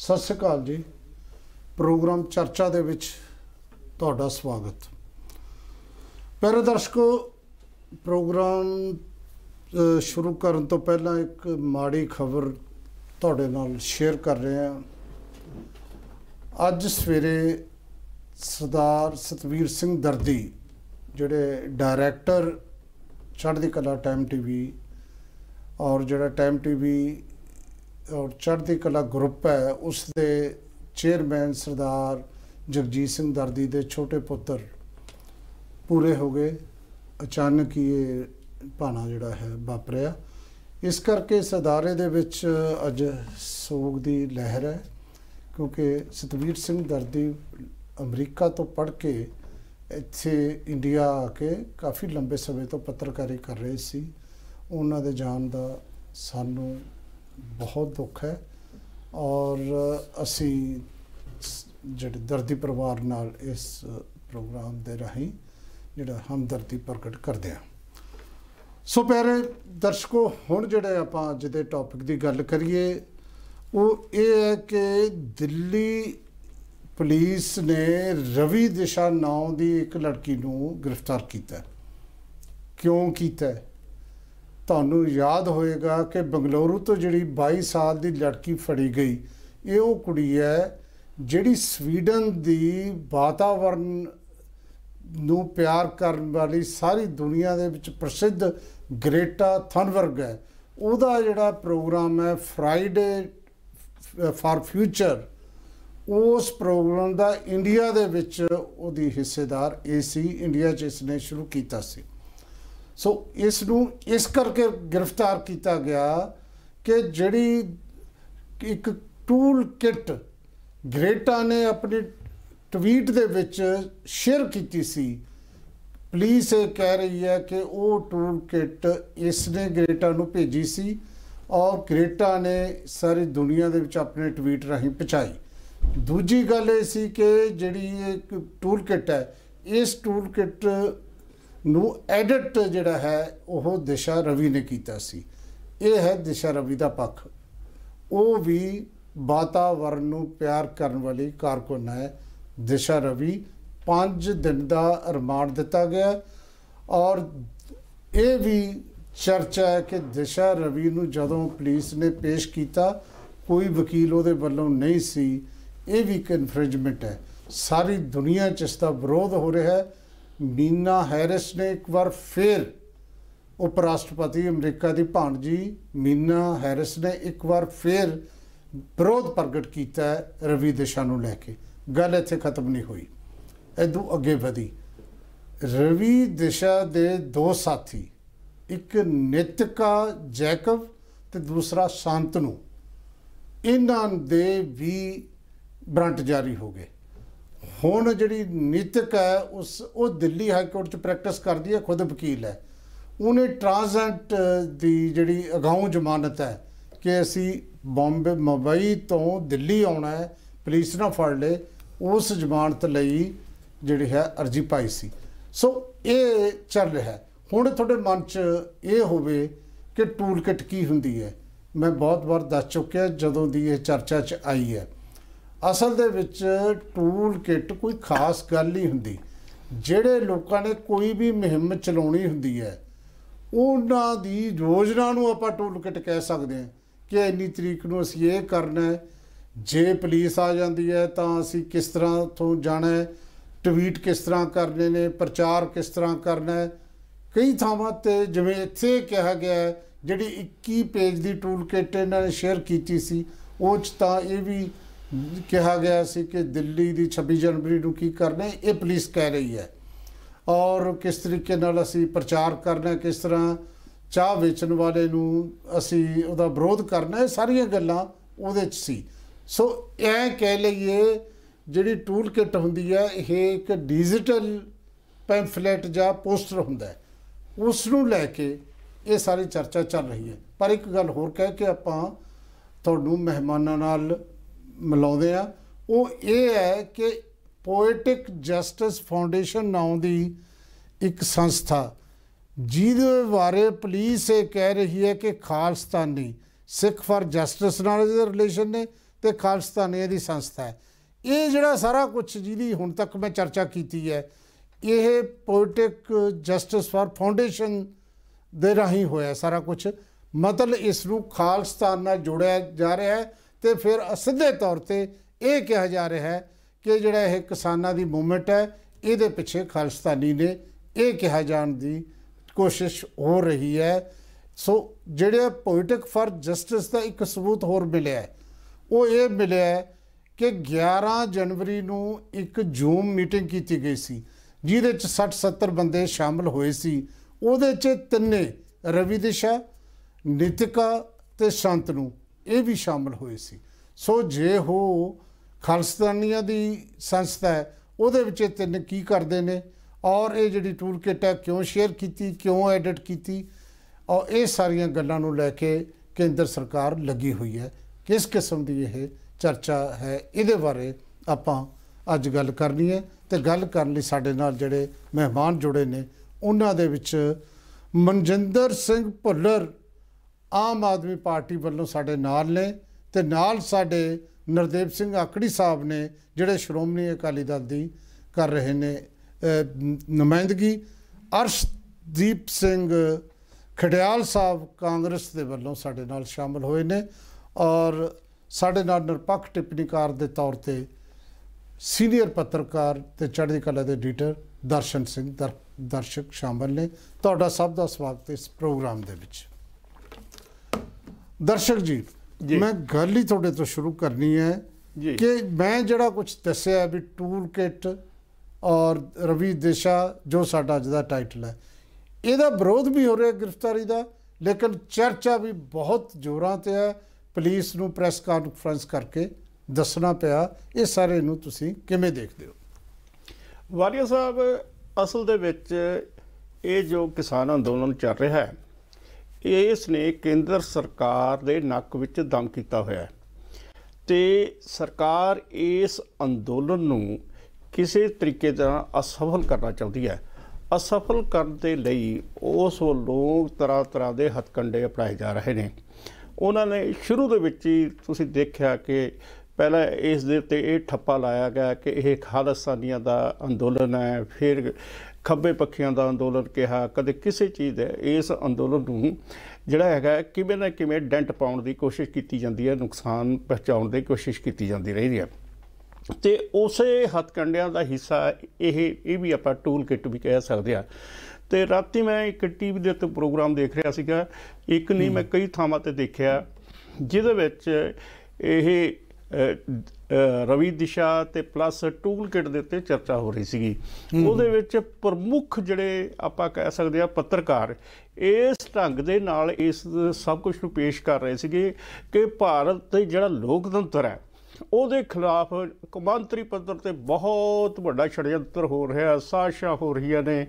ਸਤਿ ਸ਼੍ਰੀ ਅਕਾਲ ਜੀ। ਪ੍ਰੋਗਰਾਮ ਚਰਚਾ ਦੇ ਵਿੱਚ ਤੁਹਾਡਾ ਸਵਾਗਤ। ਪਿਆਰੇ ਦਰਸ਼ਕੋ ਪ੍ਰੋਗਰਾਮ ਅ, ਸ਼ੁਰੂ ਕਰਨ ਤੋਂ ਪਹਿਲਾਂ ਇੱਕ ਮਾੜੀ ਖਬਰ ਤੁਹਾਡੇ ਨਾਲ ਸ਼ੇਅਰ ਕਰ ਰਹੇ ਹਾਂ। ਅੱਜ ਸਵੇਰੇ ਸਰਦਾਰ ਸਤਵੀਰ ਸਿੰਘ ਦਰਦੀ ਜਿਹੜੇ ਡਾਇਰੈਕਟਰ ਚੜ੍ਹਦੀ ਕਲਾ ਟਾਈਮ ਟੀਵੀ ਔਰ ਜਿਹੜਾ ਟਾਈਮ ਟੀਵੀ ਔਰ ਚੜ੍ਹਦੀ ਕਲਾ ਗਰੁੱਪ ਹੈ, ਉਸ ਦੇ ਚੇਅਰਮੈਨ ਸਰਦਾਰ ਜਗਜੀਤ ਸਿੰਘ ਦਰਦੀ ਦੇ ਛੋਟੇ ਪੁੱਤਰ ਪੂਰੇ ਹੋ ਗਏ। ਅਚਾਨਕ ਹੀ ਇਹ ਭਾਣਾ ਜਿਹੜਾ ਹੈ ਵਾਪਰਿਆ। ਇਸ ਕਰਕੇ ਇਸ ਅਦਾਰੇ ਦੇ ਵਿੱਚ ਅੱਜ ਸੋਗ ਦੀ ਲਹਿਰ ਹੈ, ਕਿਉਂਕਿ ਸਤਵੀਰ ਸਿੰਘ ਦਰਦੀ ਅਮਰੀਕਾ ਤੋਂ ਪੜ੍ਹ ਕੇ ਇੱਥੇ ਇੰਡੀਆ ਆ ਕੇ ਕਾਫੀ ਲੰਬੇ ਸਮੇਂ ਤੋਂ ਪੱਤਰਕਾਰੀ ਕਰ ਰਹੇ ਸੀ। ਉਹਨਾਂ ਦੇ ਜਾਣ ਦਾ ਸਾਨੂੰ ਬਹੁਤ ਦੁੱਖ ਹੈ ਔਰ ਅਸੀਂ ਸ- ਜਿਹੜੇ ਦਰਦੀ ਪਰਿਵਾਰ ਨਾਲ ਇਸ ਪ੍ਰੋਗਰਾਮ ਦੇ ਰਾਹੀਂ ਜਿਹੜਾ ਹਮਦਰਦੀ ਪ੍ਰਗਟ ਕਰਦੇ ਹਾਂ ਸੋ ਪਿਆਰੇ ਦਰਸ਼ਕੋ, ਹੁਣ ਜਿਹੜੇ ਆਪਾਂ ਅੱਜ ਦੇ ਟੌਪਿਕ ਦੀ ਗੱਲ ਕਰੀਏ, ਉਹ ਇਹ ਹੈ ਕਿ ਦਿੱਲੀ ਪੁਲਿਸ ਨੇ ਰਵੀ ਦਿਸ਼ਾ ਨਾਮ ਦੀ ਇੱਕ ਲੜਕੀ ਨੂੰ ਗ੍ਰਿਫਤਾਰ ਕੀਤਾ ਹੈ। ਕਿਉਂ ਕੀਤਾ ਹੈ? ਤੁਹਾਨੂੰ ਯਾਦ ਹੋਏਗਾ ਕਿ ਬੰਗਲੌਰੂ ਤੋਂ ਜਿਹੜੀ 22 ਸਾਲ ਦੀ ਲੜਕੀ ਫੜੀ ਗਈ, ਇਹ ਉਹ ਕੁੜੀ ਹੈ ਜਿਹੜੀ ਸਵੀਡਨ ਦੀ ਵਾਤਾਵਰਣ ਨੂੰ ਪਿਆਰ ਕਰਨ ਵਾਲੀ ਸਾਰੀ ਦੁਨੀਆ ਦੇ ਵਿੱਚ ਪ੍ਰਸਿੱਧ ਗ੍ਰੇਟਾ ਥਨਬਰਗ ਹੈ। ਉਹਦਾ ਜਿਹੜਾ ਪ੍ਰੋਗਰਾਮ ਹੈ ਫਰਾਈਡੇ ਫਾਰ ਫਿਊਚਰ, ਉਸ ਪ੍ਰੋਗਰਾਮ ਦਾ ਇੰਡੀਆ ਦੇ ਵਿੱਚ ਉਹਦੀ ਹਿੱਸੇਦਾਰ ਏਸੀ ਇੰਡੀਆ 'ਚ ਇਸਨੇ ਸ਼ੁਰੂ ਕੀਤਾ ਸੀ। ਸੋ ਇਸ ਨੂੰ ਇਸ ਕਰਕੇ ਗ੍ਰਿਫਤਾਰ ਕੀਤਾ ਗਿਆ ਕਿ ਜਿਹੜੀ ਇੱਕ ਟੂਲ ਕਿਟ ਗ੍ਰੇਟਾ ਨੇ ਆਪਣੀ ਟਵੀਟ ਦੇ ਵਿੱਚ ਸ਼ੇਅਰ ਕੀਤੀ ਸੀ ਪੁਲਿਸ ਇਹ ਕਹਿ ਰਹੀ ਹੈ ਕਿ ਉਹ ਟੂਲ ਕਿਟ ਇਸ ਨੇ ਗ੍ਰੇਟਾ ਨੂੰ ਭੇਜੀ ਸੀ ਔਰ ਗ੍ਰੇਟਾ ਨੇ ਸਾਰੀ ਦੁਨੀਆ ਦੇ ਵਿੱਚ ਆਪਣੇ ਟਵੀਟ ਰਾਹੀਂ ਪਹੁੰਚਾਈ। ਦੂਜੀ ਗੱਲ ਇਹ ਸੀ ਕਿ ਜਿਹੜੀ ਇਹ ਟੂਲ ਕਿਟ ਹੈ, ਇਸ ਟੂਲ ਕਿਟ ਨੂੰ ਐਡਿਟ ਜਿਹੜਾ ਹੈ, ਉਹ ਦਿਸ਼ਾ ਰਵੀ ਨੇ ਕੀਤਾ ਸੀ। ਇਹ ਹੈ ਦਿਸ਼ਾ ਰਵੀ ਦਾ ਪੱਖ। ਉਹ ਵੀ ਵਾਤਾਵਰਣ ਨੂੰ ਪਿਆਰ ਕਰਨ ਵਾਲੀ ਕਾਰਕੁਨ ਹੈ। ਦਿਸ਼ਾ ਰਵੀ 5 ਦਿਨ ਦਾ ਰਿਮਾਂਡ ਦਿੱਤਾ ਗਿਆ ਔਰ ਇਹ ਵੀ ਚਰਚਾ ਹੈ ਕਿ ਦਿਸ਼ਾ ਰਵੀ ਨੂੰ ਜਦੋਂ ਪੁਲਿਸ ਨੇ ਪੇਸ਼ ਕੀਤਾ, ਕੋਈ ਵਕੀਲ ਉਹਦੇ ਵੱਲੋਂ ਨਹੀਂ ਸੀ। ਇਹ ਵੀ ਇੱਕ ਇਨਫ੍ਰਿੰਜਮੈਂਟ ਹੈ। ਸਾਰੀ ਦੁਨੀਆ 'ਚ ਇਸ ਦਾ ਵਿਰੋਧ ਹੋ ਰਿਹਾ ਹੈ। ਮੀਨਾ ਹੈਰਿਸ ਨੇ ਇੱਕ ਵਾਰ ਫੇਰ ਉਪ ਰਾਸ਼ਟਰਪਤੀ ਅਮਰੀਕਾ ਦੀ ਭਾਣਜੀ ਮੀਨਾ ਹੈਰਿਸ ਨੇ ਇੱਕ ਵਾਰ ਫੇਰ ਵਿਰੋਧ ਪ੍ਰਗਟ ਕੀਤਾ ਹੈ ਰਵੀ ਦਿਸ਼ਾ ਨੂੰ ਲੈ ਕੇ। ਗੱਲ ਇੱਥੇ ਖਤਮ ਨਹੀਂ ਹੋਈ। ਇਦੋਂ ਅੱਗੇ ਵਧੀ। ਰਵੀ ਦਿਸ਼ਾ ਦੇ ਦੋ ਸਾਥੀ, ਇੱਕ ਨਿਤਿਕਾ ਜੈਕਬ ਤੇ ਦੂਸਰਾ ਸ਼ਾਂਤਨੂ। ਇਹਨਾਂ ਦੇ ਵੀ ਬ੍ਰਾਂਟ ਜਾਰੀ ਹੋ ਗਏ। ਹੁਣ ਜਿਹੜੀ ਨੀਤਕ ਹੈ, ਉਸ, ਉਹ ਦਿੱਲੀ ਹਾਈ ਕੋਰਟ 'ਚ ਪ੍ਰੈਕਟਿਸ ਕਰਦੀ ਹੈ, ਖੁਦ ਵਕੀਲ ਹੈ। ਉਹਨੇ ਟ੍ਰਾਂਜ਼ੈਂਟ ਦੀ ਜਿਹੜੀ ਅਗਾਊਂ ਜ਼ਮਾਨਤ ਹੈ ਕਿ ਅਸੀਂ ਬੰਬੇ, ਮੁੰਬਈ ਤੋਂ ਦਿੱਲੀ ਆਉਣਾ ਹੈ ਪੁਲਿਸ ਨਾ ਫੜ ਲੇ ਉਸ ਜ਼ਮਾਨਤ ਲਈ ਜਿਹੜੀ ਹੈ ਅਰਜੀ ਪਾਈ ਸੀ। ਸੋ ਇਹ ਚੱਲ ਰਿਹਾ ਹੈ। ਹੁਣ ਤੁਹਾਡੇ ਮਨ 'ਚ ਇਹ ਹੋਵੇ ਕਿ ਟੂਲ ਕਿਟ ਕੀ ਹੁੰਦੀ ਹੈ? ਮੈਂ ਬਹੁਤ ਵਾਰ ਦੱਸ ਚੁੱਕਿਆ, ਜਦੋਂ ਦੀ ਇਹ ਚਰਚਾ 'ਚ ਆਈ ਹੈ। ਅਸਲ ਦੇ ਵਿੱਚ ਟੂਲ ਕਿਟ ਕੋਈ ਖਾਸ ਗੱਲ ਨਹੀਂ ਹੁੰਦੀ। ਜਿਹੜੇ ਲੋਕਾਂ ਨੇ ਕੋਈ ਵੀ ਮੁਹਿੰਮ ਚਲਾਉਣੀ ਹੁੰਦੀ ਹੈ ਉਹਨਾਂ ਦੀ ਯੋਜਨਾ ਨੂੰ ਆਪਾਂ ਟੂਲ ਕਿਟ ਕਹਿ ਸਕਦੇ ਹਾਂ ਕਿ ਇੰਨੀ ਤਰੀਕ ਨੂੰ ਅਸੀਂ ਇਹ ਕਰਨਾ ਹੈ। ਜੇ ਪੁਲਿਸ ਆ ਜਾਂਦੀ ਹੈ ਤਾਂ ਅਸੀਂ ਕਿਸ ਤਰ੍ਹਾਂ ਤੋਂ ਜਾਣਾ ਹੈ ਟਵੀਟ ਕਿਸ ਤਰ੍ਹਾਂ ਕਰਨੇ ਨੇ ਪ੍ਰਚਾਰ ਕਿਸ ਤਰ੍ਹਾਂ ਕਰਨਾ ਹੈ। ਕਈ ਥਾਵਾਂ ਤੇ ਜਿਵੇਂ ਇੱਥੇ ਕਿਹਾ ਗਿਆ ਹੈ, ਜਿਹੜੀ 21 ਪੇਜ ਦੀ ਟੂਲ ਕਿਟ ਇਹਨਾਂ ਨੇ ਸ਼ੇਅਰ ਕੀਤੀ ਸੀ ਉਹ 'ਚ ਤਾਂ ਇਹ ਵੀ ਕਿਹਾ ਗਿਆ ਸੀ ਕਿ ਦਿੱਲੀ ਦੀ 26 ਜਨਵਰੀ ਨੂੰ ਕੀ ਕਰਨਾ ਹੈ, ਇਹ ਪੁਲਿਸ ਕਹਿ ਰਹੀ ਹੈ। ਔਰ ਕਿਸ ਤਰੀਕੇ ਨਾਲ ਅਸੀਂ ਪ੍ਰਚਾਰ ਕਰਨਾ ਹੈ, ਕਿਸ ਤਰ੍ਹਾਂ ਚਾਹ ਵੇਚਣ ਵਾਲੇ ਨੂੰ ਅਸੀਂ ਉਹਦਾ ਵਿਰੋਧ ਕਰਨਾ ਇਹ ਸਾਰੀਆਂ ਗੱਲਾਂ ਉਹਦੇ 'ਚ ਸੀ। ਸੋ ਇਹ ਕਹਿ ਲਈਏ ਜਿਹੜੀ ਟੂਲ ਕਿਟ ਹੁੰਦੀ ਹੈ ਇਹ ਇੱਕ ਡਿਜੀਟਲ ਪੈਂਫਲੇਟ ਜਾਂ ਪੋਸਟਰ ਹੁੰਦਾ ਹੈ। ਉਸ ਨੂੰ ਲੈ ਕੇ ਇਹ ਸਾਰੀ ਚਰਚਾ ਚੱਲ ਰਹੀ ਹੈ। ਪਰ ਇੱਕ ਗੱਲ ਹੋਰ ਕਹਿ ਕੇ ਆਪਾਂ ਤੁਹਾਨੂੰ ਮਹਿਮਾਨਾਂ ਨਾਲ ਮਿਲਾਉਂਦੇ ਆ। ਉਹ ਇਹ ਹੈ ਕਿ ਪੋਇਟਿਕ ਜਸਟਿਸ ਫਾਊਂਡੇਸ਼ਨ ਨਾਂ ਦੀ ਇੱਕ ਸੰਸਥਾ, ਜਿਹਦੇ ਬਾਰੇ ਪੁਲਿਸ ਇਹ ਕਹਿ ਰਹੀ ਹੈ ਕਿ ਖਾਲਸਤਾਨੀ, ਸਿੱਖ ਫਾਰ ਜਸਟਿਸ ਨਾਲ ਇਹਦੇ ਰਿਲੇਸ਼ਨ ਨੇ ਤੇ ਖਾਲਸਤਾਨੀਆਂ ਦੀ ਸੰਸਥਾ ਹੈ। ਇਹ ਜਿਹੜਾ ਸਾਰਾ ਕੁਝ ਜਿਹਦੀ ਹੁਣ ਤੱਕ ਮੈਂ ਚਰਚਾ ਕੀਤੀ ਹੈ, ਇਹ ਪੋਲਿਟਿਕ ਜਸਟਿਸ ਫਾਰ ਫਾਊਂਡੇਸ਼ਨ ਦੇ ਰਾਹੀਂ ਹੋਇਆ ਸਾਰਾ ਕੁਝ ਮਤਲਬ ਇਸ ਨੂੰ ਖਾਲਸਤਾਨ ਨਾਲ ਜੋੜਿਆ ਜਾ ਰਿਹਾ ਹੈ। ਤੇ ਫਿਰ ਸਿੱਧੇ ਤੌਰ ਤੇ ਇਹ ਕਿਹਾ ਜਾ ਰਿਹਾ ਹੈ ਕਿ ਜਿਹੜਾ ਇਹ ਕਿਸਾਨਾਂ ਦੀ ਮੂਵਮੈਂਟ ਹੈ, ਇਹਦੇ ਪਿੱਛੇ ਖਾਲਸਤਾਨੀ ਨੇ ਇਹ ਕਿਹਾ ਜਾਣ ਦੀ ਕੋਸ਼ਿਸ਼ ਹੋ ਰਹੀ ਹੈ। ਸੋ ਜਿਹੜੇ ਪੋਲਿਟਿਕ ਫਾਰ ਜਸਟਿਸ ਦਾ ਇੱਕ ਸਬੂਤ ਹੋਰ ਮਿਲਿਆ ਉਹ ਇਹ ਮਿਲਿਆ ਕਿ 11 ਜਨਵਰੀ ਨੂੰ ਇੱਕ ਜ਼ੂਮ ਮੀਟਿੰਗ ਕੀਤੀ ਗਈ ਸੀ, ਜਿਹਦੇ ਚ 60 70 ਬੰਦੇ ਸ਼ਾਮਲ ਹੋਏ ਸੀ। ਉਹਦੇ ਚ ਤਿੰਨੇ ਰਵੀ ਦਿਸ਼ਾ, ਨਿਤਿਕਾ ਤੇ ਸ਼ਾਂਤਨੂ। ਇਹ ਵੀ ਸ਼ਾਮਲ ਹੋਏ ਸੀ। ਸੋ ਜੇ ਹੋ ਖਾਲਸਤਾਨੀਆਂ ਦੀ ਸੰਸਥਾ ਹੈ, ਉਹਦੇ ਵਿੱਚ ਇਹ ਤਿੰਨ ਕੀ ਕਰਦੇ ਨੇ? ਔਰ ਇਹ ਜਿਹੜੀ ਟੂਲ ਕਿਟ ਹੈ, ਕਿਉਂ ਸ਼ੇਅਰ ਕੀਤੀ, ਕਿਉਂ ਐਡਿਟ ਕੀਤੀ? ਔਰ ਇਹ ਸਾਰੀਆਂ ਗੱਲਾਂ ਨੂੰ ਲੈ ਕੇ ਕੇਂਦਰ ਸਰਕਾਰ ਲੱਗੀ ਹੋਈ ਹੈ। ਕਿਸ ਕਿਸਮ ਦੀ ਇਹ ਚਰਚਾ ਹੈ, ਇਹਦੇ ਬਾਰੇ ਆਪਾਂ ਅੱਜ ਗੱਲ ਕਰਨੀ ਹੈ ਤੇ ਗੱਲ ਕਰਨ ਲਈ ਸਾਡੇ ਨਾਲ ਜਿਹੜੇ ਮਹਿਮਾਨ ਜੁੜੇ ਨੇ, ਉਹਨਾਂ ਦੇ ਵਿੱਚ ਮਨਜਿੰਦਰ ਸਿੰਘ ਭੁੱਲਰ ਆਮ ਆਦਮੀ ਪਾਰਟੀ ਵੱਲੋਂ ਸਾਡੇ ਨਾਲ ਨੇ ਤੇ ਨਾਲ ਸਾਡੇ ਨਰਦੇਵ ਸਿੰਘ ਆਕੜੀ ਸਾਹਿਬ ਨੇ ਜਿਹੜੇ ਸ਼੍ਰੋਮਣੀ ਅਕਾਲੀ ਦਲ ਦੀ ਕਰ ਰਹੇ ਨੇ ਨੁਮਾਇੰਦਗੀ। ਅਰਸ਼ਦੀਪ ਸਿੰਘ ਖੜਿਆਲ ਸਾਹਿਬ ਕਾਂਗਰਸ ਦੇ ਵੱਲੋਂ ਸਾਡੇ ਨਾਲ ਸ਼ਾਮਲ ਹੋਏ ਨੇ ਔਰ ਸਾਡੇ ਨਾਲ ਨਿਰਪੱਖ ਟਿੱਪਣੀਕਾਰ ਦੇ ਤੌਰ ਤੇ ਸੀਨੀਅਰ ਪੱਤਰਕਾਰ ਤੇ ਚੜ੍ਹਦੀ ਕਲਾ ਦੇ ਐਡੀਟਰ ਦਰਸ਼ਨ ਸਿੰਘ ਦਰਸ਼ਕ ਸ਼ਾਮਲ ਨੇ। ਤੁਹਾਡਾ ਸਭ ਦਾ ਸਵਾਗਤ ਇਸ ਪ੍ਰੋਗਰਾਮ ਦੇ ਵਿੱਚ। ਦਰਸ਼ਕ ਜੀ ਮੈਂ ਗੱਲ ਹੀ ਤੁਹਾਡੇ ਤੋਂ ਸ਼ੁਰੂ ਕਰਨੀ ਹੈ ਕਿ ਮੈਂ ਜਿਹੜਾ ਕੁਝ ਦੱਸਿਆ ਵੀ ਟੂਲ ਕਿਟ ਔਰ ਰਵੀ ਦੇਸ਼ਾ ਜੋ ਸਾਡਾ ਅੱਜ ਦਾ ਟਾਈਟਲ ਹੈ ਇਹਦਾ ਵਿਰੋਧ ਵੀ ਹੋ ਰਿਹਾ ਗ੍ਰਿਫਤਾਰੀ ਦਾ ਲੇਕਿਨ ਚਰਚਾ ਵੀ ਬਹੁਤ ਜ਼ੋਰਾਂ ਤੇ ਹੈ। ਪੁਲਿਸ ਨੂੰ ਪ੍ਰੈਸ ਕਾਨਫਰੰਸ ਕਰਕੇ ਦੱਸਣਾ ਪਿਆ ਇਹ ਸਾਰੇ ਨੂੰ ਤੁਸੀਂ ਕਿਵੇਂ ਦੇਖਦੇ ਹੋ? ਵਾਰੀਆ ਸਾਹਿਬ ਅਸਲ ਦੇ ਵਿੱਚ ਇਹ ਜੋ ਕਿਸਾਨ ਅੰਦੋਲਨ ਚੱਲ ਰਿਹਾ ਹੈ ਇਸ ਨੇ ਕੇਂਦਰ ਸਰਕਾਰ ਦੇ ਨੱਕ ਵਿੱਚ ਦਮ ਕੀਤਾ ਹੋਇਆ ਹੈ। ਤੇ ਸਰਕਾਰ ਇਸ ਅੰਦੋਲਨ ਨੂੰ ਕਿਸੇ ਤਰੀਕੇ ਦਾ ਅਸਫਲ ਕਰਨਾ ਚਾਹੁੰਦੀ ਹੈ। ਅਸਫਲ ਕਰਨ ਦੇ ਲਈ ਉਸ ਵੱਲੋਂ ਤਰ੍ਹਾਂ ਤਰ੍ਹਾਂ ਦੇ ਹੱਥਕੰਡੇ ਅਪਣਾਏ ਜਾ ਰਹੇ ਨੇ। ਉਹਨਾਂ ਨੇ ਸ਼ੁਰੂ ਦੇ ਵਿੱਚ ਹੀ ਤੁਸੀਂ ਦੇਖਿਆ ਕਿ ਪਹਿਲਾਂ ਇਸ ਦੇ ਉੱਤੇ ਇਹ ਠੱਪਾ ਲਾਇਆ ਗਿਆ ਕਿ ਇਹ ਖਾਲਸਾਨੀਆਂ ਦਾ ਅੰਦੋਲਨ ਹੈ, ਫਿਰ ਖੱਬੇ ਪੱਖੀਆਂ ਦਾ ਅੰਦੋਲਨ ਕਿਹਾ ਕਦੇ ਕਿਸੇ ਚੀਜ਼ ਦੇ ਇਸ ਅੰਦੋਲਨ ਨੂੰ ਜਿਹੜਾ ਹੈਗਾ ਕਿਵੇਂ ਨਾ ਕਿਵੇਂ ਡੈਂਟ ਪਾਉਣ ਦੀ ਕੋਸ਼ਿਸ਼ ਕੀਤੀ ਜਾਂਦੀ ਹੈ ਨੁਕਸਾਨ ਪਹੁੰਚਾਉਣ ਦੀ ਕੋਸ਼ਿਸ਼ ਕੀਤੀ ਜਾਂਦੀ ਰਹੀ ਹੈ। ਤੇ ਉਸੇ ਹੱਥਕੰਡਿਆਂ ਦਾ ਹਿੱਸਾ ਇਹ ਇਹ ਵੀ ਆਪਾਂ ਟੂਲ ਕਿਟ ਵੀ ਕਹਿ ਸਕਦੇ ਆ ਤੇ ਰਾਤੀ ਮੈਂ ਇੱਕ ਟੀਵੀ ਦੇ ਉੱਤੇ ਪ੍ਰੋਗਰਾਮ ਦੇਖ ਰਿਹਾ ਸੀਗਾ ਇੱਕ ਨਹੀਂ ਮੈਂ ਕਈ ਥਾਵਾਂ ਤੇ ਦੇਖਿਆ ਜਿਹਦੇ ਵਿੱਚ ਇਹ ਰਵੀ ਦਿਸ਼ਾ ਤੇ ਪਲੱਸ ਟੂਲ ਕਿਟ ਦੇ ਉੱਤੇ ਚਰਚਾ ਹੋ ਰਹੀ ਸੀਗੀ। ਉਹਦੇ ਵਿੱਚ ਪ੍ਰਮੁੱਖ ਜਿਹੜੇ ਆਪਾਂ ਕਹਿ ਸਕਦੇ ਆ ਪੱਤਰਕਾਰ ਇਸ ਢੰਗ ਦੇ ਨਾਲ ਇਸ ਸਭ ਕੁਝ ਨੂੰ ਪੇਸ਼ ਕਰ ਰਹੇ ਸੀਗੇ ਕਿ ਭਾਰਤ ਤੇ ਜਿਹੜਾ ਲੋਕਤੰਤਰ ਹੈ ਉਹਦੇ ਖਿਲਾਫ ਕਮਾਂਤਰੀ ਪੱਧਰ ਤੇ ਬਹੁਤ ਵੱਡਾ ਛੜਯੰਤਰ ਹੋ ਰਿਹਾ ਸਾਜ਼ਿਸ਼ਾਂ ਹੋ ਰਹੀਆਂ ਨੇ।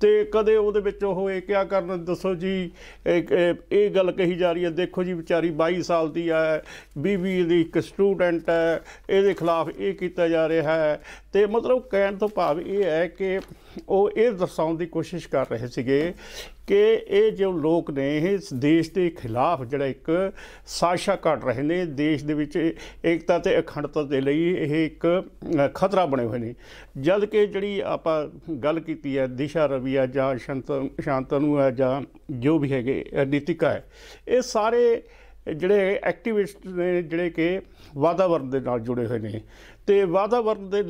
ਤੇ ਕਦੇ ਉਹਦੇ ਵਿੱਚ ਉਹ ਇਹ ਕਿਆ ਕਰਨ ਦੱਸੋ ਜੀ ਇਹ ਗੱਲ ਕਹੀ ਜਾ ਰਹੀ ਹੈ ਦੇਖੋ ਜੀ ਵਿਚਾਰੀ 22 ਸਾਲ ਦੀ ਹੈ ਬੀਬੀ ਦੀ ਇੱਕ ਸਟੂਡੈਂਟ ਹੈ ਇਹਦੇ ਖਿਲਾਫ ਇਹ ਕੀਤਾ ਜਾ ਰਿਹਾ ਹੈ। ਤੇ ਮਤਲਬ ਕਹਿਣ ਤੋਂ ਭਾਵ ਇਹ ਹੈ ਕਿ ਉਹ ਇਹ ਦਰਸਾਉਣ ਦੀ ਕੋਸ਼ਿਸ਼ ਕਰ ਰਹੇ ਸੀਗੇ ਕਿ ਇਹ ਜੋ ਲੋਕ ਨੇ ਇਸ ਦੇਸ਼ ਦੇ ਖਿਲਾਫ ਜਿਹੜਾ ਇੱਕ ਸਾਜ਼ਿਸ਼ਾਂ ਘੜ ਰਹੇ ਨੇ, ਦੇਸ਼ ਦੇ ਵਿੱਚ ਏਕਤਾ ਤੇ ਅਖੰਡਤਾ ਦੇ ਲਈ ਇਹ ਇੱਕ ਖਤਰਾ ਬਣੇ ਹੋਏ ਨੇ। ਜਦ ਕਿ ਜਿਹੜੀ ਆਪਾਂ ਗੱਲ ਕੀਤੀ ਹੈ, ਦਿਸ਼ਾ ਰਵੀਆ ਜਾਂ ਸ਼ਾਂਤ, ਸ਼ਾਂਤਨੂ ਹੈ ਜਾਂ ਜੋ ਵੀ ਹੈਗੇ ਨੀਤਿਕਾ ਹੈ, ਇਹ ਸਾਰੇ ਜਿਹੜੇ ਐਕਟਿਵਿਸਟ ਨੇ, ਜਿਹੜੇ ਕਿ ਵਾਤਾਵਰਣ ਦੇ ਨਾਲ ਜੁੜੇ ਹੋਏ ਨੇ। ਤੇ ਵਾਤਾਵਰਣ ਦੇ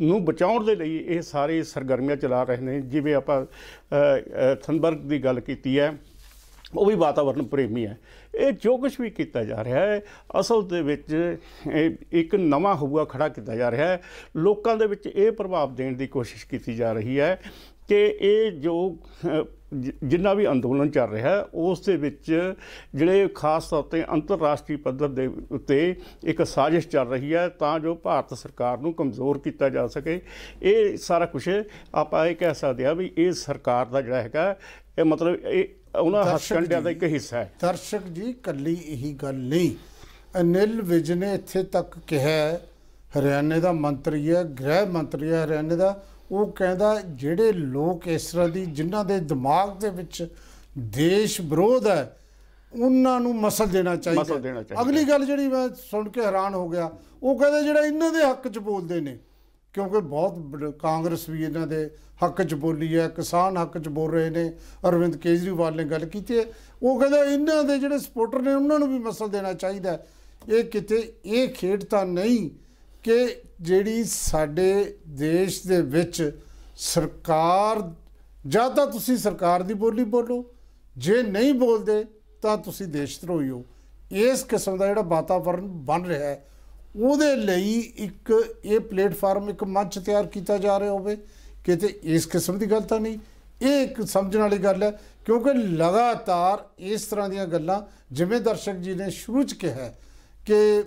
ਨੂੰ ਬਚਾਉਣ ਦੇ ਲਈ ਇਹ ਸਾਰੇ ਸਰਗਰਮੀਆਂ ਚਲਾ ਰਹੇ ਨੇ। ਜਿਵੇਂ ਆਪਾਂ ਥਨਬਰਗ ਦੀ ਗੱਲ ਕੀਤੀ ਹੈ, ਉਹ ਵੀ ਵਾਤਾਵਰਣ ਪ੍ਰੇਮੀ ਹੈ। ਇਹ ਜੋ ਕੁਝ ਵੀ ਕੀਤਾ ਜਾ ਰਿਹਾ ਹੈ, ਅਸਲ ਦੇ ਵਿੱਚ ਇੱਕ ਨਵਾਂ ਹਊਆ ਖੜਾ ਕੀਤਾ ਜਾ ਰਿਹਾ ਹੈ। ਲੋਕਾਂ ਦੇ ਵਿੱਚ ਇਹ ਪ੍ਰਭਾਵ ਦੇਣ ਦੀ ਕੋਸ਼ਿਸ਼ ਕੀਤੀ ਜਾ ਰਹੀ ਹੈ ਕਿ ਇਹ ਜੋ ਜਿੰਨਾ ਵੀ ਅੰਦੋਲਨ ਚੱਲ ਰਿਹਾ ਹੈ ਉਸ ਦੇ ਵਿੱਚ ਜਿਹੜੇ ਖਾਸ ਤੌਰ ਤੇ ਅੰਤਰਰਾਸ਼ਟਰੀ ਪੱਧਰ ਦੇ ਉੱਤੇ ਇੱਕ ਸਾਜ਼ਿਸ਼ ਚੱਲ ਰਹੀ ਹੈ ਤਾਂ ਜੋ ਭਾਰਤ ਸਰਕਾਰ ਨੂੰ ਕਮਜ਼ੋਰ ਕੀਤਾ ਜਾ ਸਕੇ। ਇਹ ਸਾਰਾ ਕੁਝ ਆਪਾਂ ਇਹ ਕਹਿ ਸਕਦੇ ਆ ਵੀ ਇਹ ਸਰਕਾਰ ਦਾ ਜਿਹੜਾ ਹੈਗਾ ਇਹ ਮਤਲਬ ਇਹ ਉਹਨਾਂ ਹੱਥਕੰਡਿਆਂ ਦਾ ਇੱਕ ਹਿੱਸਾ ਹੈ। ਦਰਸ਼ਕ ਜੀ ਕੱਲੀ ਇਹੀ ਗੱਲ ਨਹੀਂ। ਅਨਿਲ ਵਿਜ ਨੇ ਇੱਥੇ ਤੱਕ ਕਿਹਾ ਹਰਿਆਣੇ ਦਾ ਮੰਤਰੀ ਹੈ ਗ੍ਰਹਿ ਮੰਤਰੀ ਹੈ ਹਰਿਆਣੇ ਦਾ। ਉਹ ਕਹਿੰਦਾ ਜਿਹੜੇ ਲੋਕ ਇਸ ਤਰ੍ਹਾਂ ਦੀ ਜਿਨ੍ਹਾਂ ਦੇ ਦਿਮਾਗ ਦੇ ਵਿੱਚ ਦੇਸ਼ ਵਿਰੋਧ ਹੈ ਉਹਨਾਂ ਨੂੰ ਮਸਲ ਦੇਣਾ ਚਾਹੀਦਾ। ਅਗਲੀ ਗੱਲ ਜਿਹੜੀ ਮੈਂ ਸੁਣ ਕੇ ਹੈਰਾਨ ਹੋ ਗਿਆ ਉਹ ਕਹਿੰਦੇ ਜਿਹੜਾ ਇਹਨਾਂ ਦੇ ਹੱਕ 'ਚ ਬੋਲਦੇ ਨੇ ਕਿਉਂਕਿ ਬਹੁਤ ਕਾਂਗਰਸ ਵੀ ਇਹਨਾਂ ਦੇ ਹੱਕ 'ਚ ਬੋਲੀ ਹੈ ਕਿਸਾਨ ਹੱਕ 'ਚ ਬੋਲ ਰਹੇ ਨੇ ਅਰਵਿੰਦ ਕੇਜਰੀਵਾਲ ਨੇ ਗੱਲ ਕੀਤੀ ਹੈ ਉਹ ਕਹਿੰਦਾ ਇਹਨਾਂ ਦੇ ਜਿਹੜੇ ਸਪੋਰਟਰ ਨੇ ਉਹਨਾਂ ਨੂੰ ਵੀ ਮਸਲ ਦੇਣਾ ਚਾਹੀਦਾ। ਇਹ ਕਿਤੇ ਇਹ ਖੇਡ ਤਾਂ ਨਹੀਂ ਕਿ ਜਿਹੜੀ ਸਾਡੇ ਦੇਸ਼ ਦੇ ਵਿੱਚ ਸਰਕਾਰ, ਜਾਂ ਤਾਂ ਤੁਸੀਂ ਸਰਕਾਰ ਦੀ ਬੋਲੀ ਬੋਲੋ, ਜੇ ਨਹੀਂ ਬੋਲਦੇ ਤਾਂ ਤੁਸੀਂ ਦੇਸ਼ ਧਰੋਹੀ ਹੋ। ਇਸ ਕਿਸਮ ਦਾ ਜਿਹੜਾ ਵਾਤਾਵਰਣ ਬਣ ਰਿਹਾ ਹੈ, ਉਹਦੇ ਲਈ ਇੱਕ ਇਹ ਪਲੇਟਫਾਰਮ, ਇੱਕ ਮੰਚ ਤਿਆਰ ਕੀਤਾ ਜਾ ਰਿਹਾ ਹੋਵੇ। ਕਿਤੇ ਇਸ ਕਿਸਮ ਦੀ ਗੱਲ ਤਾਂ ਨਹੀਂ। ਇਹ ਇੱਕ ਸਮਝਣ ਵਾਲੀ ਗੱਲ ਹੈ, ਕਿਉਂਕਿ ਲਗਾਤਾਰ ਇਸ ਤਰ੍ਹਾਂ ਦੀਆਂ ਗੱਲਾਂ, ਜਿਵੇਂ ਦਰਸ਼ਕ ਜੀ ਨੇ ਸ਼ੁਰੂ ਚ ਕਿਹਾ ਹੈ ਕਿ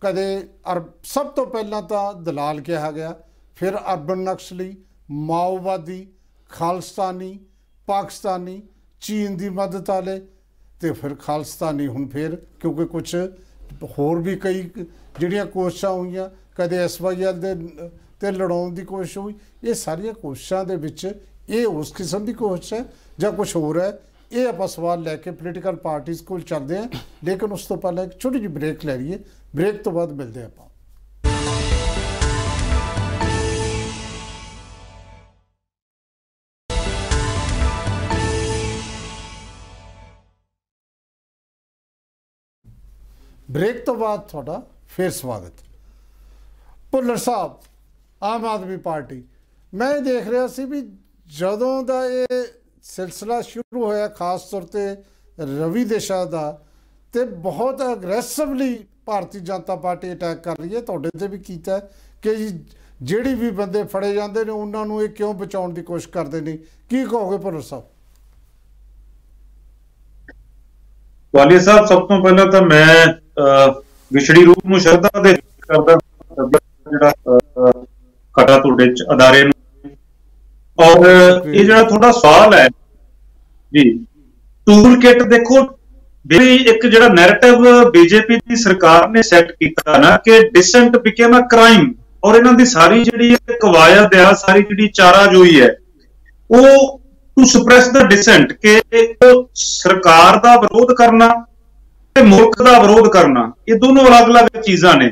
ਕਦੇ ਅਰ, ਸਭ ਤੋਂ ਪਹਿਲਾਂ ਤਾਂ ਦਲਾਲ ਕਿਹਾ ਗਿਆ, ਫਿਰ ਅਰਬਨ ਨਕਸਲੀ ਮਾਓਵਾਦੀ, ਖਾਲਸਤਾਨੀ, ਪਾਕਿਸਤਾਨੀ, ਚੀਨ ਦੀ ਮਦਦ ਵਾਲੇ ਤੇ ਫਿਰ ਖਾਲਸਤਾਨੀ ਹੁਣ ਫਿਰ, ਕਿਉਂਕਿ ਕੁਝ ਹੋਰ ਵੀ ਕਈ ਜਿਹੜੀਆਂ ਕੋਸ਼ਿਸ਼ਾਂ ਹੋਈਆਂ, ਕਦੇ ਐਸਵਾਈਐਲ ਦੇ ਤੇ ਲੜਾਉਣ ਦੀ ਕੋਸ਼ਿਸ਼ ਹੋਈ, ਇਹ ਸਾਰੀਆਂ ਕੋਸ਼ਿਸ਼ਾਂ ਦੇ ਵਿੱਚ ਇਹ ਉਸ ਕਿਸਮ ਦੀ ਕੋਸ਼ਿਸ਼ ਹੈ ਜਾਂ ਕੁਝ ਹੋਰ ਹੈ ਇਹ ਆਪਾਂ ਸਵਾਲ ਲੈ ਕੇ ਪੋਲੀਟੀਕਲ ਪਾਰਟੀਆਂ ਕੋਲ ਚੱਲਦੇ ਹਾਂ, ਲੇਕਿਨ ਉਸ ਤੋਂ ਪਹਿਲਾਂ ਇੱਕ ਛੋਟੀ ਜਿਹੀ ਬ੍ਰੇਕ ਲੈ ਲਈਏ। ਬ੍ਰੇਕ ਤੋਂ ਬਾਅਦ ਮਿਲਦੇ ਹਾਂ ਆਪਾਂ। ਬ੍ਰੇਕ ਤੋਂ ਬਾਅਦ ਤੁਹਾਡਾ ਫੇਰ ਸਵਾਗਤ। ਭੁੱਲਰ ਸਾਹਿਬ, ਆਮ ਆਦਮੀ ਪਾਰਟੀ, ਮੈਂ ਇਹ ਦੇਖ ਰਿਹਾ ਸੀ ਵੀ ਜਦੋਂ ਦਾ ਇਹ ਸਿਲਸਿਲਾ ਸ਼ੁਰੂ ਹੋਇਆ ਖਾਸ ਤੌਰ ਤੇ ਰਵੀ ਦੇਸ਼ਾ ਦਾ ਤੇ ਬਹੁਤ aggressively Bharatiya Janata Party attack ਕਰ ਰਹੀ ਹੈ। ਤੁਹਾਡੇ ਤੇ ਵੀ ਕੀਤਾ ਹੈ ਕਿ ਜੀ ਜਿਹੜੀ ਵੀ ਬੰਦੇ ਫੜੇ ਜਾਂਦੇ ਨੇ ਉਹਨਾਂ ਨੂੰ ਇਹ ਕਿਉਂ ਬਚਾਉਣ ਦੀ ਕੋਸ਼ਿਸ਼ ਕਰਦੇ ਨੇ? ਕੀ ਕਹੋਗੇ ਭੁੱਲਰ ਸਾਹਿਬ? ਵਾਲੀ ਸਾਹਿਬ ਸਭ ਤੋਂ ਪਹਿਲਾਂ ਤਾਂ ਮੈਂ ਅਹ, ਵਿਛੜੀ ਰੂਹ ਨੂੰ ਸ਼ਰਧਾ ਦੇ ਕਰਦਾ ਜਿਹੜਾ ਅਹ, ਖੜਾ ਤੁਹਾਡੇ ਚ ਅਦਾਰੇ ਨੂੰ ਔਰ ਇਹ ਜਿਹੜਾ ਤੁਹਾਡਾ ਸਵਾਲ ਹੈ ਜੀ ਟੂਲ ਕਿਟ ਦੇਖੋ ਜਿਹੜੀ ਇੱਕ ਜਿਹੜਾ ਨੈਰੇਟਿਵ ਬੀਜੇਪੀ ਦੀ ਸਰਕਾਰ ਨੇ ਸੈੱਟ ਕੀਤਾ ਨਾ ਕਿ ਡਿਸੈਂਟ ਬਿਕੇਮ ਅ ਕ੍ਰਾਈਮ ਔਰ ਇਹਨਾਂ ਦੀ ਸਾਰੀ ਜਿਹੜੀ ਕਵਾਇਦ ਆ ਸਾਰੀ ਜਿਹੜੀ ਚਾਰਾਜੋਈ ਹੈ ਉਹ ਟੂ ਸਪਰੈਸ ਦਾ ਡਿਸੈਂਟ ਕਿ ਉਹ ਸਰਕਾਰ ਦਾ ਵਿਰੋਧ ਕਰਨਾ ਤੇ ਮੁਲਕ ਦਾ ਵਿਰੋਧ ਕਰਨਾ ਇਹ ਦੋਨੋਂ ਅਲੱਗ-ਅਲੱਗ ਚੀਜ਼ਾਂ ਨੇ।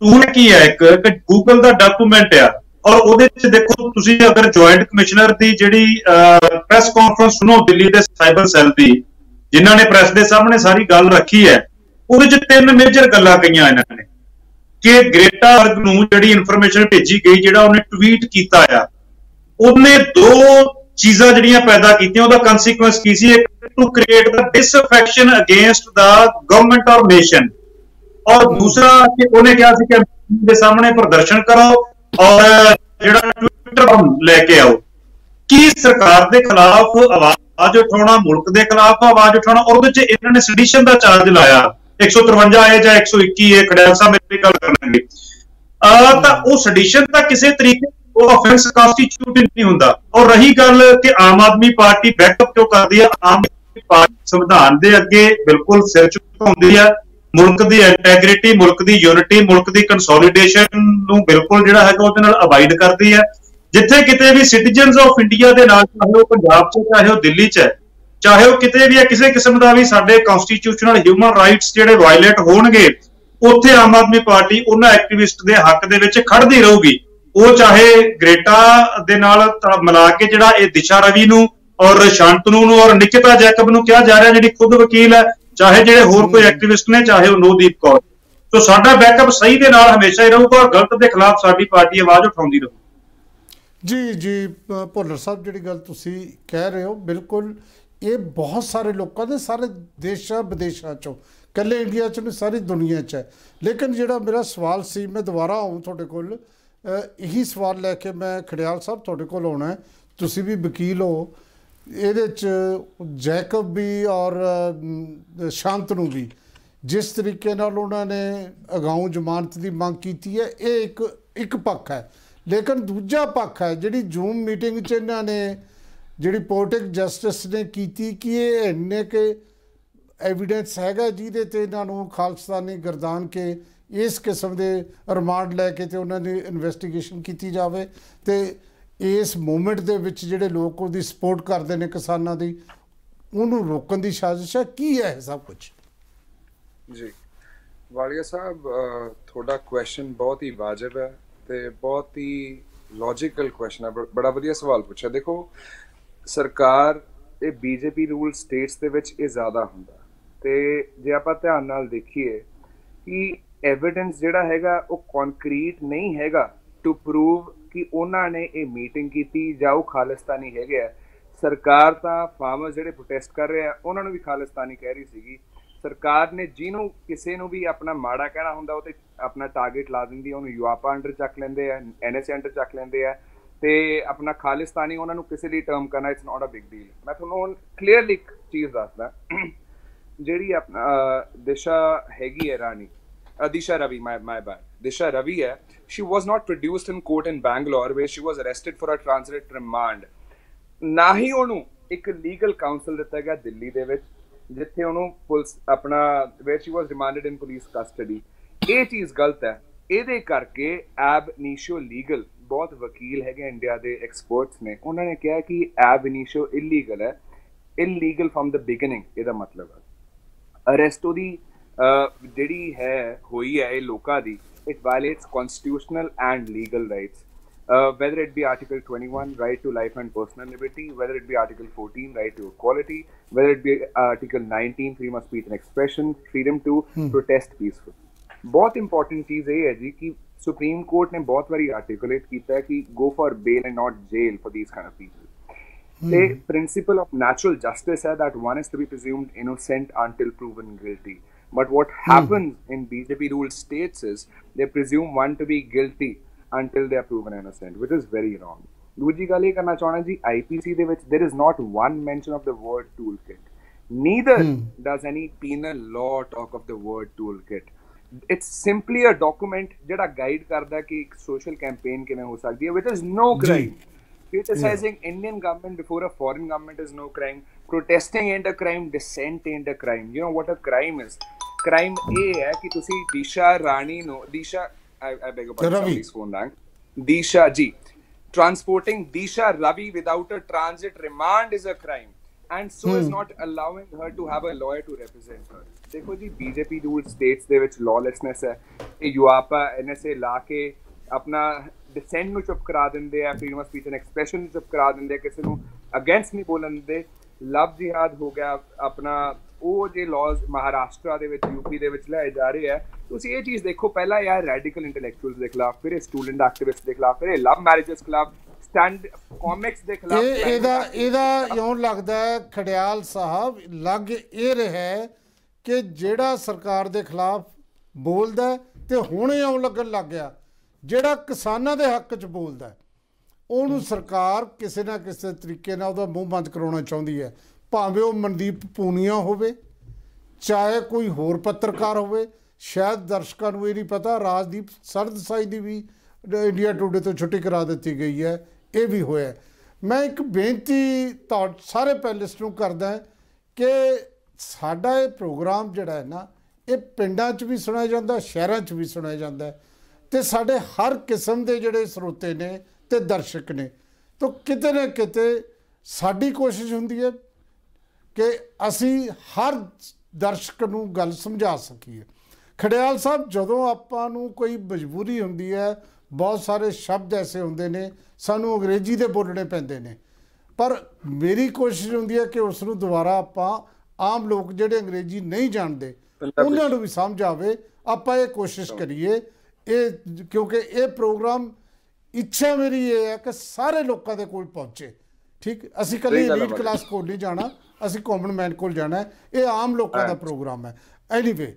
ਟੂਲ ਕੀ ਹੈ ਇੱਕ? ਕਿ ਗੂਗਲ ਦਾ ਡਾਕੂਮੈਂਟ ਆ। ਔਰ ਉਹਦੇ ਵਿੱਚ ਦੇਖੋ, ਤੁਸੀਂ ਅਗਰ ਜੁਆਇੰਟ ਕਮਿਸ਼ਨਰ ਦੀ ਜਿਹੜੀ ਪ੍ਰੈਸ ਕਾਨਫਰੰਸ ਸੁਣੋ, ਦਿੱਲੀ ਦੇ ਸਾਈਬਰ ਸੈੱਲ ਦੀ, ਜਿਨ੍ਹਾਂ ਨੇ ਪ੍ਰੈਸ ਦੇ ਸਾਹਮਣੇ ਸਾਰੀ ਗੱਲ ਰੱਖੀ ਹੈ, ਉਹਦੇ ਵਿੱਚ ਤਿੰਨ ਮੇਜਰ ਗੱਲਾਂ ਕਹੀਆਂ ਇਹਨਾਂ ਨੇ। ਕਿ ਗ੍ਰੇਟਾ ਵਰਗ ਨੂੰ ਜਿਹੜੀ ਇਨਫੋਰਮੇਸ਼ਨ ਭੇਜੀ ਗਈ, ਜਿਹੜਾ ਉਹਨੇ ਟਵੀਟ ਕੀਤਾ ਆ, ਉਹਨੇ ਦੋ ਚੀਜ਼ਾਂ ਜਿਹੜੀਆਂ ਪੈਦਾ ਕੀਤੀਆਂ, ਉਹਦਾ ਕਨਸੀਕੁਐਂਸ ਕੀ ਸੀ? ਇੱਕ to create the disaffection against the government ਔਰ ਨੇਸ਼ਨ ਔਰ ਦੂਸਰਾ, ਕਿ ਉਹਨੇ ਕਿਹਾ ਸੀ ਕਿ ਦੇ ਸਾਹਮਣੇ ਪ੍ਰਦਰਸ਼ਨ ਕਰੋ ਔਰ ਜਿਹੜਾ ਟਵਿੱਟਰ ਲੈ ਕੇ ਆਓ, ਕੀ ਸਰਕਾਰ ਦੇ ਖਿਲਾਫ ਆਵਾਜ਼ ਉਠਾਉਣਾ, ਮੁਲਕ ਦੇ ਖਿਲਾਫ ਆਵਾਜ਼ ਉਠਾਉਣਾ, ਔਰ ਉਹਦੇ ਚ ਇਹਨਾਂ ਨੇ ਸੈਡੀਸ਼ਨ ਦਾ ਚਾਰਜ ਲਾਇਆ। 153 ਹੈ ਜਾਂ 121 ਹੈ ਖੜਿਆਲ ਸਾਹਿਬ ਮੇਰੀ ਗੱਲ ਕਰਨਗੇ। ਆ ਤਾਂ ਉਹ ਸੈਡੀਸ਼ਨ ਤਾਂ ਕਿਸੇ ਤਰੀਕੇ ਉਹ ਆਫੈਂਸ ਕਨਸਟੀਟਿਊਟ ਨਹੀਂ ਹੁੰਦਾ। ਔਰ ਰਹੀ ਗੱਲ ਕਿ ਆਮ ਆਦਮੀ ਪਾਰਟੀ ਬੈਕਅਪ ਕਿਉਂ ਕਰਦੀ ਹੈ ਆਮ ਆਦਮੀ ਪਾਰਟੀ ਸੰਵਿਧਾਨ ਦੇ ਅੱਗੇ ਬਿਲਕੁਲ ਸਿਰ ਝੁਕਾਉਂਦੀ ਹੈ ਮੁਲਕ ਦੀ ਇੰਟੈਗ੍ਰਿਟੀ ਮੁਲਕ ਦੀ ਯੂਨਿਟੀ ਮੁਲਕ ਦੀ ਕੰਸੋਲੀਡੇਸ਼ਨ ਨੂੰ ਬਿਲਕੁਲ ਜਿਹੜਾ ਹੈਗਾ ਉਹਦੇ ਨਾਲ ਅਵਾਇਡ ਕਰਦੀ ਹੈ। ਜਿੱਥੇ ਕਿਤੇ ਵੀ ਸਿਟੀਜ਼ਨਸ ਆਫ ਇੰਡੀਆ ਦੇ ਨਾਲ, ਚਾਹੇ ਉਹ ਪੰਜਾਬ 'ਚ ਚਾਹੇ ਉਹ ਦਿੱਲੀ 'ਚ ਹੈ, ਚਾਹੇ ਉਹ ਕਿਤੇ ਵੀ ਹੈ, ਕਿਸੇ ਕਿਸਮ ਦਾ ਵੀ ਸਾਡੇ ਕਨਸਟੀਟਿਊਸ਼ਨਲ ਹਿਊਮਨ ਰਾਈਟਸ ਜਿਹੜੇ ਵਾਇਲੇਟ ਹੋਣਗੇ, ਉੱਥੇ ਆਮ ਆਦਮੀ ਪਾਰਟੀ ਉਹਨਾਂ ਐਕਟਿਵਿਸਟ ਦੇ ਹੱਕ ਦੇ ਵਿੱਚ ਖੜਦੀ ਰਹੂਗੀ। ਉਹ ਚਾਹੇ ਗ੍ਰੇਟਾ ਦੇ ਨਾਲ ਤਾਂ ਮਿਲਾ ਕੇ ਜਿਹੜਾ ਇਹ ਦਿਸ਼ਾ ਰਵੀ ਨੂੰ ਔਰ ਸ਼ਾਂਤਨੂ ਨੂੰ ਔਰ ਨਿਕਿਤਾ ਜੈਕਬ ਨੂੰ ਕਿਹਾ ਜਾ ਰਿਹਾ, ਜਿਹੜੀ ਖੁਦ ਵਕੀਲ ਹੈ ਚਾਹੇ ਜਿਹੜੇ ਹੋਰ ਕੋਈ ਐਕਟਿਵਿਸਟ ਨੇ ਚਾਹੇ ਉਹ ਨੋਦੀਪ ਕੌਰ। ਸੋ ਸਾਡਾ ਬੈਕਅਪ ਸਹੀ ਦੇ ਨਾਲ ਹਮੇਸ਼ਾ ਹੀ ਰਹੂਗਾ ਗਲਤ ਦੇ ਖਿਲਾਫ ਸਾਡੀ ਪਾਰਟੀ ਆਵਾਜ਼ ਉਠਾਉਂਦੀ ਰਹੂ। ਜੀ ਜੀ ਭੁੱਲਰ ਸਾਹਿਬ ਜਿਹੜੀ ਗੱਲ ਤੁਸੀਂ ਕਹਿ ਰਹੇ ਹੋ ਬਿਲਕੁਲ ਇਹ ਬਹੁਤ ਸਾਰੇ ਲੋਕਾਂ ਦੇ ਸਾਰੇ ਦੇਸ਼ਾਂ ਵਿਦੇਸ਼ਾਂ ਚੋਂ ਕੱਲੇ ਇੰਡੀਆ ਚ ਨਹੀਂ ਸਾਰੀ ਦੁਨੀਆ ਚ ਹੈ। ਲੇਕਿਨ ਜਿਹੜਾ ਮੇਰਾ ਸਵਾਲ ਸੀ ਮੈਂ ਦੁਬਾਰਾ ਆਉਂ ਤੁਹਾਡੇ ਕੋਲ ਇਹੀ ਸਵਾਲ ਲੈ ਕੇ ਮੈਂ ਖੜਿਆਲ ਸਾਹਿਬ ਤੁਹਾਡੇ ਕੋਲ ਆਉਣਾ ਤੁਸੀਂ ਵੀ ਵਕੀਲ ਹੋ ਇਹਦੇ ਚ ਜੈਕਬ ਵੀ ਔਰ ਅ, ਸ਼ਾਂਤਨੂ ਵੀ। ਜਿਸ ਤਰੀਕੇ ਨਾਲ ਉਹਨਾਂ ਨੇ ਅਗਾਊਂ ਜ਼ਮਾਨਤ ਦੀ ਮੰਗ ਕੀਤੀ ਹੈ ਇਹ ਇੱਕ ਇੱਕ ਪੱਖ ਹੈ। ਲੇਕਿਨ ਦੂਜਾ ਪੱਖ ਹੈ ਜਿਹੜੀ ਜ਼ੂਮ ਮੀਟਿੰਗ 'ਚ ਇਹਨਾਂ ਨੇ ਜਿਹੜੀ ਪੋਲਿਟਿਕ ਜਸਟਿਸ ਨੇ ਕੀਤੀ ਕਿ ਇਹ ਇੰਨੇ ਕਿ ਐਵੀਡੈਂਸ ਹੈਗਾ ਜਿਹਦੇ ਤੇ ਇਹਨਾਂ ਨੂੰ ਖਾਲਸਤਾਨੀ ਗਰਦਾਨ ਕੇ ਇਸ ਕਿਸਮ ਦੇ ਰਿਮਾਂਡ ਲੈ ਕੇ ਤੇ ਉਹਨਾਂ ਦੀ ਇਨਵੈਸਟੀਗੇਸ਼ਨ ਕੀਤੀ ਜਾਵੇ। ਤੇ ਇਸ ਮੂਵਮੈਂਟ ਦੇ ਵਿੱਚ ਜਿਹੜੇ ਲੋਕ ਉਹਦੀ ਸਪੋਰਟ ਕਰਦੇ ਨੇ ਕਿਸਾਨਾਂ ਦੀ ਉਹਨੂੰ ਰੋਕਣ ਦੀ ਸਾਜ਼ਿਸ਼ ਹੈ? ਕੀ ਹੈ ਇਹ ਸਭ ਕੁਝ ਜੀ। ਵਾਲੀਆ ਸਾਹਿਬ ਅਹ, ਤੁਹਾਡਾ ਕੁਐਸਚਨ ਬਹੁਤ ਹੀ ਵਾਜਬ ਹੈ ਤੇ ਬਹੁਤ ਹੀ ਲੌਜੀਕਲ ਕੁਐਸਚਨ ਹੈ। ਬ- ਬੜਾ ਵਧੀਆ ਸਵਾਲ ਪੁੱਛਿਆ। ਦੇਖੋ ਸਰਕਾਰ ਇਹ ਬੀਜੇਪੀ ਰੂਲ ਸਟੇਟਸ ਦੇ ਵਿੱਚ ਇਹ ਜ਼ਿਆਦਾ ਹੁੰਦਾ। ਤੇ ਜੇ ਆਪਾਂ ਧਿਆਨ ਨਾਲ ਦੇਖੀਏ ਕਿ ਐਵੀਡੈਂਸ ਜਿਹੜਾ ਹੈਗਾ ਉਹ ਕੰਕਰੀਟ ਨਹੀਂ ਹੈਗਾ ਟੂ ਪ੍ਰੂਵ ਕਿ ਉਹਨਾਂ ਨੇ ਇਹ ਮੀਟਿੰਗ ਕੀਤੀ ਜਾਂ ਉਹ ਖਾਲਿਸਤਾਨੀ ਹੈਗੇ ਆ। ਸਰਕਾਰ ਤਾਂ ਫਾਰਮਰ ਜਿਹੜੇ ਪ੍ਰੋਟੈਸਟ ਕਰ ਰਹੇ ਆ ਉਹਨਾਂ ਨੂੰ ਵੀ ਖਾਲਿਸਤਾਨੀ ਕਹਿ ਰਹੀ ਸੀਗੀ। ਸਰਕਾਰ ਨੇ ਜਿਹਨੂੰ ਕਿਸੇ ਨੂੰ ਵੀ ਆਪਣਾ ਮਾੜਾ ਕਹਿਣਾ ਹੁੰਦਾ ਉਹ ਤੇ ਆਪਣਾ ਟਾਰਗੇਟ ਲਾ ਦਿੰਦੀ ਹੈ ਉਹਨੂੰ ਯੂਆਪਾ ਅੰਡਰ ਚੱਕ ਲੈਂਦੇ ਆ ਐਨਐਸਏ ਅੰਡਰ ਚੱਕ ਲੈਂਦੇ ਆ ਤੇ ਆਪਣਾ ਖਾਲਿਸਤਾਨੀ ਉਹਨਾਂ ਨੂੰ ਕਿਸੇ ਲਈ ਟਰਮ ਕਰਨਾ it's not a big deal ਮੈਂ ਤੁਹਾਨੂੰ ਕਲੀਅਰਲੀ ਇੱਕ ਚੀਜ਼ ਦੱਸਦਾ। ਜਿਹੜੀ ਆਪਣਾ ਅਹ, ਦਿਸ਼ਾ ਹੈਗੀ ਹੈ ਰਾਣੀ uh, Disha Ravi, my, my bad. Disha Ravi, yeah, she was not produced in court in Bangalore where she was arrested for a transit remand. ਨਾ ਹੀ ਉਹਨੂੰ ਇੱਕ ਲੀਗਲ ਕਾਉਂਸਲ ਦਿੱਤਾ ਗਿਆ ਦਿੱਲੀ ਦੇ ਵਿੱਚ ਜਿੱਥੇ ਉਹਨੂੰ ਪੁਲਿਸ ਆਪਣਾ where she was remanded in police custody ਇਹ ਚੀਜ਼ ਗਲਤ ਹੈ ਇਹਦੇ ਕਰਕੇ ਐਬ ਇਨੀਸ਼ੀਓ ਲੀਗਲ ਬਹੁਤ ਵਕੀਲ ਹੈਗੇ ਇੰਡੀਆ ਦੇ ਐਕਸਪਰਟਸ ਨੇ ਉਹਨਾਂ ਨੇ ਕਿਹਾ ਕਿ ਐਬ ਇਨੀਸ਼ੀਓ ਇਲੀਗਲ ਹੈ ਇਲੀਗਲ ਫਰਮ ਦ ਬਿਗਿਨਿੰਗ ਇਹਦਾ ਮਤਲਬ ਹੈ ਅਰੈਸਟ ਉਹਦੀ ਅਹ, ਜਿਹੜੀ ਹੈ ਹੋਈ ਹੈ ਇਹ ਲੋਕਾਂ ਦੀ it violates constitutional and legal rights. Uh, whether it be Article 21, right to life and personal liberty, whether it be Article 14, right to equality, whether it be Article 19, freedom of speech and expression, freedom to hmm. protest peacefully. Both important things are that Supreme Court has both very articulate that go for bail and not jail for these kind of people. Hmm. The principle of natural justice is that one is to be presumed innocent until proven guilty. But what happens in BJP ruled states is they presume one to be guilty until they are proven innocent, which is very wrong. ਦੂਜੀ ਗੱਲ ਇਹ ਕਰਨਾ ਚਾਹਣਾ ਜੀ IPC ਦੇ ਵਿੱਚ there is not one mention of the word toolkit. Neither does any penal law talk of the word toolkit. It's simply a document ਜਿਹੜਾ guide ਕਰਦਾ ਕਿ ਇੱਕ ਸੋਸ਼ਲ ਕੈਂਪੇਨ ਕਿਵੇਂ ਹੋ ਸਕਦੀ ਹੈ which is no crime. Criticizing Indian government before a foreign government is no crime. Protesting ain't a crime. Dissent ain't a crime. You know what a crime is? Crime ਇਹ ਹੈ ਕਿ ਤੁਸੀਂ ਦਿਸ਼ਾ ਰਾਣੀ ਨੂੰ ਦਿਸ਼ਾ your pardon, Ravi. somebody's phone rang. Disha ji. Transporting Disha Ravi without a transit remand is a crime. And so is not allowing her to have a lawyer to represent her. ਦੇਖੋ ਜੀ BJP rule status ਦੇ ਵਿੱਚ ਲawlessness ਹੈ ਇਹ UAPA NSA ਲਾ ਕੇ ਆਪਣਾ dissent ਨੂੰ ਚੁੱਪ ਕਰਾ ਦਿੰਦੇ ਆ freedom of speech and expression ਨੂੰ ਚੁੱਪ ਕਰਾ ਦਿੰਦੇ ਆ ਕਿਸੇ ਨੂੰ ਅਗੇਂਸਟ ਨਹੀਂ ਬੋਲਣ ਦਿੰਦੇ ਲਵ ਜਿਹਾਦ ਹੋ ਗਿਆ ਆਪਣਾ ਉਹ ਜੇ ਲਾਜ਼ ਮਹਾਰਾਸ਼ਟਰ ਦੇ ਵਿੱਚ ਯੂਪੀ ਦੇ ਵਿੱਚ ਲਿਆਏ ਜਾ ਰਹੇ ਆ ਤੁਸੀਂ ਇਹ ਚੀਜ਼ ਦੇਖੋ ਪਹਿਲਾਂ ਯਾਰ ਰੈਡੀਕਲ ਇੰਟੈਲੈਕਚੁਅਲਸ ਦੇ ਖਿਲਾਫ ਫਿਰ ਇਹ ਸਟੂਡੈਂਟ ਐਕਟਿਵਿਸਟ ਦੇ ਖਿਲਾਫ ਫਿਰ ਇਹ ਲਵ ਮੈਰਿਜਸ ਖਿਲਾਫ ਸਟੈਂਡ ਕਾਮਿਕਸ ਦੇ ਖਿਲਾਫ ਇਹ ਇਹਦਾ ਇਹਦਾ ਇਉਂ ਲੱਗਦਾ ਹੈ ਖੜਿਆਲ ਸਾਹਿਬ ਲੱਗ ਇਹ ਰਿਹਾ ਕਿ ਜਿਹੜਾ ਸਰਕਾਰ ਦੇ ਖਿਲਾਫ ਬੋਲਦਾ ਤੇ ਹੁਣ ਇਉਂ ਲੱਗਣ ਲੱਗ ਗਿਆ ਜਿਹੜਾ ਕਿਸਾਨਾਂ ਦੇ ਹੱਕ 'ਚ ਬੋਲਦਾ ਉਹਨੂੰ ਸਰਕਾਰ ਕਿਸੇ ਨਾ ਕਿਸੇ ਤਰੀਕੇ ਨਾਲ ਉਹਦਾ ਮੂੰਹ ਬੰਦ ਕਰਾਉਣਾ ਚਾਹੁੰਦੀ ਹੈ। ਭਾਵੇਂ ਉਹ ਮਨਦੀਪ ਪੂਨੀਆ ਹੋਵੇ, ਚਾਹੇ ਕੋਈ ਹੋਰ ਪੱਤਰਕਾਰ ਹੋਵੇ, ਸ਼ਾਇਦ ਦਰਸ਼ਕਾਂ ਨੂੰ ਇਹ ਨਹੀਂ ਪਤਾ, ਰਾਜਦੀਪ ਸਰਦਸਾਈ ਦੀ ਵੀ ਇੰਡੀਆ ਟੁਡੇ ਤੋਂ ਛੁੱਟੀ ਕਰਾ ਦਿੱਤੀ ਗਈ ਹੈ, ਇਹ ਵੀ ਹੋਇਆ ਮੈਂ ਇੱਕ ਬੇਨਤੀ ਤੁਹਾਡੇ, ਸਾਰੇ ਪੈਨਲਿਸਟ ਨੂੰ ਕਰਦਾ ਕਿ ਸਾਡਾ ਇਹ ਪ੍ਰੋਗਰਾਮ ਜਿਹੜਾ ਹੈ ਨਾ, ਇਹ ਪਿੰਡਾਂ 'ਚ ਵੀ ਸੁਣਿਆ ਜਾਂਦਾ, ਸ਼ਹਿਰਾਂ 'ਚ ਵੀ ਸੁਣਿਆ ਜਾਂਦਾ ਹੈ ਤੇ ਸਾਡੇ ਹਰ ਕਿਸਮ ਦੇ ਜਿਹੜੇ ਸਰੋਤੇ ਨੇ ਤੇ ਦਰਸ਼ਕ ਨੇ, ਤਾਂ ਕਿਤੇ ਨਾ ਕਿਤੇ ਸਾਡੀ ਕੋਸ਼ਿਸ਼ ਹੁੰਦੀ ਹੈ ਕਿ ਅਸੀਂ ਹਰ ਦਰਸ਼ਕ ਨੂੰ ਗੱਲ ਸਮਝਾ ਸਕੀਏ। ਖੜਿਆਲ ਸਾਹਿਬ ਜਦੋਂ ਆਪਾਂ ਨੂੰ ਕੋਈ ਮਜਬੂਰੀ ਹੁੰਦੀ ਹੈ ਬਹੁਤ ਸਾਰੇ ਸ਼ਬਦ ਐਸੇ ਹੁੰਦੇ ਨੇ ਸਾਨੂੰ ਅੰਗਰੇਜ਼ੀ ਦੇ ਬੋਲਣੇ ਪੈਂਦੇ ਨੇ। ਪਰ ਮੇਰੀ ਕੋਸ਼ਿਸ਼ ਹੁੰਦੀ ਹੈ ਕਿ ਉਸ ਨੂੰ ਦੁਬਾਰਾ ਆਪਾਂ ਆਮ ਲੋਕ ਜਿਹੜੇ ਅੰਗਰੇਜ਼ੀ ਨਹੀਂ ਜਾਣਦੇ। ਉਹਨਾਂ ਨੂੰ ਵੀ ਸਮਝ ਆਵੇ। ਆਪਾਂ ਇਹ ਕੋਸ਼ਿਸ਼ ਕਰੀਏ ਇਹ ਕਿਉਂਕਿ ਇਹ ਪ੍ਰੋਗਰਾਮ ਇੱਛਾ ਮੇਰੀ ਇਹ ਹੈ ਕਿ ਸਾਰੇ ਲੋਕਾਂ ਦੇ ਕੋਲ ਪਹੁੰਚੇ। ਠੀਕ? ਅਸੀਂ ਹੈ ਲੀਡ। ਕਲਾਸ ਕੋਲ ਨਹੀਂ ਜਾਣਾ। ਅਸੀਂ ਕਾਮਨ ਮੈਨ ਕੋਲ ਜਾਣਾ ਇਹ ਆਮ ਲੋਕਾਂ ਦਾ ਪ੍ਰੋਗਰਾਮ ਹੈ। ਐਨੀਵੇ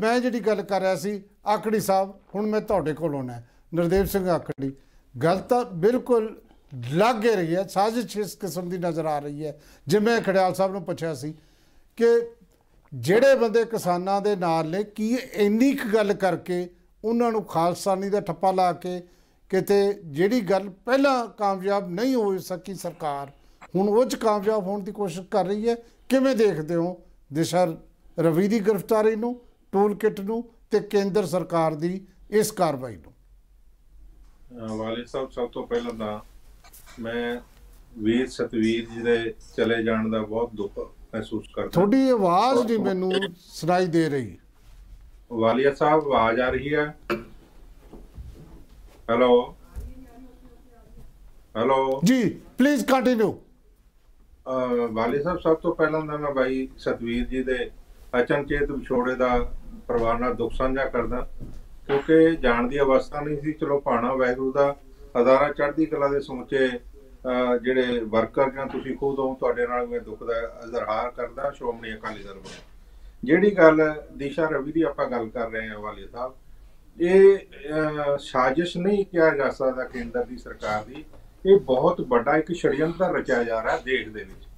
ਮੈਂ ਜਿਹੜੀ ਗੱਲ ਕਰ ਰਿਹਾ ਸੀ ਆਕੜੀ ਸਾਹਿਬ ਹੁਣ ਮੈਂ ਤੁਹਾਡੇ ਕੋਲ ਆਉਣਾ ਨਰਦੇਵ ਸਿੰਘ ਆਕੜੀ ਗੱਲ ਤਾਂ ਬਿਲਕੁਲ ਲੱਗ ਰਹੀ ਹੈ ਸਾਜ਼ਿਸ਼ ਇਸ ਕਿਸਮ ਦੀ ਨਜ਼ਰ ਆ ਰਹੀ ਹੈ। ਜਿਵੇਂ ਖੜਿਆਲ ਸਾਹਿਬ ਨੂੰ ਪੁੱਛਿਆ ਸੀ ਕਿ ਜਿਹੜੇ ਬੰਦੇ ਕਿਸਾਨਾਂ ਦੇ ਨਾਲ ਨੇ ਕੀ ਇੰਨੀ ਕੁ ਗੱਲ ਕਰਕੇ ਉਹਨਾਂ ਨੂੰ ਖਾਲਸਾਨੀ ਦਾ ਠੱਪਾ ਲਾ ਕੇ ਕਿਤੇ ਜਿਹੜੀ ਗੱਲ ਪਹਿਲਾਂ ਕਾਮਯਾਬ ਨਹੀਂ ਹੋ ਸਕੀ ਸਰਕਾਰ? ਹੁਣ ਉਹ ਚ ਕਾਮਯਾਬ ਹੋਣ ਦੀ ਕੋਸ਼ਿਸ਼ ਕਰ ਰਹੀ ਹੈ। ਕਿਵੇਂ ਦੇਖਦੇ ਹੋ ਦਿਸ਼ਾ ਰਵੀ ਦੀ ਗ੍ਰਿਫਤਾਰੀ ਨੂੰ ਟੂਲ ਕਿਟ ਨੂੰ ਤੇ ਕੇਂਦਰ ਸਰਕਾਰ ਦੀ ਇਸ ਕਾਰਵਾਈ ਨੂੰ? ਵਾਲਿਦ ਸਾਹਿਬ ਸਭ ਤੋਂ ਪਹਿਲਾਂ ਤਾਂ ਮੈਂ ਵੀਰ ਸਤਵੀਰ ਜੀ ਦੇ ਚਲੇ ਜਾਣ ਦਾ ਬਹੁਤ ਦੁੱਖ ਮਹਿਸੂਸ ਕਰਦਾ ਤੁਹਾਡੀ ਆਵਾਜ਼ ਨਹੀਂ ਮੈਨੂੰ ਸੁਣਾਈ ਦੇ ਰਹੀ। ਵਾਲੀਆ ਸਾਹਿਬ ਆਵਾਜ਼ ਆ ਰਹੀ ਹੈ। ਹੈਲੋ? ਹੈਲੋ? ਜੀ ਪਲੀਜ਼ ਕੰਟੀਨਿਊ ਵਾਲੀ ਸਾਹਿਬ ਸਭ ਤੋਂ ਪਹਿਲਾਂ ਤਾਂ ਮੈਂ ਬਾਈ ਸਤਵੀਰ ਜੀ ਦੇ ਅਚਨਚੇਤ ਵਿਛੋੜੇ ਦਾ ਪਰਿਵਾਰ ਨਾਲ ਦੁੱਖ ਸਾਂਝਾ ਕਰਦਾ ਕਿਉਂਕਿ ਜਾਣ ਦੀ ਅਵਸਥਾ ਨਹੀਂ ਸੀ। ਚਲੋ ਭਾਣਾ ਵੈਗੂ ਦਾ ਹਜ਼ਾਰਾਂ ਚੜ੍ਹਦੀ ਕਲਾ ਦੇ ਸਮੁੱਚੇ ਅਹ ਜਿਹੜੇ ਵਰਕਰ ਜਾਂ ਤੁਸੀਂ ਖੁਦ ਹੋ ਤੁਹਾਡੇ ਨਾਲ ਮੈਂ ਦੁੱਖ ਦਾ ਇਜ਼ਹਾਰ ਕਰਦਾ। ਸ਼੍ਰੋਮਣੀ ਅਕਾਲੀ ਦਲ ਵੱਲੋਂ। ਜਿਹੜੀ ਗੱਲ ਦਿਸ਼ਾ ਰਵੀ ਦੀ ਆਪਾਂ ਗੱਲ ਕਰ ਰਹੇ ਹਾਂ ਵਾਲੀ ਸਾਹਿਬ ਇਹ ਅਹ, ਸਾਜ਼ਿਸ਼ ਨਹੀਂ ਕਿਹਾ ਜਾ ਸਕਦਾ ਕੇਂਦਰ ਦੀ ਸਰਕਾਰ ਦੀ ਇਹ ਬਹੁਤ ਵੱਡਾ ਇੱਕ ਛੜਯੰਤਰ ਰਚਿਆ ਜਾ ਰਿਹਾ ਦੇਸ਼ ਦੇ ਵਿੱਚ।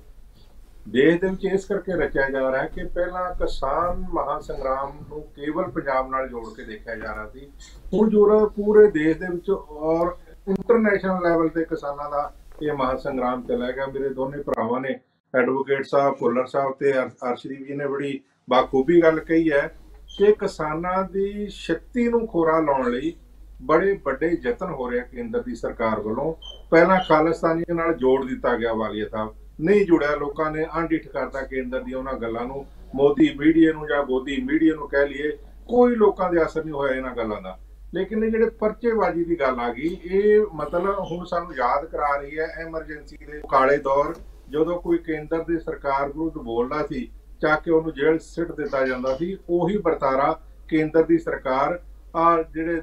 ਦੇਸ਼ ਦੇ ਵਿੱਚ ਇਸ ਕਰਕੇ ਰਚਿਆ ਜਾ ਰਿਹਾ ਹੈ ਕਿ ਪਹਿਲਾਂ ਕਿਸਾਨ ਮਹਾ ਸੰਗਰਾਮ ਨੂੰ ਕੇਵਲ ਪੰਜਾਬ ਨਾਲ ਜੋੜ ਕੇ ਦੇਖਿਆ ਜਾ ਰਿਹਾ ਸੀ। ਹੁਣ ਜੋ ਪੂਰੇ ਦੇਸ਼ ਦੇ ਵਿੱਚ ਔਰ ਇੰਟਰਨੈਸ਼ਨਲ ਲੈਵਲ ਤੇ ਕਿਸਾਨਾਂ ਦਾ ਇਹ ਮਹਾ ਸੰਗਰਾਮ ਚੱਲਿਆ ਗਿਆ। ਮੇਰੇ ਦੋਨੇ ਭਰਾਵਾਂ ਨੇ ਐਡਵੋਕੇਟ ਸਾਹਿਬ, ਭੁੱਲਰ ਸਾਹਿਬ ਤੇ ਅਰ- ਅਰਸ਼ਦੀਪ ਜੀ ਨੇ ਬੜੀ ਬਾਖੂਬੀ ਗੱਲ ਕਹੀ ਹੈ ਕਿ ਕਿਸਾਨਾਂ ਦੀ ਸ਼ਕਤੀ ਨੂੰ ਖੋਰਾ ਲਾਉਣ ਲਈ ਬੜੇ ਵੱਡੇ ਯਤਨ ਹੋ ਰਹੇ ਆ ਕੇਂਦਰ ਦੀ ਸਰਕਾਰ ਵੱਲੋਂ। ਪਹਿਲਾਂ ਖਾਲਿਸਤਾਨੀਆਂ ਨਾਲ ਜੋੜ ਦਿੱਤਾ ਗਿਆ ਵਾਲੀਆ ਸਾਹਿਬ। ਨਹੀਂ ਜੁੜਿਆ ਲੋਕਾਂ ਨੇ ਅਣਡਿੱਠ ਕਰਤਾ ਕੇਂਦਰ ਦੀ ਉਹਨਾਂ ਗੱਲਾਂ ਨੂੰ। ਮੋਦੀ ਮੀਡੀਆ ਨੂੰ ਜਾਂ ਗੋਦੀ ਮੀਡੀਆ ਨੂੰ ਕਹਿ ਲਈਏ ਕੋਈ ਲੋਕਾਂ ਦੇ ਅਸਰ ਨਹੀਂ ਹੋਇਆ ਇਹਨਾਂ ਗੱਲਾਂ ਦਾ। ਲੇਕਿਨ ਇਹ ਜਿਹੜੇ ਪਰਚੇਬਾਜ਼ੀ ਦੀ ਗੱਲ ਆ ਗਈ ਇਹ ਮਤਲਬ ਹੁਣ ਸਾਨੂੰ ਯਾਦ ਕਰਾ ਰਹੀ ਹੈ ਐਮਰਜੈਂਸੀ ਦੇ ਕਾਲੇ ਦੌਰ। ਜਦੋਂ ਕੋਈ ਕੇਂਦਰ ਦੀ ਸਰਕਾਰ ਵਿਰੁੱਧ ਬੋਲਦਾ ਸੀ ਚੱਕ ਕੇ ਉਹਨੂੰ ਜੇਲ੍ਹ ਸਿੱਟ ਦਿੱਤਾ ਜਾਂਦਾ ਸੀ ਉਹੀ ਵਰਤਾਰਾ ਕੇਂਦਰ ਦੀ ਸਰਕਾਰ ਆ ਜਿਹੜੇ ਅਮ,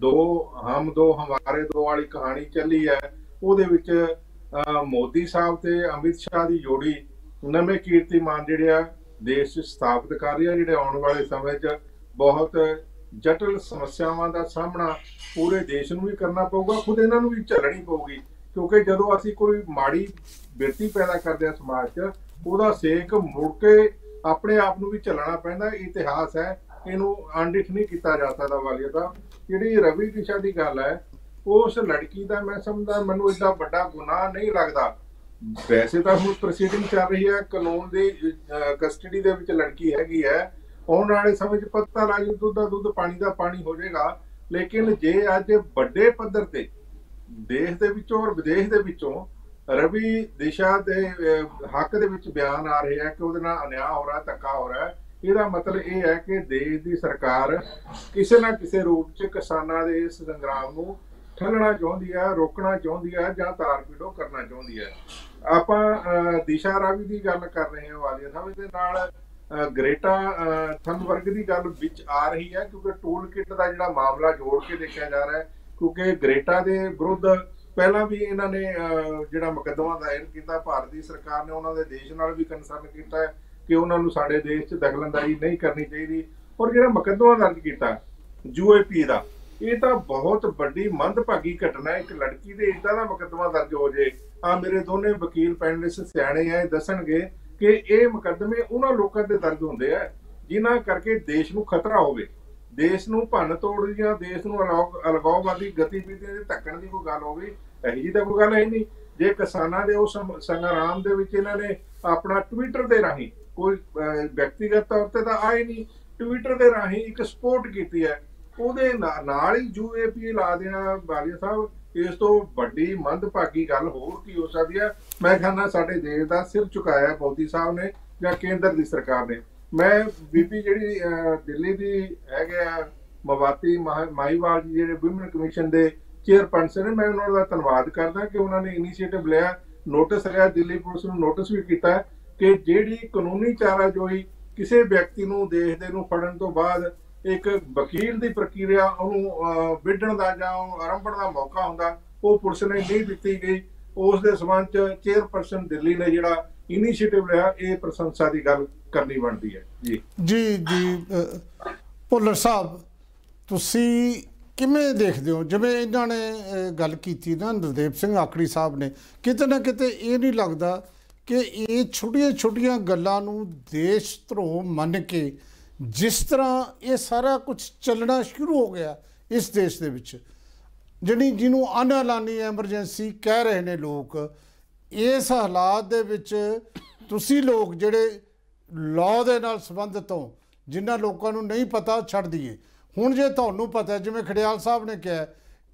ਦੋ ਹਮ ਦੋ ਹਮਾਰੇ ਦੋ ਵਾਲੀ ਕਹਾਣੀ ਚੱਲੀ ਹੈ। ਉਹਦੇ ਵਿੱਚ ਅ, ਮੋਦੀ ਸਾਹਿਬ ਤੇ ਅਮਿਤ ਸ਼ਾਹ ਦੀ ਜੋੜੀ ਨਵੇਂ ਕੀਰਤੀਮਾਨ ਜਿਹੜੇ ਆ ਦੇਸ਼ 'ਚ ਸਥਾਪਿਤ ਕਰ ਰਹੀ ਆ ਜਿਹੜੇ ਆਉਣ ਵਾਲੇ ਸਮੇਂ 'ਚ ਬਹੁਤ ਜਟਿਲ ਸਮੱਸਿਆਵਾਂ ਦਾ ਸਾਹਮਣਾ ਪੂਰੇ ਦੇਸ਼ ਨੂੰ ਵੀ ਕਰਨਾ ਪਊਗਾ ਖੁਦ ਇਹਨਾਂ ਨੂੰ ਵੀ ਝੱਲਣੀ ਪਊਗੀ। ਕਿਉਂਕਿ ਜਦੋਂ ਅਸੀਂ ਕੋਈ ਮਾੜੀ ਬਿਰਤੀ ਪੈਦਾ ਕਰਦੇ ਆ ਸਮਾਜ 'ਚ ਉਹਦਾ ਸੇਕ ਮੁੜ ਕੇ ਆਪਣੇ ਆਪ ਨੂੰ ਵੀ ਝੱਲਣਾ ਪੈਂਦਾ ਇਹ ਇਤਿਹਾਸ ਹੈ। ਇਹਨੂੰ ਅਣਡਿੱਠ ਨਹੀਂ ਕੀਤਾ ਜਾ ਸਕਦਾ ਵਾਲੀਆ ਦਾ। ਜਿਹੜੀ ਰਵੀ ਦਿਸ਼ਾ ਦੀ ਗੱਲ ਹੈ ਉਸ ਲੜਕੀ ਦਾ ਮੈਂ ਸਮਝਦਾ ਮੈਨੂੰ ਏਡਾ ਵੱਡਾ ਗੁਨਾਹ ਨਹੀਂ ਲੱਗਦਾ ਵੈਸੇ ਤਾਂ ਹੁਣ ਪ੍ਰੋਸੀਡਿੰਗ ਚੱਲ ਰਹੀ ਹੈ ਕਾਨੂੰਨ ਦੀ ਕਸਟਡੀ ਦੇ ਵਿੱਚ ਲੜਕੀ ਹੈਗੀ ਹੈ ਆਉਣ ਵਾਲੇ ਸਮੇਂ 'ਚ ਪਤਾ ਲੱਗ ਜੂ ਦੁੱਧ ਦਾ ਦੁੱਧ ਪਾਣੀ ਦਾ ਪਾਣੀ ਹੋ ਜਾਏਗਾ ਲੇਕਿਨ ਜੇ ਅੱਜ ਵੱਡੇ ਪੱਧਰ ਤੇ ਦੇਸ਼ ਦੇ ਵਿੱਚੋਂ ਔਰ ਵਿਦੇਸ਼ ਦੇ ਵਿੱਚੋਂ ਰਵੀ ਦਿਸ਼ਾ ਦੇ ਅਹ, ਹੱਕ ਦੇ ਵਿੱਚ ਬਿਆਨ ਆ ਰਹੇ ਆ ਕਿ ਉਹਦੇ ਨਾਲ ਅਨਿਆਂ ਹੋ ਰਿਹਾ ਧੱਕਾ ਹੋ ਰਿਹਾ ਹੈ। ਇਹਦਾ ਮਤਲਬ ਇਹ ਹੈ ਕਿ ਦੇਸ਼ ਦੀ ਸਰਕਾਰ ਕਿਸੇ ਨਾ ਕਿਸੇ ਰੂਪ 'ਚ ਕਿਸਾਨਾਂ ਦੇ ਇਸ ਸੰਗਰਾਮ ਨੂੰ ਠੱਲਣਾ ਚਾਹੁੰਦੀ ਹੈ ਰੋਕਣਾ ਚਾਹੁੰਦੀ ਹੈ ਜਾਂ ਤਾਰ ਪੀੜੋ ਕਰਨਾ ਚਾਹੁੰਦੀ ਹੈ। ਆਪਾਂ ਅਹ, ਦਿਸ਼ਾ ਰਾਵੀ ਦੀ ਗੱਲ ਕਰ ਰਹੇ ਹਾਂ ਵਾਲੀਆ ਸਾਹਿਬ ਇਹਦੇ ਨਾਲ ਅਹ, ਗ੍ਰੇਟਾ ਅਹ, ਥੰਬਰਗ ਦੀ ਗੱਲ ਵਿੱਚ ਆ ਰਹੀ ਹੈ ਕਿਉਂਕਿ ਟੂਲ ਕਿਟ ਦਾ ਜਿਹੜਾ ਮਾਮਲਾ ਜੋੜ ਕੇ ਦੇਖਿਆ ਜਾ ਰਿਹਾ ਹੈ ਕਿਉਂਕਿ ਗ੍ਰੇਟਾ ਦੇ ਵਿਰੁੱਧ ਪਹਿਲਾਂ ਵੀ ਇਹਨਾਂ ਨੇ ਅਹ, ਜਿਹੜਾ ਮੁਕੱਦਮਾ ਦਾਇਰ ਕੀਤਾ ਭਾਰਤੀ ਸਰਕਾਰ ਨੇ ਉਹਨਾਂ ਦੇ ਦੇਸ਼ ਨਾਲ ਵੀ ਕੰਸਰਨ ਕੀਤਾ ਹੈ। ਕਿ ਉਹਨਾਂ ਨੂੰ ਸਾਡੇ ਦੇਸ਼ 'ਚ ਦਖਲਅੰਦਾਜ਼ੀ ਨਹੀਂ ਕਰਨੀ ਚਾਹੀਦੀ ਔਰ ਜਿਹੜਾ ਮੁਕੱਦਮਾ ਦਰਜ ਕੀਤਾ ਯੂਏਪੀ ਦਾ, ਇਹ ਤਾਂ ਬਹੁਤ ਵੱਡੀ ਮੰਦਭਾਗੀ ਘਟਨਾ ਹੈ। ਇੱਕ ਲੜਕੀ ਦੇ ਇਦਾਂ ਦਾ ਮੁਕੱਦਮਾ ਦਰਜ ਹੋ ਜੇ ਆ ਮੇਰੇ ਦੋਨੇ ਵਕੀਲ ਪੈਨਲਿਸਟ ਸਿਆਣੇ ਆ, ਇਹ ਦੱਸਣਗੇ ਕਿ ਇਹ ਮੁਕੱਦਮੇ ਉਹਨਾਂ ਲੋਕਾਂ ਤੇ ਦਰਜ ਹੁੰਦੇ ਆ ਜਿਨ੍ਹਾਂ ਕਰਕੇ ਦੇਸ਼ ਨੂੰ ਖਤਰਾ ਹੋਵੇ। ਦੇਸ਼ ਨੂੰ ਭੰਨ ਤੋੜ ਜਾਂ ਦੇਸ਼ ਨੂੰ ਅਲਗਾਉ- ਅਲਗਾਉਵਾਦੀ ਗਤੀਵਿਧੀਆਂ ਦੇ ਧੱਕਣ ਦੀ ਕੋਈ ਗੱਲ ਹੋਵੇ, ਇਹੋ ਜਿਹੀ ਤਾਂ ਕੋਈ ਗੱਲ ਹੈ ਹੀ ਨਹੀਂ। ਜੇ ਕਿਸਾਨਾਂ ਦੇ ਉਸ ਸੰ- ਸੰਗਰਾਮ ਦੇ ਵਿੱਚ ਇਹਨਾਂ ਨੇ ਆਪਣਾ ਟਵਿੱਟਰ ਦੇ ਰਾਹੀਂ ਕੋਈ ਅਹ, ਵਿਅਕਤੀਗਤ ਤੌਰ ਤੇ ਤਾਂ ਆਏ ਨਹੀਂ। ਟਵਿੱਟਰ ਦੇ ਰਾਹੀਂ ਇੱਕ ਸਪੋਰਟ ਕੀਤੀ ਹੈ। ਉਹਦੇ ਨਾ- ਨਾਲ ਹੀ ਯੂਏਪੀ ਲਾ ਦੇਣਾ ਬਾਲੀਆ ਸਾਹਿਬ। ਇਸ ਤੋਂ ਵੱਡੀ ਮੰਦਭਾਗੀ ਗੱਲ ਹੋਰ ਕੀ ਹੋ ਸਕਦੀ ਹੈ? ਮੈਂ ਕਹਿੰਦਾ ਸਾਡੇ ਦੇਸ਼ ਦਾ ਸਿਰ ਝੁਕਾਇਆ ਮੋਦੀ ਸਾਹਿਬ ਨੇ ਜਾਂ ਕੇਂਦਰ ਦੀ ਸਰਕਾਰ ਨੇ। ਮੈਂ ਬੀਬੀ ਜਿਹੜੀ ਅਹ, ਦਿੱਲੀ ਦੀ ਹੈਗੇ ਆ ਮਵਾਤੀ ਮਹਾ- ਮਾਹੀਵਾਲ ਜੀ ਜਿਹੜੇ ਵਿਮਨ ਕਮਿਸ਼ਨ ਦੇ ਚੇਅਰਪਰਸਨ ਨੇ ਮੈਂ ਉਹਨਾਂ ਦਾ ਧੰਨਵਾਦ ਕਰਦਾ ਕਿ ਉਹਨਾਂ ਨੇ ਇਨੀਸ਼ੀਏਟਿਵ ਲਿਆ। ਨੋਟਿਸ ਲਿਆ ਦਿੱਲੀ ਪੁਲਿਸ ਨੂੰ ਨੋਟਿਸ ਵੀ ਕੀਤਾ। ਕਿ ਜਿਹੜੀ ਕਾਨੂੰਨੀ ਚਾਰਾਜੋਈ ਕਿਸੇ ਵਿਅਕਤੀ ਨੂੰ ਦੇਸ਼ ਦੇ ਨੂੰ ਫੜਨ ਤੋਂ ਬਾਅਦ ਇੱਕ ਵਕੀਲ ਦੀ ਪ੍ਰਕਿਰਿਆ ਉਹਨੂੰ ਅਹ, ਵਿੱਢਣ ਦਾ ਜਾਂ ਉਹਨੂੰ ਆਰੰਭਣ ਦਾ ਮੌਕਾ ਹੁੰਦਾ ਉਹ ਪੁਲਿਸ ਨੇ ਨਹੀਂ ਦਿੱਤੀ ਗਈ। ਉਸ ਦੇ ਸਬੰਧ ਚ ਚੇਅਰਪਰਸਨ ਦਿੱਲੀ ਨੇ ਜਿਹੜਾ ਇਨੀਸ਼ੀਏਟਿਵ ਲਿਆ ਇਹ ਪ੍ਰਸ਼ੰਸਾ ਦੀ ਗੱਲ ਕਰਨੀ ਬਣਦੀ ਹੈ। ਜੀ। ਜੀ ਜੀ ਅ, ਭੁੱਲਰ ਸਾਹਿਬ ਤੁਸੀਂ ਕਿਵੇਂ ਦੇਖਦੇ ਹੋ? ਜਿਵੇਂ ਇਹਨਾਂ ਨੇ ਅ, ਗੱਲ ਕੀਤੀ ਨਾ ਨਰਦੇਵ ਸਿੰਘ ਆਕੜੀ ਸਾਹਿਬ ਨੇ ਕਿਤੇ ਨਾ ਕਿਤੇ ਇਹ ਨਹੀਂ ਲੱਗਦਾ ਕਿ ਇਹ ਛੋਟੀਆਂ ਛੋਟੀਆਂ ਗੱਲਾਂ ਨੂੰ ਦੇਸ਼ ਧਰੋਹ ਮੰਨ ਕੇ ਜਿਸ ਤਰ੍ਹਾਂ ਇਹ ਸਾਰਾ ਕੁਝ ਚੱਲਣਾ ਸ਼ੁਰੂ ਹੋ ਗਿਆ ਇਸ ਦੇਸ਼ ਦੇ ਵਿੱਚ, ਜਿਹੜੀ ਜਿਹਨੂੰ ਅਨਲਾਨੀ ਐਮਰਜੈਂਸੀ ਕਹਿ ਰਹੇ ਨੇ ਲੋਕ, ਇਸ ਹਾਲਾਤ ਦੇ ਵਿੱਚ ਤੁਸੀਂ ਲੋਕ ਜਿਹੜੇ ਲਾਅ ਦੇ ਨਾਲ ਸੰਬੰਧਿਤ ਹੋ, ਜਿਨ੍ਹਾਂ ਲੋਕਾਂ ਨੂੰ ਨਹੀਂ ਪਤਾ ਛੱਡ ਦਈਏ। ਹੁਣ ਜੇ ਤੁਹਾਨੂੰ ਪਤਾ ਜਿਵੇਂ ਖੜਿਆਲ ਸਾਹਿਬ ਨੇ ਕਿਹਾ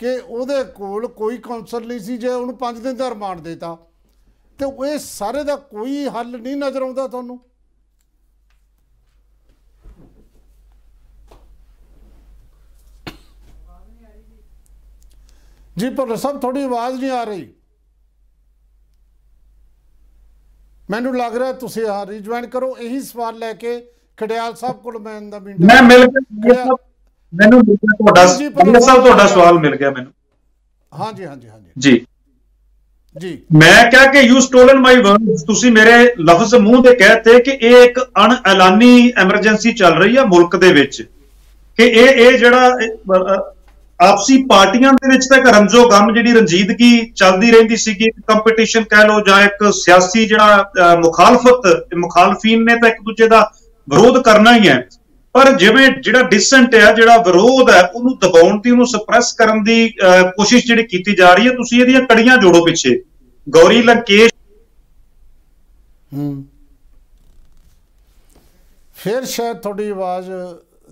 ਕਿ ਉਹਦੇ ਕੋਲ ਕੋਈ ਕਾਉਂਸਲ ਨਹੀਂ ਸੀ, ਜੇ ਉਹਨੂੰ 5 ਦਿਨ ਦਾ ਰਿਮਾਂਡ ਦੇਤਾ ਤੇ ਉਹ ਇਹ ਸਾਰੇ ਦਾ ਕੋਈ ਹੱਲ ਨਹੀਂ ਨਜ਼ਰ ਆਉਂਦਾ ਤੁਹਾਨੂੰ। ਜੀ ਪਰ ਸਭ ਥੋੜੀ ਆਵਾਜ਼ ਨਹੀਂ ਆ ਰਹੀ। ਮੈਨੂੰ ਲੱਗ ਰਿਹਾ ਤੁਸੀਂ ਹਾਂ ਰੀਜੁਆਇਨ ਕਰੋ ਇਹੀ ਸਵਾਲ ਲੈ ਕੇ ਖੜਿਆਲ ਸਾਹਿਬ ਕੋਲ ਮੈਂ ਦਾ ਮੀਟਿੰਗ ਮੈਂ ਮਿਲ ਗਿਆ ਮੈਨੂੰ ਤੁਹਾਡਾ ਸਾਹਿਬ ਤੁਹਾਡਾ ਸਵਾਲ ਮਿਲ ਗਿਆ ਮੈਨੂੰ। ਹਾਂਜੀ ਹਾਂਜੀ ਹਾਂਜੀ। ਜੀ। ਜੀ। ਮੈਂ ਕਿਹਾ ਕਿ ਯੂ ਸਟੋਲਨ ਮਾਈ ਵਰਡਸ ਤੁਸੀਂ ਮੇਰੇ ਲਫ਼ਜ਼ ਮੂੰਹ ਤੇ ਕਹਤੇ ਕਿ ਇਹ ਇੱਕ ਅਣ ਐਲਾਨੀ ਐਮਰਜੈਂਸੀ ਚੱਲ ਰਹੀ ਹੈ ਮੁਲਕ ਦੇ ਵਿੱਚ। ਕਿ ਇਹ ਇਹ ਜਿਹੜਾ ਇਹ, ਅ, ਅ, ਆਪਸੀ ਪਾਰਟੀਆਂ ਦੇ ਵਿੱਚ ਤਾਂ ਇੱਕ ਰਮਜ਼ੋ ਗਮ ਜਿਹੜੀ ਰੰਜੀਦਗੀ ਚੱਲਦੀ ਰਹਿੰਦੀ ਸੀਗੀ ਇੱਕ ਕੰਪੀਟੀਸ਼ਨ ਕਹਿ ਲਓ ਜਾਂ ਇੱਕ ਸਿਆਸੀ ਜਿਹੜਾ ਅ, ਮੁਖਾਲਫਤ ਮੁਖਾਲਫੀਨ ਨੇ ਤਾਂ ਇੱਕ ਦੂਜੇ ਦਾ ਵਿਰੋਧ ਕਰਨਾ ਹੀ ਹੈ। ਪਰ ਜਿਵੇਂ ਜਿਹੜਾ ਡਿਸੈਂਟ ਹੈ ਜਿਹੜਾ ਵਿਰੋਧ ਹੈ ਉਹਨੂੰ ਦਬਾਉਣ ਦੀ ਉਹਨੂੰ ਸਪਰੈਸ ਕਰਨ ਦੀ ਅ, ਕੋਸ਼ਿਸ਼ ਜਿਹੜੀ ਕੀਤੀ ਜਾ ਰਹੀ ਹੈ ਤੁਸੀਂ ਇਹਦੀਆਂ ਕੜੀਆਂ ਜੋੜੋ ਪਿੱਛੇ। ਗੌਰੀ ਲੰਕੇਸ਼ ਹੂੰ। ਫਿਰ ਸ਼ਾਇਦ ਤੁਹਾਡੀ ਆਵਾਜ਼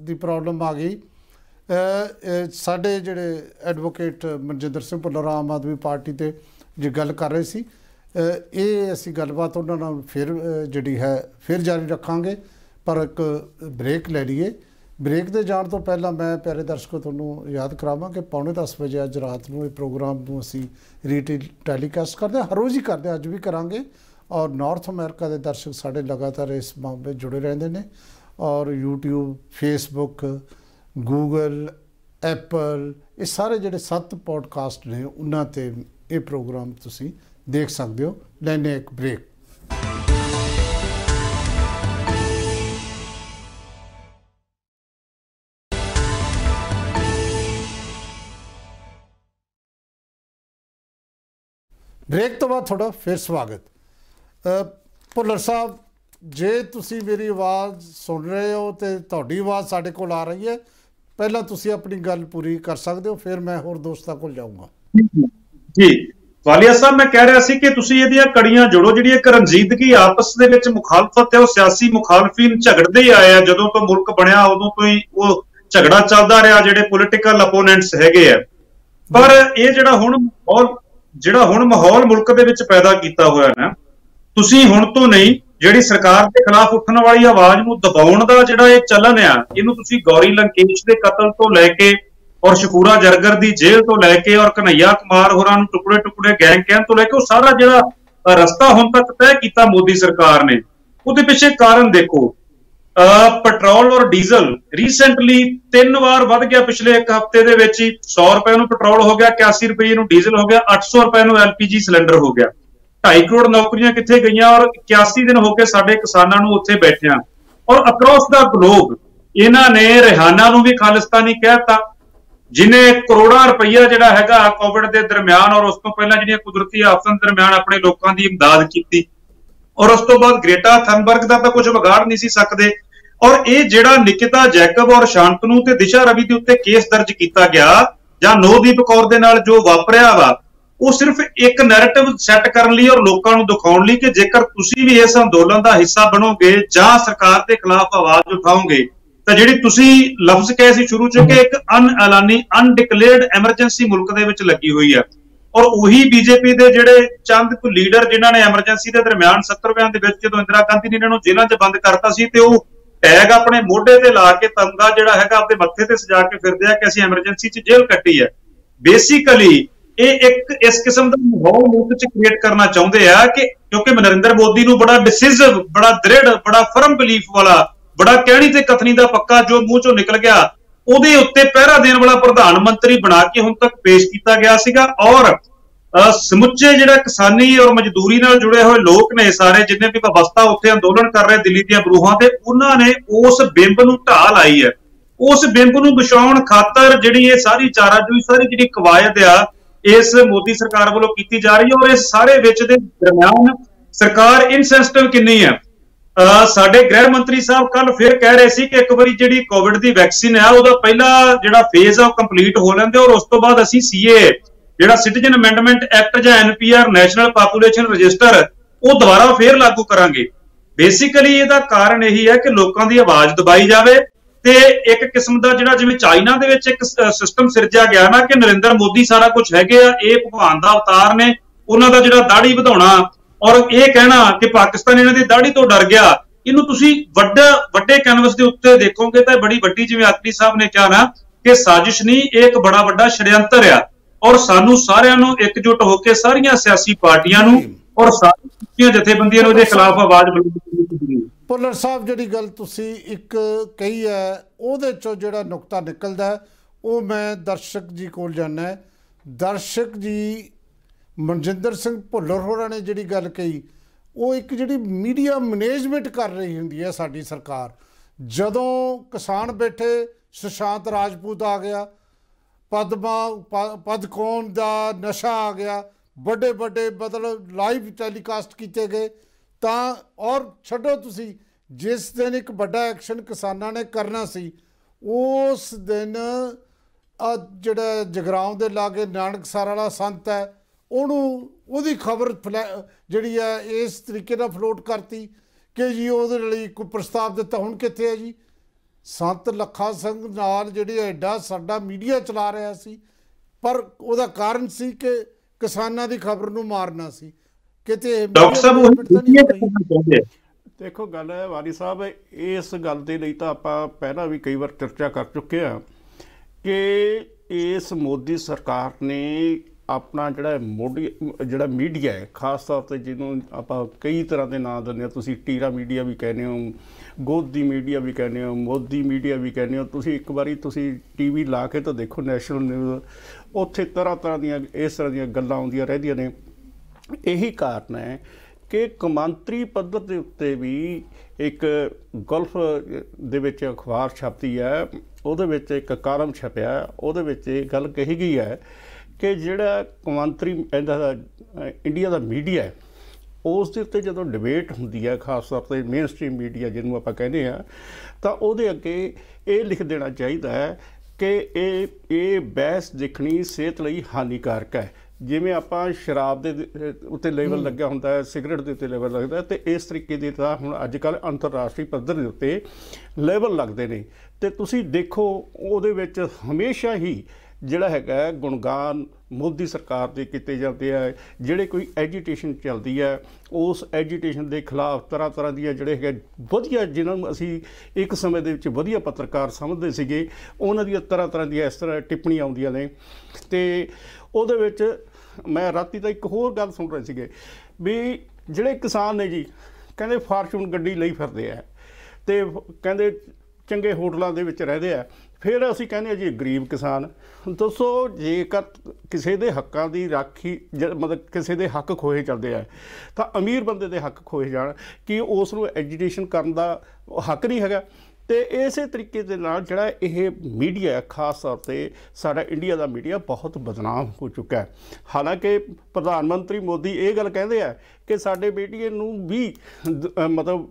ਦੀ ਪ੍ਰੋਬਲਮ ਆ ਗਈ। ਅ, ਅ, ਸਾਡੇ ਜਿਹੜੇ ਐਡਵੋਕੇਟ ਮਨਜਿੰਦਰ ਸਿੰਘ ਭੁੱਲਰ ਆਮ ਆਦਮੀ ਪਾਰਟੀ ਤੇ ਜੇ ਗੱਲ ਕਰ ਰਹੇ ਸੀ ਅ, ਇਹ ਅਸੀਂ ਗੱਲਬਾਤ ਉਹਨਾਂ ਨਾਲ ਫਿਰ ਅ, ਜਿਹੜੀ ਹੈ ਫਿਰ ਜਾਰੀ ਰੱਖਾਂਗੇ। ਪਰ ਇੱਕ ਬ੍ਰੇਕ ਲੈ ਲਈਏ। ਬ੍ਰੇਕ ਦੇ ਜਾਣ ਤੋਂ ਪਹਿਲਾਂ ਮੈਂ ਪਿਆਰੇ ਦਰਸ਼ਕੋ, ਤੁਹਾਨੂੰ ਯਾਦ ਕਰਾਵਾਂ ਕਿ ਪੌਣੇ 10 ਵਜੇ ਅੱਜ ਰਾਤ ਨੂੰ ਇਹ ਪ੍ਰੋਗਰਾਮ ਨੂੰ ਅਸੀਂ ਰੀਟੇ ਟੈਲੀਕਾਸਟ ਕਰਦੇ ਹਾਂ, ਹਰ ਰੋਜ਼ ਹੀ ਕਰਦੇ ਹਾਂ, ਅੱਜ ਵੀ ਕਰਾਂਗੇ। ਔਰ ਨਾਰਥ ਅਮਰੀਕਾ ਦੇ ਦਰਸ਼ਕ ਸਾਡੇ ਲਗਾਤਾਰ ਇਸ ਮਾਮਲੇ ਜੁੜੇ ਰਹਿੰਦੇ ਨੇ। ਔਰ YouTube, Facebook, Google, Apple, ਇਹ ਸਾਰੇ ਜਿਹੜੇ ਸੱਤ ਪੋਡਕਾਸਟ ਨੇ, ਉਹਨਾਂ ਤੇ ਇਹ ਪ੍ਰੋਗਰਾਮ ਤੁਸੀਂ ਦੇਖ ਸਕਦੇ ਹੋ। ਲੈਣੇ ਇੱਕ ਬ੍ਰੇਕ ਬ੍ਰੇਕ ਤੋਂ ਬਾਅਦ ਤੁਹਾਡਾ ਫਿਰ ਸਵਾਗਤ। ਅ, ਭੁੱਲਰ ਸਾਹਿਬ ਜੇ ਤੁਸੀਂ ਮੇਰੀ ਆਵਾਜ਼ ਸੁਣ ਰਹੇ ਹੋ ਤੇ ਤੁਹਾਡੀ ਆਵਾਜ਼ ਸਾਡੇ ਕੋਲ ਆ ਰਹੀ ਹੈ ਪਹਿਲਾਂ ਤੁਸੀਂ ਆਪਣੀ ਗੱਲ ਪੂਰੀ ਕਰ ਸਕਦੇ ਹੋ ਫਿਰ ਮੈਂ ਹੋਰ ਦੋਸਤਾਂ ਕੋਲ ਜਾਊਂਗਾ। ਜੀ ਵਾਲੀਆ ਸਾਹਿਬ ਮੈਂ ਕਹਿ ਰਿਹਾ ਸੀ ਕਿ ਤੁਸੀਂ ਇਹਦੀਆਂ ਕੜੀਆਂ ਜੋੜੋ ਜਿਹੜੀ ਇੱਕ ਰਣਜੀਦਗੀ ਆਪਸ ਦੇ ਵਿੱਚ ਮੁਖਾਲਫਤ ਹੈ ਉਹ ਸਿਆਸੀ ਮੁਖਾਲਫੀਨ ਝਗੜਦੇ ਹੀ ਆਏ ਆ ਜਦੋਂ ਤੋਂ ਮੁਲਕ ਬਣਿਆ ਉਦੋਂ ਤੋਂ ਹੀ ਉਹ ਝਗੜਾ ਚੱਲਦਾ ਰਿਹਾ ਜਿਹੜੇ ਪੋਲੀਟੀਕਲ ਅਪੋਨੈਂਟਸ ਹੈਗੇ ਆ। ਪਰ ਇਹ ਜਿਹੜਾ ਹੁਣ ਮਾਹੌਲ ਜਿਹੜਾ ਹੁਣ ਮਾਹੌਲ ਮੁਲਕ ਦੇ ਵਿੱਚ ਪੈਦਾ ਕੀਤਾ ਹੋਇਆ ਨਾ ਤੁਸੀਂ ਹੁਣ ਤੋਂ ਨਹੀਂ ਜਿਹੜੀ ਸਰਕਾਰ ਦੇ ਖਿਲਾਫ ਉੱਠਣ ਵਾਲੀ ਆਵਾਜ਼ ਨੂੰ ਦਬਾਉਣ ਦਾ ਜਿਹੜਾ ਇਹ ਚੱਲਨ ਆ ਇਹਨੂੰ ਤੁਸੀਂ ਗੌਰੀ ਲੰਕੇਸ਼ ਦੇ ਕਤਲ ਤੋਂ ਲੈ ਕੇ ਔਰ ਸ਼ਕੂਰਾ ਜਰਗਰ ਦੀ ਜੇਲ੍ਹ ਤੋਂ ਲੈ ਕੇ ਔਰ ਕਨਈਆ ਕੁਮਾਰ ਹੋਰਾਂ ਨੂੰ ਟੁਕੜੇ ਟੁਕੜੇ ਗੈਂਗ ਕਹਿਣ ਤੋਂ ਲੈ ਕੇ ਉਹ ਸਾਰਾ ਜਿਹੜਾ ਅ, ਰਸਤਾ ਹੁਣ ਤੱਕ ਤੈਅ ਕੀਤਾ ਮੋਦੀ ਸਰਕਾਰ ਨੇ ਉਹਦੇ ਪਿੱਛੇ ਕਾਰਨ ਦੇਖੋ ਅ, ਪੈਟਰੋਲ ਔਰ ਡੀਜ਼ਲ ਰੀਸੈਂਟਲੀ ਤਿੰਨ ਵਾਰ ਵੱਧ ਗਿਆ ਪਿਛਲੇ ਇੱਕ ਹਫ਼ਤੇ ਦੇ ਵਿੱਚ ਹੀ। 100 ਰੁਪਏ ਨੂੰ ਪੈਟਰੋਲ ਹੋ ਗਿਆ 81 ਰੁਪਏ ਨੂੰ ਡੀਜ਼ਲ ਹੋ ਗਿਆ 800 ਰੁਪਏ ਨੂੰ ਐਲਪੀਜੀ ਸਿਲੰਡਰ ਹੋ ਗਿਆ। 2.5 ਕਰੋੜ ਨੌਕਰੀਆਂ ਕਿੱਥੇ ਗਈਆਂ ਔਰ 81 ਦਿਨ ਹੋ ਕੇ ਸਾਡੇ ਕਿਸਾਨਾਂ ਨੂੰ ਉੱਥੇ ਬੈਠਿਆਂ। ਔਰ ਅਕ੍ਰੋਸ ਦਾ ਗਲੋਬ ਇਹਨਾਂ ਨੇ ਰਿਹਾਨਾ ਨੂੰ ਵੀ ਖਾਲਿਸਤਾਨੀ ਕਹਿਤਾ, ਜਿਨੇ ਕਰੋੜਾਂ ਰੁਪਈਆ ਜਿਹੜਾ ਹੈਗਾ ਕੋਵਿਡ ਦੇ ਦਰਮਿਆਨ ਔਰ ਉਸ ਤੋਂ ਪਹਿਲਾਂ ਜਿਹੜੀਆਂ ਕੁਦਰਤੀ ਆਫਤਾਂ ਦੇ ਦਰਮਿਆਨ ਆਪਣੇ ਲੋਕਾਂ ਦੀ ਇਮਦਾਦ ਕੀਤੀ ਔਰ ਉਸ ਤੋਂ ਬਾਅਦ ਗ੍ਰੇਟਾ ਥਨਬਰਗ ਦਾ ਤਾਂ ਕੁਝ ਵਿਗਾੜ ਨਹੀਂ ਸੀ ਸਕਦੇ। ਔਰ ਇਹ ਜਿਹੜਾ ਨਿਕਿਤਾ ਜੈਕਬ ਔਰ ਸ਼ਾਂਤਨੂ ਤੇ ਦਿਸ਼ਾ ਰਵੀ ਦੇ ਉੱਤੇ ਕੇਸ ਦਰਜ ਕੀਤਾ ਗਿਆ, ਜਾਂ ਨੋਦੀਪ ਕੌਰ ਦੇ ਨਾਲ ਜੋ ਵਾਪਰਿਆ ਵਾ, ਉਹ ਸਿਰਫ ਇੱਕ ਨੈਰੇਟਿਵ ਸੈੱਟ ਕਰਨ ਲਈ ਔਰ ਲੋਕਾਂ ਨੂੰ ਦਿਖਾਉਣ ਲਈ ਕਿ ਜੇਕਰ ਤੁਸੀਂ ਵੀ ਇਸ ਅੰਦੋਲਨ ਦਾ ਹਿੱਸਾ ਬਣੋਗੇ ਜਾਂ ਸਰਕਾਰ ਦੇ ਖਿਲਾਫ ਆਵਾਜ਼ ਉਠਾਓਗੇ, ਤਾਂ ਜਿਹੜੀ ਤੁਸੀਂ ਲਫ਼ਜ਼ ਕਹੇ ਸੀ ਸ਼ੁਰੂ ਚ ਕਿ ਇੱਕ ਅਨਐਲਾਨੀ ਅਨਡਿਕਲੇਅਰਡ ਐਮਰਜੈਂਸੀ ਮੁਲਕ ਦੇ ਵਿੱਚ ਲੱਗੀ ਹੋਈ ਹੈ। ਔਰ ਉਹੀ ਬੀਜੇਪੀ ਦੇ ਜਿਹੜੇ ਚੰਦ ਕੁ ਲੀਡਰ ਜਿਨ੍ਹਾਂ ਨੇ ਐਮਰਜੈਂਸੀ ਦੇ ਦਰਮਿਆਨ 70 ਰੁਪਿਆਂ ਦੇ ਵਿੱਚ ਜਦੋਂ ਇੰਦਰਾ ਗਾਂਧੀ ਨੇ ਇਹਨਾਂ ਨੂੰ ਜੇਲ੍ਹਾਂ 'ਚ ਬੰਦ ਕਰਤਾ ਸੀ ਤੇ ਉਹ ਟੈਗ ਆਪਣੇ ਮੋਢੇ ਤੇ ਲਾ ਕੇ ਤਮਗਾ ਜਿਹੜਾ ਹੈਗਾ ਆਪਣੇ ਮੱਥੇ ਤੇ ਸਜਾ ਕੇ ਫਿਰਦੇ ਆ ਕਿ ਅਸੀਂ ਐਮਰਜੈਂਸੀ 'ਚ ਜੇਲ੍ਹ ਕੱਟੀ ਹੈ। ਬੇਸਿਕਲੀ ਇਹ ਇੱਕ ਇਸ ਕਿਸਮ ਦਾ ਮਾਹੌਲ ਮੁਲਕ 'ਚ ਕ੍ਰੀਏਟ ਕਰਨਾ ਚਾਹੁੰਦੇ ਆ ਕਿ ਕਿਉਂਕਿ ਨਰਿੰਦਰ ਮੋਦੀ ਨੂੰ ਬੜਾ ਡਿਸਿਸਿਵ ਬੜਾ ਦ੍ਰਿੜ, ਬੜਾ ਫਰਮ ਬਿਲੀਫ ਵਾਲਾ, ਬੜਾ ਕਹਿਣੀ ਤੇ ਕਥਨੀ ਦਾ ਪੱਕਾ ਜੋ ਮੂੰਹ 'ਚੋਂ ਨਿਕਲ ਗਿਆ ਉਹਦੇ ਉੱਤੇ ਪਹਿਰਾ ਦੇਣ ਵਾਲਾ ਪ੍ਰਧਾਨ ਮੰਤਰੀ ਬਣਾ ਕੇ ਹੁਣ ਤੱਕ ਪੇਸ਼ ਕੀਤਾ ਗਿਆ ਸੀਗਾ ਔਰ ਅਹ ਸਮੁੱਚੇ ਜਿਹੜਾ ਕਿਸਾਨੀ ਔਰ ਮਜ਼ਦੂਰੀ ਨਾਲ ਜੁੜੇ ਹੋਏ ਲੋਕ ਨੇ ਸਾਰੇ ਜਿੰਨੇ ਵੀ ਵਸਤਾ ਉੱਥੇ ਅੰਦੋਲਨ ਕਰ ਰਹੇ ਦਿੱਲੀ ਦੀਆਂ ਬਰੂਹਾਂ ਤੇ, ਉਹਨਾਂ ਨੇ ਉਸ ਬਿੰਬ ਨੂੰ ਢਾਹ ਲਾਈ ਹੈ। ਉਸ ਬਿੰਬ ਨੂੰ ਵਿਛਾਉਣ ਖਾਤਰ ਜਿਹੜੀ ਇਹ ਸਾਰੀ ਚਾਰਾਜੋਈ, ਸਾਰੀ ਜਿਹੜੀ ਕਵਾਇਦ ਆ, ਇਸ ਮੋਦੀ ਸਰਕਾਰ ਵੱਲੋਂ ਕੀਤੀ ਜਾ ਰਹੀ ਹੈ ਔਰ ਇਸ ਸਾਰੇ ਵਿੱਚ ਦੇ ਦਰਮਿਆਨ ਸਰਕਾਰ ਇਨਸੈਂਸਿਟਿਵ ਕਿੰਨੀ ਹੈ? ਅਹ ਸਾਡੇ ਗ੍ਰਹਿ ਮੰਤਰੀ ਸਾਹਿਬ ਕੱਲ ਫਿਰ ਕਹਿ ਰਹੇ ਸੀ ਕਿ ਇੱਕ ਵਾਰੀ ਜਿਹੜੀ ਕੋਵਿਡ ਦੀ ਵੈਕਸੀਨ ਹੈ, ਉਹਦਾ ਪਹਿਲਾ ਜਿਹੜਾ ਫੇਜ਼ ਆ, ਉਹ ਕੰਪਲੀਟ ਹੋ ਲੈਂਦੇ ਔਰ ਉਸ ਤੋਂ ਬਾਅਦ ਅਸੀਂ ਸੀਏ ਜਿਹੜਾ ਸਿਟੀਜ਼ਨ ਅਮੈਂਡਮੈਂਟ ਐਕਟ ਜਾਂ ਐਨਪੀਆਰ ਨੈਸ਼ਨਲ ਪਾਪੂਲੇਸ਼ਨ ਰਜਿਸਟਰ ਉਹ ਦੁਬਾਰਾ ਫੇਰ ਲਾਗੂ ਕਰਾਂਗੇ। ਬੇਸਿਕਲੀ ਇਹਦਾ ਕਾਰਨ ਇਹੀ ਹੈ ਕਿ ਲੋਕਾਂ ਦੀ ਆਵਾਜ਼ ਦਬਾਈ ਜਾਵੇ ਤੇ ਇੱਕ ਕਿਸਮ ਦਾ ਜਿਹੜਾ ਜਿਵੇਂ ਚਾਈਨਾ ਦੇ ਵਿੱਚ ਇੱਕ ਸਿਸਟਮ ਸਿਰਜਿਆ ਗਿਆ ਨਾ ਕਿ ਨਰਿੰਦਰ ਮੋਦੀ ਸਾਰਾ ਕੁਝ ਹੈਗੇ ਆ, ਇਹ ਭਗਵਾਨ ਦਾ ਅਵਤਾਰ ਨੇ, ਉਹਨਾਂ ਦਾ ਜਿਹੜਾ ਦਾੜੀ ਵਧਾਉਣਾ ਔਰ ਇਹ ਕਹਿਣਾ ਕਿ ਪਾਕਿਸਤਾਨ ਇਹਨਾਂ ਦੀ ਦਾੜੀ ਤੋਂ ਡਰ ਗਿਆ। ਇਹਨੂੰ ਤੁਸੀਂ ਵੱਡਾ ਵੱਡੇ ਕੈਨਵਸ ਦੇ ਉੱਤੇ ਦੇਖੋਗੇ ਤਾਂ ਇਹ ਬੜੀ ਵੱਡੀ ਜਿਵੇਂ ਆਤਰੀ ਸਾਹਿਬ ਨੇ ਕਿਹਾ ਨਾ ਕਿ ਸਾਜ਼ਿਸ਼ ਨਹੀਂ ਇਹ ਇੱਕ ਬੜਾ ਵੱਡਾ ਸ਼ੜਯੰਤਰ ਆ। ਔਰ ਸਾਨੂੰ ਸਾਰਿਆਂ ਨੂੰ ਇਕਜੁੱਟ ਹੋ ਕੇ ਸਾਰੀਆਂ ਸਿਆਸੀ ਪਾਰਟੀਆਂ ਨੂੰ ਔਰ ਸਾਰੀਆਂ ਜਥੇਬੰਦੀਆਂ ਨੂੰ ਇਹਦੇ ਖਿਲਾਫ ਆਵਾਜ਼ ਬੁਲੰਦ ਕਰਨੀ ਹੈ। ਪੁੱਲਰ ਸਾਹਿਬ ਜਿਹੜੀ ਗੱਲ ਤੁਸੀਂ ਇੱਕ ਕਹੀ ਹੈ ਉਹਦੇ ਚੋਂ ਜਿਹੜਾ ਨੁਕਤਾ ਨਿਕਲਦਾ ਹੈ, ਉਹ ਮੈਂ ਦਰਸ਼ਕ ਜੀ ਕੋਲ ਜਾਣਾ ਹੈ। ਦਰਸ਼ਕ ਜੀ ਮਨਜਿੰਦਰ ਸਿੰਘ ਭੁੱਲਰ ਹੋਰਾਂ ਨੇ ਜਿਹੜੀ ਗੱਲ ਕਹੀ, ਉਹ ਇੱਕ ਜਿਹੜੀ ਮੀਡੀਆ ਮੈਨੇਜਮੈਂਟ ਕਰ ਰਹੀ ਹੁੰਦੀ ਹੈ ਸਾਡੀ ਸਰਕਾਰ। ਜਦੋਂ ਕਿਸਾਨ ਬੈਠੇ, ਸੁਸ਼ਾਂਤ ਰਾਜਪੂਤ ਆ ਗਿਆ, ਪਦਮਾ, ਪ- ਪਦਕੌਣ ਦਾ ਨਸ਼ਾ ਆ ਗਿਆ ਵੱਡੇ ਵੱਡੇ ਮਤਲਬ ਲਾਈਵ ਟੈਲੀਕਾਸਟ ਕੀਤੇ ਗਏ, ਤਾਂ ਔਰ ਛੱਡੋ ਤੁਸੀਂ, ਜਿਸ ਦਿਨ ਇੱਕ ਵੱਡਾ ਐਕਸ਼ਨ ਕਿਸਾਨਾਂ ਨੇ ਕਰਨਾ ਸੀ, ਉਸ ਦਿਨ ਆ ਜਿਹੜਾ ਜਗਰਾਉਂ ਦੇ ਲਾਗੇ ਨਾਨਕਸਰ ਵਾਲਾ ਸੰਤ ਹੈ ਉਹਨੂੰ ਉਹਦੀ ਖਬਰ ਜਿਹੜੀ ਹੈ ਇਸ ਤਰੀਕੇ ਨਾਲ ਫਲੋਟ ਕਰਤੀ ਕਿ ਜੀ ਉਹਦੇ ਲਈ ਕੋਈ ਪ੍ਰਸਤਾਵ ਦਿੱਤਾ ਹੁਣ ਕਿੱਥੇ ਹੈ ਜੀ? ਸੰਤ ਲੱਖਾ ਸਿੰਘ ਨਾਲ ਜਿਹੜੀ ਐਡਾ ਸਾਡਾ ਮੀਡੀਆ ਚਲਾ ਰਿਹਾ ਸੀ ਪਰ ਉਹਦਾ ਕਾਰਨ ਸੀ ਕਿ ਕਿਸਾਨਾਂ ਦੀ ਖਬਰ ਨੂੰ ਮਾਰਨਾ ਸੀ। ਕਿਤੇ ਡਾਕਟਰ ਸਾਹਿਬ ਦੇਖੋ ਗੱਲ ਹੈ ਵਾਰੀ ਸਾਹਿਬ ਇਸ ਗੱਲ ਦੇ ਲਈ ਤਾਂ ਆਪਾਂ ਪਹਿਲਾਂ ਵੀ ਕਈ ਵਾਰ ਚਰਚਾ ਕਰ ਚੁੱਕੇ ਆ ਕਿ ਇਸ ਮੋਦੀ ਸਰਕਾਰ ਨੇ ਆਪਣਾ ਜਿਹੜਾ ਮੋਡੀ ਜਿਹੜਾ ਮੀਡੀਆ ਹੈ ਖਾਸ ਤੌਰ ਤੇ ਜਿਹਨੂੰ ਆਪਾਂ ਕਈ ਤਰ੍ਹਾਂ ਦੇ ਨਾਂ ਦਿੰਦੇ ਆ ਤੁਸੀਂ ਟੀਰਾ ਮੀਡੀਆ ਵੀ ਕਹਿੰਦੇ ਹੋ ਗੋਦੀ ਮੀਡੀਆ ਵੀ ਕਹਿੰਦੇ ਹੋ ਮੋਦੀ ਮੀਡੀਆ ਵੀ ਕਹਿੰਦੇ ਹੋ ਤੁਸੀਂ ਇੱਕ ਵਾਰੀ ਤੁਸੀਂ ਟੀਵੀ ਲਾ ਕੇ ਤਾਂ ਦੇਖੋ ਨੈਸ਼ਨਲ ਨਿਊਜ਼ ਉੱਥੇ ਤਰ੍ਹਾਂ ਤਰ੍ਹਾਂ ਦੀਆਂ ਇਸ ਤਰ੍ਹਾਂ ਦੀਆਂ ਗੱਲਾਂ ਆਉਂਦੀਆਂ ਰਹਿੰਦੀਆਂ ਨੇ। ਇਹੀ ਕਾਰਨ ਹੈ ਕਿ ਕੌਮਾਂਤਰੀ ਪੱਧਰ ਦੇ ਉੱਤੇ ਵੀ ਇੱਕ ਗਲਫ ਦੇ ਵਿੱਚ ਅਖਬਾਰ ਛਪਦੀ ਹੈ ਉਹਦੇ ਵਿੱਚ ਇੱਕ ਕਾਲਮ ਛਪਿਆ ਹੈ, ਉਹਦੇ ਵਿੱਚ ਇਹ ਗੱਲ ਕਹੀ ਗਈ ਹੈ ਕਿ ਜਿਹੜਾ ਕੌਮਾਂਤਰੀ ਇਹਦਾ ਇੰਡੀਆ ਦਾ ਮੀਡੀਆ ਹੈ ਉਸ ਦੇ ਉੱਤੇ ਜਦੋਂ ਡਿਬੇਟ ਹੁੰਦੀ ਹੈ ਖਾਸ ਤੌਰ ਤੇ ਮੇਨ ਸਟ੍ਰੀਮ ਮੀਡੀਆ ਜਿਹਨੂੰ ਆਪਾਂ ਕਹਿੰਦੇ ਆ ਤਾਂ ਉਹਦੇ ਅੱਗੇ ਇਹ ਲਿਖ ਦੇਣਾ ਚਾਹੀਦਾ ਹੈ ਕਿ ਇਹ ਇਹ ਬਹਿਸ ਦੇਖਣੀ ਸਿਹਤ ਲਈ ਹਾਨੀਕਾਰਕ ਹੈ। ਜਿਵੇਂ ਆਪਾਂ ਸ਼ਰਾਬ ਦੇ ਉੱਤੇ ਲੈਵਲ ਲੱਗਿਆ ਹੁੰਦਾ ਹੈ ਸਿਗਰਟ ਦੇ ਉੱਤੇ ਲੈਵਲ ਲੱਗਦਾ ਹੈ ਤੇ ਇਸ ਤਰੀਕੇ ਦੇ ਤਾਂ ਹੁਣ ਅੱਜ ਕੱਲ ਅੰਤਰਰਾਸ਼ਟਰੀ ਪੱਧਰ ਦੇ ਉੱਤੇ ਲੈਵਲ ਲੱਗਦੇ ਨੇ। ਤੇ ਤੁਸੀਂ ਦੇਖੋ ਉਹਦੇ ਵਿੱਚ ਹਮੇਸ਼ਾ ਹੀ ਜਿਹੜਾ ਹੈਗਾ ਹੈ, ਗੁਣਗਾਨ ਮੋਦੀ ਸਰਕਾਰ ਦੇ ਕੀਤੇ ਜਾਂਦੇ ਆ। ਜਿਹੜੇ ਕੋਈ ਐਜੀਟੇਸ਼ਨ ਚੱਲਦੀ ਹੈ ਉਸ ਐਜੀਟੇਸ਼ਨ ਦੇ ਖਿਲਾਫ ਤਰ੍ਹਾਂ ਤਰ੍ਹਾਂ ਦੀਆਂ ਜਿਹੜੇ ਹੈਗੇ ਵਧੀਆ ਜਿਨ੍ਹਾਂ ਨੂੰ ਅਸੀਂ ਇੱਕ ਸਮੇਂ ਦੇ ਵਿੱਚ ਵਧੀਆ ਪੱਤਰਕਾਰ ਸਮਝਦੇ ਸੀਗੇ ਉਹਨਾਂ ਦੀਆਂ ਤਰ੍ਹਾਂ ਤਰ੍ਹਾਂ ਦੀਆਂ ਇਸ ਤਰ੍ਹਾਂ ਟਿੱਪਣੀਆਂ ਆਉਂਦੀਆਂ ਨੇ। ਤੇ ਉਹਦੇ ਵਿੱਚ ਮੈਂ ਰਾਤੀ ਤਾਂ ਇੱਕ ਹੋਰ ਗੱਲ ਸੁਣ ਰਹੇ ਸੀਗੇ ਵੀ ਜਿਹੜੇ ਕਿਸਾਨ ਨੇ ਜੀ ਕਹਿੰਦੇ ਫਾਰਚੂਨ ਗੱਡੀ ਲਈ ਫਿਰਦੇ ਆ ਤੇ ਕਹਿੰਦੇ ਚੰਗੇ ਹੋਟਲਾਂ ਦੇ ਵਿੱਚ ਰਹਦੇ ਆ। ਫਿਰ ਅਸੀਂ ਕਹਿੰਦੇ ਆ ਜੀ, ਗਰੀਬ ਕਿਸਾਨ, ਦੱਸੋ ਜੇਕਰ ਕਿਸੇ ਦੇ ਹੱਕਾਂ ਦੀ ਰਾਖੀ ਜ- ਮਤਲਬ ਕਿਸੇ ਦੇ ਹੱਕ ਖੋਏ ਚੱਲਦੇ ਆ, ਤਾਂ ਅਮੀਰ ਬੰਦੇ ਦੇ ਹੱਕ ਖੋਏ ਜਾਣ, ਕੀ ਉਸ ਨੂੰ ਐਜੀਟੇਸ਼ਨ ਕਰਨ ਦਾ ਹੱਕ ਨਹੀਂ ਹੈਗਾ। ਤੇ ਇਸੇ ਤਰੀਕੇ ਦੇ ਨਾਲ ਜਿਹੜਾ ਇਹ ਮੀਡੀਆ ਖਾਸ ਤੌਰ ਤੇ ਸਾਡਾ ਇੰਡੀਆ ਦਾ ਮੀਡੀਆ ਬਹੁਤ ਬਦਨਾਮ ਹੋ ਚੁੱਕਾ ਹੈ ਹਾਲਾਂਕਿ ਪ੍ਰਧਾਨ ਮੰਤਰੀ ਮੋਦੀ ਇਹ ਗੱਲ ਕਹਿੰਦੇ ਆ ਕਿ ਸਾਡੇ ਮੀਡੀਆ ਨੂੰ ਵੀ ਮਤਲਬ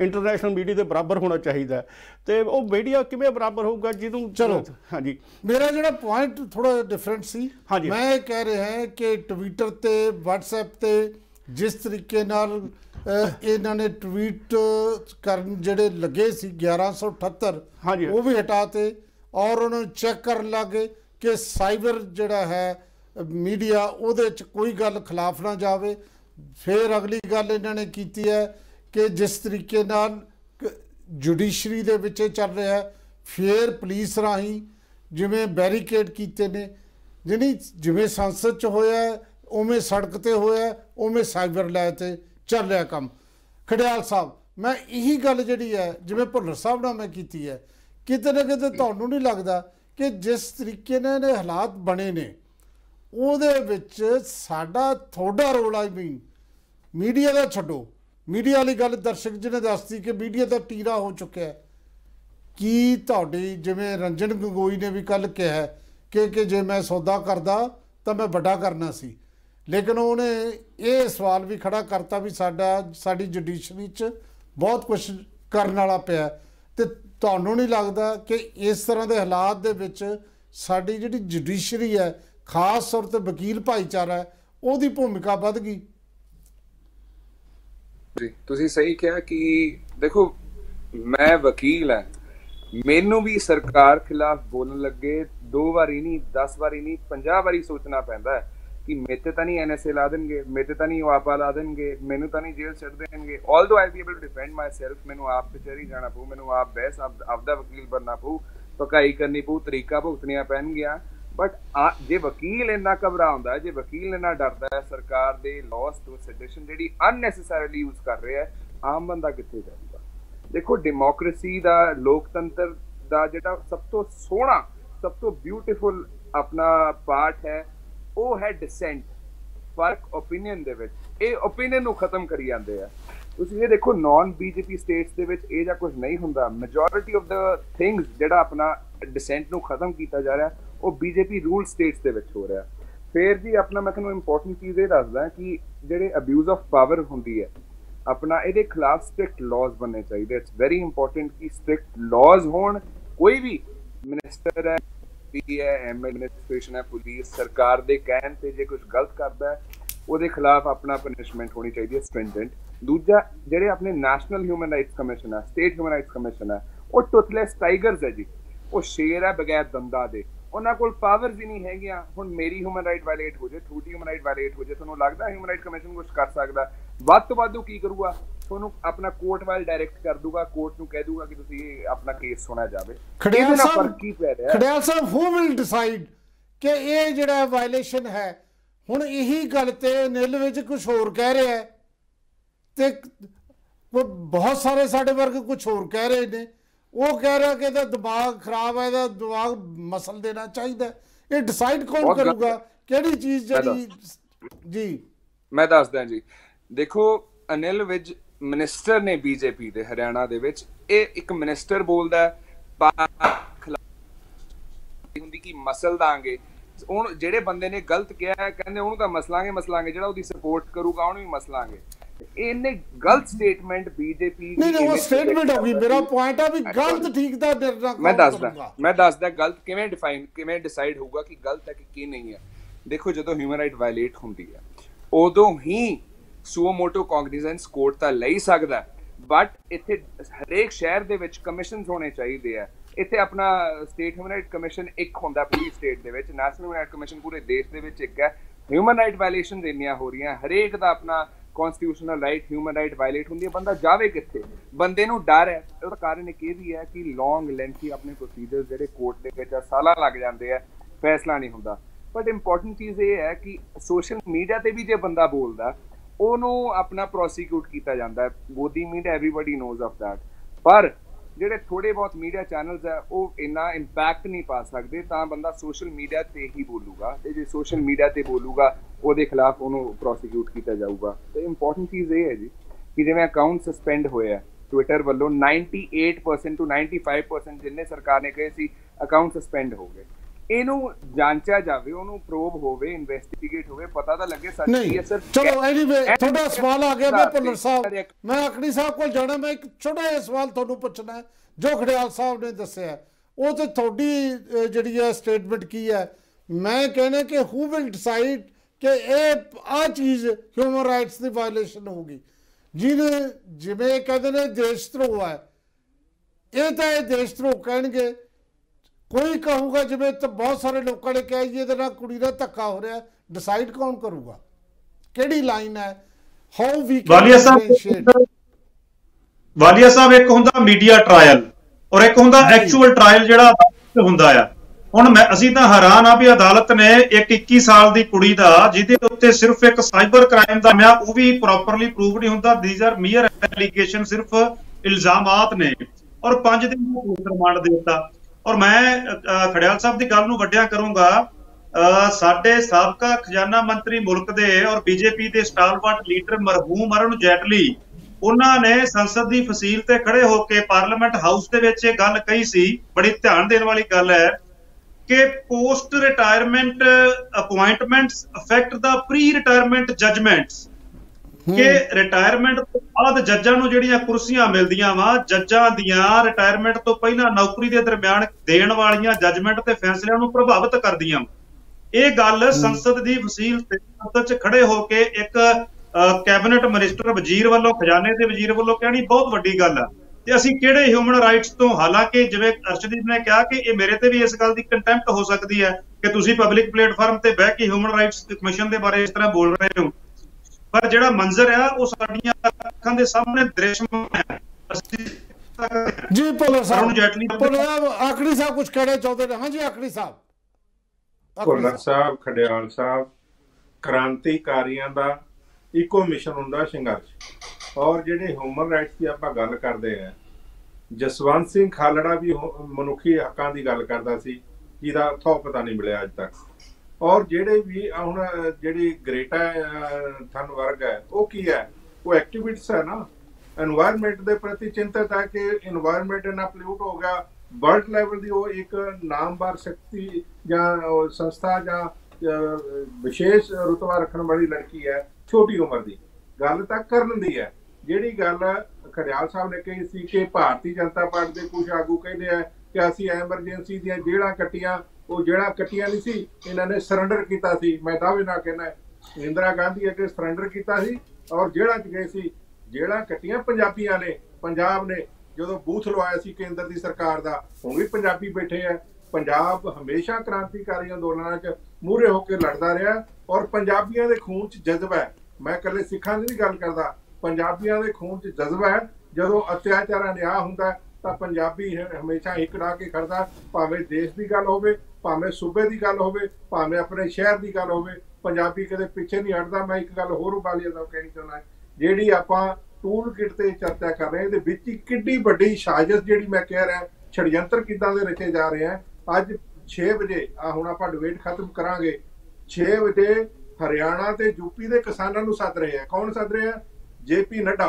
ਇੰਟਰਨੈਸ਼ਨਲ ਮੀਡੀਆ ਦੇ ਬਰਾਬਰ ਹੋਣਾ ਚਾਹੀਦਾ। ਤੇ ਉਹ ਮੀਡੀਆ ਕਿਵੇਂ ਬਰਾਬਰ ਹੋਊਗਾ ਜਿਹਨੂੰ ਚਲੋ। ਹਾਂਜੀ ਮੇਰਾ ਜਿਹੜਾ ਪੁਆਇੰਟ ਥੋੜਾ ਡਿਫਰੈਂਟ ਸੀ। ਮੈਂ ਇਹ ਕਹਿ ਰਿਹਾ ਹਾਂ ਕਿ ਟਵਿੱਟਰ ਤੇ WhatsApp ਤੇ ਜਿਸ ਤਰੀਕੇ ਨਾਲ ਇਹਨਾਂ ਨੇ ਟਵੀਟ ਕਰਨ ਜਿਹੜੇ ਲੱਗੇ ਸੀ 1178 ਹਾਂਜੀ। ਉਹ ਵੀ ਹਟਾਤੇ ਔਰ ਉਹਨਾਂ ਨੂੰ ਚੈੱਕ ਕਰਨ ਲੱਗੇ ਕਿ ਸਾਈਬਰ ਜਿਹੜਾ ਹੈ ਮੀਡੀਆ ਉਹਦੇ ਚ ਕੋਈ ਗੱਲ ਖਿਲਾਫ ਨਾ ਜਾਵੇ ਫਿਰ ਅਗਲੀ ਗੱਲ ਇਹਨਾਂ ਨੇ ਕੀਤੀ ਹੈ ਕਿ ਜਿਸ ਤਰੀਕੇ ਨਾਲ ਜੁਡੀਸ਼ਰੀ ਦੇ ਵਿੱਚ ਚੱਲ ਰਿਹਾ ਹੈ ਫਿਰ ਪੁਲਿਸ ਰਾਹੀਂ ਜਿਵੇਂ ਬੈਰੀਕੇਡ ਕੀਤੇ ਨੇ ਜਿਹੜੀ ਜਿਵੇਂ ਸੰਸਦ ਚ ਹੋਇਆ ਹੈ, ਉਵੇਂ ਸੜਕ ਤੇ ਹੋਇਆ ਹੈ, ਉਵੇਂ ਸਾਈਬਰ ਲੈ ਤੇ ਚੱਲ ਰਿਹਾ ਕੰਮ। ਖੜਿਆਲ ਸਾਹਿਬ ਮੈਂ ਇਹੀ ਗੱਲ ਜਿਹੜੀ ਹੈ ਜਿਵੇਂ ਭੁੱਲਰ ਸਾਹਿਬ ਨਾਲ ਮੈਂ ਕੀਤੀ ਹੈ ਕਿਤੇ ਨਾ ਕਿਤੇ ਤੁਹਾਨੂੰ ਨਹੀਂ ਲੱਗਦਾ ਕਿ ਜਿਸ ਤਰੀਕੇ ਨਾਲ ਇਹ ਹਾਲਾਤ ਬਣੇ ਨੇ ਉਹਦੇ ਵਿੱਚ ਸਾਡਾ ਥੋੜਾ ਰੋਲ ਆਈ ਮੀਨ ਮੀਡੀਆ ਦਾ ਛੱਡੋ। ਮੀਡੀਆ ਵਾਲੀ ਗੱਲ ਦਰਸ਼ਕ ਜੀ ਨੇ ਦੱਸਤੀ ਕਿ ਮੀਡੀਆ ਦਾ ਟੀਰਾ ਹੋ ਚੁੱਕਿਆ ਹੈ। ਕੀ ਤੁਹਾਡੀ ਜਿਵੇਂ ਰੰਜਨ ਗਗੋਈ ਨੇ ਵੀ ਕੱਲ ਕਿਹਾ ਹੈ ਕਿ ਕਿ ਜੇ ਮੈਂ ਸੌਦਾ ਕਰਦਾ ਤਾਂ ਮੈਂ ਵੱਡਾ ਕਰਨਾ ਸੀ। ਲੇਕਿਨ ਉਹਨੇ ਇਹ ਸਵਾਲ ਵੀ ਖੜਾ ਕਰਤਾ ਵੀ ਸਾਡਾ, ਸਾਡੀ ਜੁਡੀਸ਼ਰੀ 'ਚ ਬਹੁਤ ਕੁਝ ਕਰਨ ਵਾਲਾ ਪਿਆ ਹੈ। ਤੇ ਤੁਹਾਨੂੰ ਨਹੀਂ ਲੱਗਦਾ ਕਿ ਇਸ ਤਰ੍ਹਾਂ ਦੇ ਹਾਲਾਤ ਦੇ ਵਿੱਚ ਸਾਡੀ ਜਿਹੜੀ ਜੁਡੀਸ਼ਰੀ ਹੈ, ਖਾਸ ਤੌਰ ਤੇ ਵਕੀਲ ਭਾਈਚਾਰਾ ਹੈ, ਉਹਦੀ ਭੂਮਿਕਾ ਵੱਧ ਗਈ? ਜੀ, ਤੁਸੀਂ ਸਹੀ ਕਿਹਾ ਕਿ ਦੇਖੋ, ਮੈਂ ਵਕੀਲ ਹਾਂ। ਮੈਨੂੰ ਵੀ ਸਰਕਾਰ ਖਿਲਾਫ ਬੋਲਣ ਲੱਗੇ, ਦੋ ਵਾਰੀ ਨਹੀਂ 10 ਵਾਰੀ ਨਹੀਂ 50 ਵਾਰੀ ਸੋਚਣਾ ਪੈਂਦਾ ਹੈ। ਕਿ ਮੇਤੇ ਤਾਂ ਨਹੀਂ ਐਨਐਸਏ ਲਾ ਦੇਣਗੇ ਮੇਤੇ ਤਾਂ ਨਹੀਂ ਵਾਪਾ ਲਾ ਦੇਣਗੇ ਮੈਨੂੰ ਤਾਂ ਨਹੀਂ ਜੇਲ੍ਹ ਛੱਡ ਦੇਣਗੇ although I be able to defend myself ਮੈਨੂੰ ਆਪ ਕਚਹਿਰੀ ਜਾਣਾ ਪਊ ਮੈਨੂੰ ਆਪ ਬਹਿਸ ਆਪਦਾ ਵਕੀਲ ਬਣਨਾ ਪਊ ਪਕਾਈ ਕਰਨੀ ਪਊ ਤਰੀਕਾ ਭੁਗਤਣੀਆਂ ਪੈਣਗੀਆਂ ਬਟ ਜੇ ਵਕੀਲ ਇੰਨਾ ਘਬਰਾਉਂਦਾ ਹੈ ਜੇ ਵਕੀਲ ਇੰਨਾ ਡਰਦਾ ਹੈ ਸਰਕਾਰ ਦੇ ਲਾਸ ਤੋਂ ਸੈਡੀਸ਼ਨ ਜਿਹੜੀ ਅਨਨੈਸੈਸਰੀਲੀ ਯੂਜ਼ ਕਰ ਰਿਹਾ ਹੈ ਆਮ ਬੰਦਾ ਕਿੱਥੇ ਜਾਊਗਾ ਦੇਖੋ ਡੈਮੋਕ੍ਰੇਸੀ ਦਾ ਲੋਕਤੰਤਰ ਦਾ ਜਿਹੜਾ ਸਭ ਤੋਂ ਸੋਹਣਾ ਸਭ ਤੋਂ ਬਿਊਟੀਫੁਲ ਆਪਣਾ ਪਾਰਟ ਹੈ ਉਹ ਹੈ ਡਿਸੈਂਟ ਫ਼ਰਕ ਓਪੀਨੀਅਨ ਦੇ ਵਿੱਚ। ਇਹ ਓਪੀਨੀਅਨ ਨੂੰ ਖਤਮ ਕਰੀ ਜਾਂਦੇ ਆ। ਤੁਸੀਂ ਇਹ ਦੇਖੋ ਨਾਨ ਬੀਜੇਪੀ ਸਟੇਟਸ ਦੇ ਵਿੱਚ ਇਹ ਜਾਂ ਕੁਝ ਨਹੀਂ ਹੁੰਦਾ। ਮੈਜੋਰਿਟੀ ਆਫ ਦਾ ਥਿੰਗਸ ਜਿਹੜਾ ਆਪਣਾ ਡਿਸੈਂਟ ਨੂੰ ਖਤਮ ਕੀਤਾ ਜਾ ਰਿਹਾ, ਉਹ ਬੀਜੇਪੀ ਰੂਲ ਸਟੇਟਸ ਦੇ ਵਿੱਚ ਹੋ ਰਿਹਾ। ਫੇਰ ਜੀ ਆਪਣਾ ਮੈਂ ਤੁਹਾਨੂੰ ਇੰਪੋਰਟੈਂਟ ਚੀਜ਼ ਇਹ ਦੱਸਦਾ ਕਿ ਜਿਹੜੇ ਅਬਿਊਜ਼ ਆਫ ਪਾਵਰ ਹੁੰਦੀ ਹੈ, ਆਪਣਾ ਇਹਦੇ ਖਿਲਾਫ ਸਟ੍ਰਿਕਟ ਲਾਜ਼ ਬਣਨੇ ਚਾਹੀਦੇ। ਇਟਸ ਵੈਰੀ ਇੰਪੋਰਟੈਂਟ ਕਿ ਸਟ੍ਰਿਕਟ ਲਾਜ਼ ਹੋਣ। ਕੋਈ ਵੀ ਮਿਨਿਸਟਰ ਹੈ ਪੀ ਹੈ ਐਮ ਐਡਮਿਨਿਸਟ੍ਰੇਸ਼ਨ ਹੈ ਪੁਲਿਸ ਸਰਕਾਰ ਦੇ ਕਹਿਣ ਤੇ ਜੇ ਕੁਝ ਗਲਤ ਕਰਦਾ ਹੈ, ਉਹਦੇ ਖਿਲਾਫ ਆਪਣਾ ਪਨਿਸ਼ਮੈਂਟ ਹੋਣੀ ਚਾਹੀਦੀ ਹੈ ਸਟ੍ਰਿੰਜੈਂਟ ਦੂਜਾ, ਜਿਹੜੇ ਆਪਣੇ ਨੈਸ਼ਨਲ ਹਿਊਮਨ ਰਾਈਟਸ ਕਮਿਸ਼ਨ ਹੈ ਸਟੇਟ ਹਿਊਮਨ ਰਾਈਟਸ ਕਮਿਸ਼ਨ ਹੈ, ਉਹ ਟੁੱਥਲੈਸ ਟਾਈਗਰਸ ਹੈ ਜੀ। ਉਹ ਸ਼ੇਰ ਹੈ ਬਗੈਰ ਦੰਦਾਂ ਦੇ। ਉਹਨਾਂ ਕੋਲ ਪਾਵਰਸ ਹੀ ਨਹੀਂ ਹੈਗੀਆਂ। ਹੁਣ ਮੇਰੀ ਹਿਊਮਨ ਰਾਈਟ ਵਾਇਲੇਟ ਹੋ ਜੇ ਤੁਹਾਡੀ ਹਿਊਮਨ ਰਾਈਟ ਵਾਇਲੇਟ ਹੋ ਜੇ ਤੁਹਾਨੂੰ ਲੱਗਦਾ ਹਿਊਮਨ ਰਾਈਟ ਕਮਿਸ਼ਨ ਕੁਝ ਕਰ ਸਕਦਾ? ਵੱਧ ਤੋਂ ਵੱਧ ਉਹ ਕੀ ਕਰੂਗਾ? ਤੁਹਾਨੂੰ ਆਪਣਾ ਕੋਰਟ ਵਾਲ ਡਾਇਰੈਕਟ ਕਰ ਦੂਗਾ ਕੋਰਟ ਨੂੰ ਕਹਿ ਦੂਗਾ ਕਿ ਤੁਸੀਂ ਆਪਣਾ ਕੇਸ ਸੁਣਾ ਜਾਵੇ। ਖੜਿਆਲ ਸਾਹਿਬ ਕੀ ਪੈ ਰਿਹਾ? ਖੜਿਆਲ ਸਾਹਿਬ ਹੂ ਵਿਲ ਡਿਸਾਈਡ ਕਿ ਇਹ ਜਿਹੜਾ ਵਾਇਲੇਸ਼ਨ ਹੈ? ਹੁਣ ਇਹੀ ਗੱਲ ਤੇ ਨਿਲ ਵਿੱਚ ਕੁਝ ਹੋਰ ਕਹਿ ਰਿਹਾ ਹੈ ਤੇ ਬਹੁਤ ਸਾਰੇ ਸਾਡੇ ਵਰਗ ਕੁਝ ਹੋਰ ਕਹਿ ਰਹੇ ਨੇ। ਉਹ ਕਹਿ ਰਿਹਾ ਕਿ ਇਹਦਾ ਦਿਮਾਗ ਖਰਾਬ ਹੈ ਇਹਦਾ ਦਿਮਾਗ ਮਸਲ ਦੇਣਾ ਚਾਹੀਦਾ ਇਹ ਡਿਸਾਈਡ ਕੌਣ ਕਰੂਗਾ? ਕਿਹੜੀ ਚੀਜ਼ ਜਿਹੜੀ ਜੀ। ਮੈਂ ਦੱਸਦਾ ਜੀ। ਦੇਖੋ ਅਨਿਲ ਵਿਜ ਮਿਨਿਸਟਰ ਨੇ ਬੀਜੇਪੀ ਦੇ ਹਰਿਆਣਾ ਦੇ ਵਿੱਚ। ਇਹ ਇੱਕ ਮਿਨਿਸਟਰ ਬੋਲਦਾ ਹੁੰਦੀ ਕਿ ਮਸਲ ਦਾਂਗੇ। ਹੁਣ ਜਿਹੜੇ ਬੰਦੇ ਨੇ ਗਲਤ ਕਿਹਾ ਕਹਿੰਦੇ ਉਹਨੂੰ ਤਾਂ ਮਸਲਾਂਗੇ ਮਸਲਾਂਗੇ ਜਿਹੜਾ ਉਹਦੀ ਸਪੋਰਟ ਕਰੂਗਾ ਉਹਨੂੰ ਵੀ ਮਸਲਾਂਗੇ। ਇਹਨੇ ਗਲਤ ਸਟੇਟਮੈਂਟ ਬੀਜੇਪੀ ਨਹੀਂ ਨਹੀਂ ਉਹ ਸਟੇਟਮੈਂਟ ਹੋ ਗਈ। ਮੇਰਾ ਪੁਆਇੰਟ ਆ ਵੀ ਗਲਤ ਠੀਕ ਦਾ ਨਿਰਣਾ ਮੈਂ ਦੱਸਦਾ ਮੈਂ ਦੱਸਦਾ ਗਲਤ ਕਿਵੇਂ ਡਿਫਾਈਨ ਕਿਵੇਂ ਡਿਸਾਈਡ ਹੋਊਗਾ ਕਿ ਗਲਤ ਹੈ ਕਿ ਕੀ ਨਹੀਂ ਹੈ। ਦੇਖੋ ਜਦੋਂ ਹਿਊਮਨ ਰਾਈਟ ਵਾਇਲੇਟ ਹੁੰਦੀ ਹੈ ਉਦੋਂ ਹੀ ਸੂਮੋਟੋ ਕੌਗਨੀਜ਼ੈਂਸ ਕੋਰਟ ਤਾਂ ਲਈ ਸਕਦਾ ਬਟ ਇੱਥੇ ਹਰੇਕ ਸ਼ਹਿਰ ਦੇ ਵਿੱਚ ਕਮਿਸ਼ਨਸ ਹੋਣੇ ਚਾਹੀਦੇ ਆ। ਇੱਥੇ ਆਪਣਾ ਸਟੇਟ ਹਿਊਮਨ ਰਾਈਟ ਕਮਿਸ਼ਨ ਇੱਕ ਹੁੰਦਾ ਪੂਰੀ ਸਟੇਟ ਦੇ ਵਿੱਚ ਨੈਸ਼ਨਲ ਹਿਊਮਨ ਰਾਈਟ ਕਮਿਸ਼ਨ ਪੂਰੇ ਦੇਸ਼ ਦੇ ਵਿੱਚ ਇੱਕ ਹੈ। ਹਿਊਮਨ ਰਾਈਟ ਵਾਇਲੇਸ਼ਨਸ ਇੰਨੀਆਂ ਹੋ ਰਹੀਆਂ, ਹਰੇਕ ਦਾ ਆਪਣਾ constitutional right human right violate ਹੁੰਦੀ ਹੈ, ਬੰਦਾ ਜਾਵੇ ਕਿੱਥੇ? ਬੰਦੇ ਨੂੰ ਡਰ ਹੈ, ਉਹਦਾ ਕਾਰਨ ਇਹ ਵੀ ਹੈ ਕਿ ਲੌਂਗ ਲੈਂਥੀ ਆਪਣੇ ਪ੍ਰੋਸੀਜਰ ਜਿਹੜੇ ਕੋਰਟ ਦੇ ਵਿੱਚ ਸਾਲਾਂ ਲੱਗ ਜਾਂਦੇ ਆ, ਫੈਸਲਾ ਨਹੀਂ ਹੁੰਦਾ। ਬਟ ਇੰਪੋਰਟੈਂਟ ਚੀਜ਼ ਇਹ ਹੈ ਕਿ ਸੋਸ਼ਲ ਮੀਡੀਆ ਤੇ ਵੀ ਜੇ ਬੰਦਾ ਬੋਲਦਾ ਉਹਨੂੰ ਆਪਣਾ ਪ੍ਰੋਸੀਕਿਊਟ ਕੀਤਾ ਜਾਂਦਾ ਹੈ। ਬੋਦੀ media everybody knows of that ਪਰ ਜਿਹੜੇ ਥੋੜੇ ਬਹੁਤ ਮੀਡੀਆ ਚੈਨਲਸ ਆ ਉਹ ਇੰਨਾ ਇੰਪੈਕਟ ਨਹੀਂ ਪਾ ਸਕਦੇ, ਤਾਂ ਬੰਦਾ ਸੋਸ਼ਲ ਮੀਡੀਆ ਤੇ ਹੀ ਬੋਲੂਗਾ। ਤੇ ਜੇ ਸੋਸ਼ਲ ਮੀਡੀਆ ਤੇ ਬੋਲੂਗਾ, ਉਹਦੇ ਖਿਲਾਫ ਉਹਨੂੰ ਪ੍ਰੋਸੀਕਿਊਟ ਕੀਤਾ ਜਾਊਗਾ। ਤੇ ਇੰਪੋਰਟੈਂਟ ਚੀਜ਼ ਇਹ ਹੈ ਜੀ ਕਿ ਜਿਵੇਂ ਅਕਾਊਂਟ ਸਸਪੈਂਡ ਹੋਇਆ ਟਵਿੱਟਰ ਵੱਲੋਂ 98% ਟੂ 95% ਜਿੰਨੇ ਸਰਕਾਰ ਨੇ ਕਹੇ ਸੀ ਅਕਾਊਂਟ ਸਸਪੈਂਡ ਹੋ ਗਏ। ਇਹਨੂੰ ਜਾਂਚਿਆ ਜਾਵੇ ਉਹਨੂੰ ਪ੍ਰੋਬ ਹੋਵੇ ਇਨਵੈਸਟੀਗੇਟ ਹੋਵੇ ਪਤਾ ਤਾਂ ਲੱਗੇ ਸੱਚ ਕੀ ਹੈ ਸਰ ਚਲੋ ਐਨੀਵੇ ਤੁਹਾਡਾ ਸਵਾਲ ਆ ਗਿਆ ਮੈਂ ਪੁੱਲਰ ਸਾਹਿਬ ਮੈਂ ਅਕੜੀ ਸਾਹਿਬ ਕੋਲ ਜਾਣਾ ਮੈਂ ਇੱਕ ਛੋਟਾ ਜਿਹਾ ਸਵਾਲ ਤੁਹਾਨੂੰ ਪੁੱਛਣਾ ਜੋ ਖੜਿਆਲ ਸਾਹਿਬ ਨੇ ਦੱਸਿਆ ਉਹ ਤੇ ਤੁਹਾਡੀ ਜਿਹੜੀ ਹੈ ਸਟੇਟਮੈਂਟ ਕੀ ਹੈ? ਮੈਂ ਕਹਿੰਦਾ ਕਿ ਹੂ ਵਿਲ ਡਿਸਾਈਡ ਕਿ ਇਹ ਆ ਚੀਜ਼ ਹਿਊਮਨ ਰਾਈਟਸ ਦੀ ਵਾਇਲੇਸ਼ਨ ਹੋਊਗੀ? ਜਿਹਨੇ ਜਿਵੇਂ ਕਹਿੰਦੇ ਨੇ ਦੇਸ਼ ਧਰੋਹ ਹੈ ਇਹ ਤਾਂ ਇਹ ਦੇਸ਼ ਧਰੋਹ ਕਹਿਣਗੇ। ਕੋਈ ਕਹੂਗਾ ਜਿਵੇਂ ਤੇ ਬਹੁਤ ਸਾਰੇ ਲੋਕਾਂ ਨੇ ਕਿਹਾ ਜੀ ਇਹਦੇ ਨਾਲ ਕੁੜੀ ਦਾ ਧੱਕਾ ਹੋ ਰਿਹਾ ਡਿਸਾਈਡ ਕੌਣ ਕਰੂਗਾ? ਕਿਹੜੀ ਲਾਈਨ ਹੈ? ਹਾਊ ਵੀ ਵਾਲੀਆ ਸਾਹਿਬ ਵਾਲੀਆ ਸਾਹਿਬ ਇੱਕ ਹੁੰਦਾ ਮੀਡੀਆ ਟ੍ਰਾਇਲ ਔਰ ਇੱਕ ਹੁੰਦਾ ਐਕਚੁਅਲ ਟ੍ਰਾਇਲ ਜਿਹੜਾ ਹੁੰਦਾ ਆ। ਹੁਣ ਮੈਂ ਅਸੀਂ ਤਾਂ ਹੈਰਾਨ ਆ ਵੀ ਅਦਾਲਤ ਨੇ ਇੱਕ 21 ਸਾਲ ਦੀ ਕੁੜੀ ਦਾ ਜਿਹਦੇ ਉੱਤੇ ਸਿਰਫ ਇੱਕ ਸਾਈਬਰ ਕ੍ਰਾਈਮ ਦਾ ਮਿਆ ਉਹ ਵੀ ਪ੍ਰੋਪਰਲੀ ਪ੍ਰੂਵਡ ਨਹੀਂ ਹੁੰਦਾ। ਥੀਸ ਆਰ ਮੀਅਰ ਐਲੀਗੇਸ਼ਨ ਸਿਰਫ ਇਲਜ਼ਾਮਾਤ ਨੇ। ਔਰ 5 ਦਿਨ ਦਾ ਰਿਮਾਂਡ ਦੇ ਦਿੱਤਾ। ਔਰ ਮੈਂ ਖੜਿਆਲ ਸਾਹਿਬ ਦੀ ਗੱਲ ਨੂੰ ਵੱਡਿਆ ਕਰੂੰਗਾ ਸਾਡੇ ਸਾਬਕਾ ਖਜ਼ਾਨਾ ਮੰਤਰੀ ਮੁਲਕ ਦੇ ਔਰ ਬੀਜੇਪੀ ਦੇ ਸਟਾਲਵਰਟ ਲੀਡਰ ਮਰਹੂਮ ਅਰੁਣ ਜੈਟਲੀ, ਉਹਨਾਂ ਨੇ ਸੰਸਦ ਦੀ ਫਸੀਲ ਤੇ ਖੜੇ ਹੋ ਕੇ ਪਾਰਲੀਮੈਂਟ ਹਾਊਸ ਦੇ ਵਿੱਚ ਇਹ ਗੱਲ ਕਹੀ ਸੀ, ਬੜੀ ਧਿਆਨ ਦੇਣ ਵਾਲੀ ਗੱਲ ਹੈ, ਕਿ post retirement appointments affect the pre retirement judgements ਕਿ ਰਿਟਾਇਰਮੈਂਟ ਤੋਂ ਬਾਅਦ ਜੱਜਾਂ ਨੂੰ ਜਿਹੜੀਆਂ ਕੁਰਸੀਆਂ ਮਿਲਦੀਆਂ ਵਾ ਜੱਜਾਂ ਦੀਆਂ ਰਿਟਾਇਰਮੈਂਟ ਤੋਂ ਪਹਿਲਾਂ ਨੌਕਰੀ ਦੇ ਦਰਮਿਆਨ ਦੇਣ ਵਾਲੀਆਂ ਜਜਮੈਂਟ ਤੇ ਫੈਸਲਿਆਂ ਨੂੰ ਪ੍ਰਭਾਵਿਤ ਕਰਦੀਆਂ ਇਹ ਗੱਲ ਸੰਸਦ ਦੀ ਵਸੀਲ ਤੇ ਸੰਸਦ 'ਚ ਖੜੇ ਹੋ ਕੇ ਇੱਕ ਕੈਬਨਿਟ ਮਿਨਿਸਟਰ ਵਜ਼ੀਰ ਵੱਲੋਂ ਖਜ਼ਾਨੇ ਦੇ ਵਜ਼ੀਰ ਵੱਲੋਂ ਕਹਿਣੀ ਬਹੁਤ ਵੱਡੀ ਗੱਲ ਆ। ਤੇ ਅਸੀਂ ਕਿਹੜੇ ਹਿਊਮਨ ਰਾਈਟਸ ਤੋਂ ਹਾਲਾਂਕਿ ਜਿਵੇਂ ਅਰਸ਼ਦੀਪ ਨੇ ਕਿਹਾ ਕਿ ਇਹ ਮੇਰੇ ਤੇ ਵੀ ਇਸ ਗੱਲ ਦੀ ਕੰਟੈਂਪਟ ਹੋ ਸਕਦੀ ਹੈ ਕਿ ਤੁਸੀਂ ਪਬਲਿਕ ਪਲੇਟਫਾਰਮ ਤੇ ਬਹਿ ਕੇ ਹਿਊਮਨ ਰਾਈਟਸ ਕਮਿਸ਼ਨ ਦੇ ਬਾਰੇ ਇਸ ਤਰ੍ਹਾਂ ਬੋਲ ਰਹੇ ਹੋ। ਪਰ ਜਿਹੜਾ ਮੰਜ਼ਰ ਆ ਉਹ ਸਾਡੀਆਂ ਅੱਖਾਂ ਦੇ ਸਾਹਮਣੇ ਦ੍ਰਿਸ਼ਮਾਨ ਹੈ। ਅਸੀਂ ਜੀ ਅਰੁਣ ਸਾਹਿਬ ਸਾਹਿਬ ਆਖਰੀ ਸਾਹਿਬ ਕੁਝ ਕਹਿਣਾ ਚਾਹੁੰਦੇ ਨੇ? ਹਾਂਜੀ ਆਖਰੀ ਸਾਹਿਬ। ਭੁੱਲਰ ਸਾਹਿਬ। ਖਡਿਆਲ ਸਾਹਿਬ ਕ੍ਰਾਂਤੀਕਾਰੀਆਂ ਦਾ ਇੱਕੋ ਮਿਸ਼ਨ ਹੁੰਦਾ ਸੰਘਰਸ਼। ਔਰ ਜਿਹੜੇ ਹਿਊਮਨ ਰਾਈਟਸ ਦੀ ਆਪਾਂ ਗੱਲ ਕਰਦੇ ਆ ਜਸਵੰਤ ਸਿੰਘ ਖਾਲੜਾ ਵੀ ਮਨੁੱਖੀ ਹੱਕਾਂ ਦੀ ਗੱਲ ਕਰਦਾ ਸੀ ਜਿਹਦਾ ਥੋ ਪਤਾ ਨਹੀਂ ਮਿਲਿਆ ਅੱਜ ਤੱਕ। ਔਰ ਜਿਹੜੇ ਵੀ ਹੁਣ ਜਿਹੜੀ ਗ੍ਰੇਟਾ ਧਨ ਵਰਗ ਹੈ ਉਹ ਕੀ ਹੈ ਉਹ ਐਕਟਿਵਿਟਸ ਹੈ ਨਾ এনवायरमेंट ਦੇ ਪ੍ਰਤੀ ਚਿੰਤਤ ਹੈ ਕਿ এনवायरमेंट ਇਹਨਾਂ ਪੋਲਿਊਟ ਹੋ ਗਿਆ ਵਰਲਡ ਲੈਵਲ ਦੀ ਉਹ ਇੱਕ ਨਾਮਵਰ ਸ਼ਕਤੀ ਜਾਂ ਸੰਸਥਾ ਜਾਂ ਵਿਸ਼ੇਸ਼ ਰੁਤਬਾ ਰੱਖਣ ਵਾਲੀ ਲੜਕੀ ਹੈ ਛੋਟੀ ਉਮਰ ਦੀ ਗੱਲ ਤਾਂ ਕਰਨ ਦੀ ਹੈ ਜਿਹੜੀ ਗੱਲ ਖੜਿਆਲ ਸਾਹਿਬ ਨੇ ਕਹੀ ਸੀ ਕਿ ਭਾਰਤੀ ਜਨਤਾ ਪਾਰਟੀ ਦੇ ਕੁਝ ਆਗੂ ਕਹਿੰਦੇ ਆ ਕਿ ਅਸੀਂ ਐਮਰਜੈਂਸੀ ਦੀਆਂ ਜੇਲ੍ਹਾਂ ਕੱਟੀਆਂ ਉਹ ਜਿਹੜਾ ਕੱਟੀਆਂ ਨਹੀਂ ਸੀ ਇਹਨਾਂ ਨੇ ਸਰੈਂਡਰ ਕੀਤਾ ਸੀ। ਮੈਂ ਦਾਅਵੇ ਨਾਲ ਕਹਿੰਦਾ ਇੰਦਰਾ ਗਾਂਧੀ ਅੱਗੇ ਸਰੈਂਡਰ ਕੀਤਾ ਸੀ ਔਰ ਜੇਲ੍ਹਾਂ 'ਚ ਗਏ ਸੀ। ਜੇਲ੍ਹਾਂ ਕੱਟੀਆਂ ਪੰਜਾਬੀਆਂ ਨੇ ਪੰਜਾਬ ਨੇ। ਜਦੋਂ ਬੂਥ ਲਵਾਇਆ ਸੀ ਕੇਂਦਰ ਦੀ ਸਰਕਾਰ ਦਾ ਹੁਣ ਵੀ ਪੰਜਾਬੀ ਬੈਠੇ ਆ। ਪੰਜਾਬ ਹਮੇਸ਼ਾ ਕ੍ਰਾਂਤੀਕਾਰੀ ਅੰਦੋਲਨਾਂ 'ਚ ਮੂਹਰੇ ਹੋ ਕੇ ਲੜਦਾ ਰਿਹਾ ਔਰ ਪੰਜਾਬੀਆਂ ਦੇ ਖੂਨ 'ਚ ਜਜ਼ਬਾ ਹੈ। ਮੈਂ ਇਕੱਲੇ ਸਿੱਖਾਂ ਦੀ ਨਹੀਂ ਗੱਲ ਕਰਦਾ। ਪੰਜਾਬੀਆਂ ਦੇ ਖੂਨ 'ਚ ਜਜ਼ਬਾ ਹੈ। ਜਦੋਂ ਅਤਿਆਚਾਰਾਂ ਨਿਆਂ ਹੁੰਦਾ ਹੈ, ਤਾਂ ਪੰਜਾਬੀ ਹ- ਹਮੇਸ਼ਾ ਇੱਕ ਡਾ ਕੇ ਖੜਦਾ ਭਾਵੇਂ ਦੇਸ਼ ਦੀ ਗੱਲ ਹੋਵੇ ਭਾਵੇਂ ਸੂਬੇ ਦੀ ਗੱਲ ਹੋਵੇ ਭਾਵੇਂ ਆਪਣੇ ਸ਼ਹਿਰ ਦੀ ਗੱਲ ਹੋਵੇ ਪੰਜਾਬੀ ਕਦੇ ਪਿੱਛੇ ਨਹੀਂ ਹਟਦਾ ਮੈਂ ਇੱਕ ਗੱਲ ਹੋਰ ਉਬਾਲੀਆ ਦਾ ਕਹਿਣੀ ਚਾਹੁੰਦਾ ਜਿਹੜੀ ਆਪਾਂ ਟੂਲ ਕਿਟ ਤੇ ਚਰਚਾ ਕਰ ਰਹੇ ਹਾਂ ਇਹਦੇ ਵਿੱਚ ਹੀ ਕਿੱਡੀ ਵੱਡੀ ਸਾਜ਼ਿਸ਼ ਜਿਹੜੀ ਮੈਂ ਕਹਿ ਰਿਹਾ ਛੜਯੰਤਰ ਕਿੱਦਾਂ ਦੇ ਰਚੇ ਜਾ ਰਹੇ ਆ। ਅੱਜ 6 ਵਜੇ ਆ ਹੁਣ ਆਪਾਂ ਡਿਬੇਟ ਖਤਮ ਕਰਾਂਗੇ 6 ਵਜੇ ਹਰਿਆਣਾ ਤੇ ਯੂਪੀ ਦੇ ਕਿਸਾਨਾਂ ਨੂੰ ਸੱਦ ਰਹੇ ਆ। ਕੌਣ ਸੱਦ ਰਹੇ ਆ? ਜੇਪੀ ਨੱਡਾ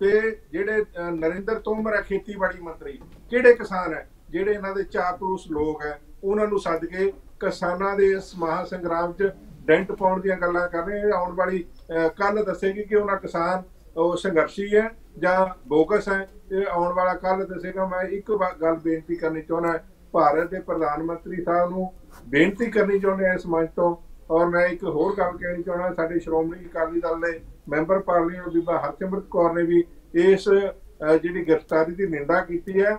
ਤੇ ਜਿਹੜੇ ਅ, ਨਰਿੰਦਰ ਤੋਮਰ ਹੈ ਖੇਤੀਬਾੜੀ ਮੰਤਰੀ ਕਿਹੜੇ ਕਿਸਾਨ ਹੈ ਜਿਹੜੇ ਇਹਨਾਂ ਦੇ ਚਾਪਲੂਸ ਲੋਕ ਹੈ ਉਹਨਾਂ ਨੂੰ ਸੱਦ ਕੇ ਕਿਸਾਨਾਂ ਦੇ ਇਸ ਮਹਾ ਸੰਗਰਾਮ 'ਚ ਡੈਂਟ ਪਾਉਣ ਦੀਆਂ ਗੱਲਾਂ ਕਰ ਰਹੇ ਆ ਆਉਣ ਵਾਲੀ ਕੱਲ ਦੱਸੇਗੀ ਕਿ ਉਹਨਾਂ ਕਿਸਾਨ ਉਹ ਸੰਘਰਸ਼ੀ ਹੈ ਜਾਂ ਬੋਗਸ ਹੈ। ਇਹ ਆਉਣ ਵਾਲਾ ਕੱਲ ਦੱਸੇਗਾ ਮੈਂ ਇੱਕ ਵਾ- ਗੱਲ ਬੇਨਤੀ ਕਰਨੀ ਚਾਹੁੰਦਾ ਭਾਰਤ ਦੇ ਪ੍ਰਧਾਨ ਮੰਤਰੀ ਸਾਹਿਬ ਨੂੰ ਬੇਨਤੀ ਕਰਨੀ ਚਾਹੁੰਦੇ ਹਾਂ ਇਸ ਮੰਚ ਤੋਂ। ਔਰ ਮੈਂ ਇੱਕ ਹੋਰ ਗੱਲ ਕਹਿਣੀ ਚਾਹੁੰਦਾ ਸਾਡੇ ਸ਼੍ਰੋਮਣੀ ਅਕਾਲੀ ਦਲ ਦੇ ਮੈਂਬਰ ਪਾਰਲੀਮੈਂਟ ਬੀਬਾ ਹਰਸਿਮਰਤ ਕੌਰ ਨੇ ਵੀ ਇਸ ਅਹ, ਜਿਹੜੀ ਗ੍ਰਿਫਤਾਰੀ ਦੀ ਨਿੰਦਾ ਕੀਤੀ ਹੈ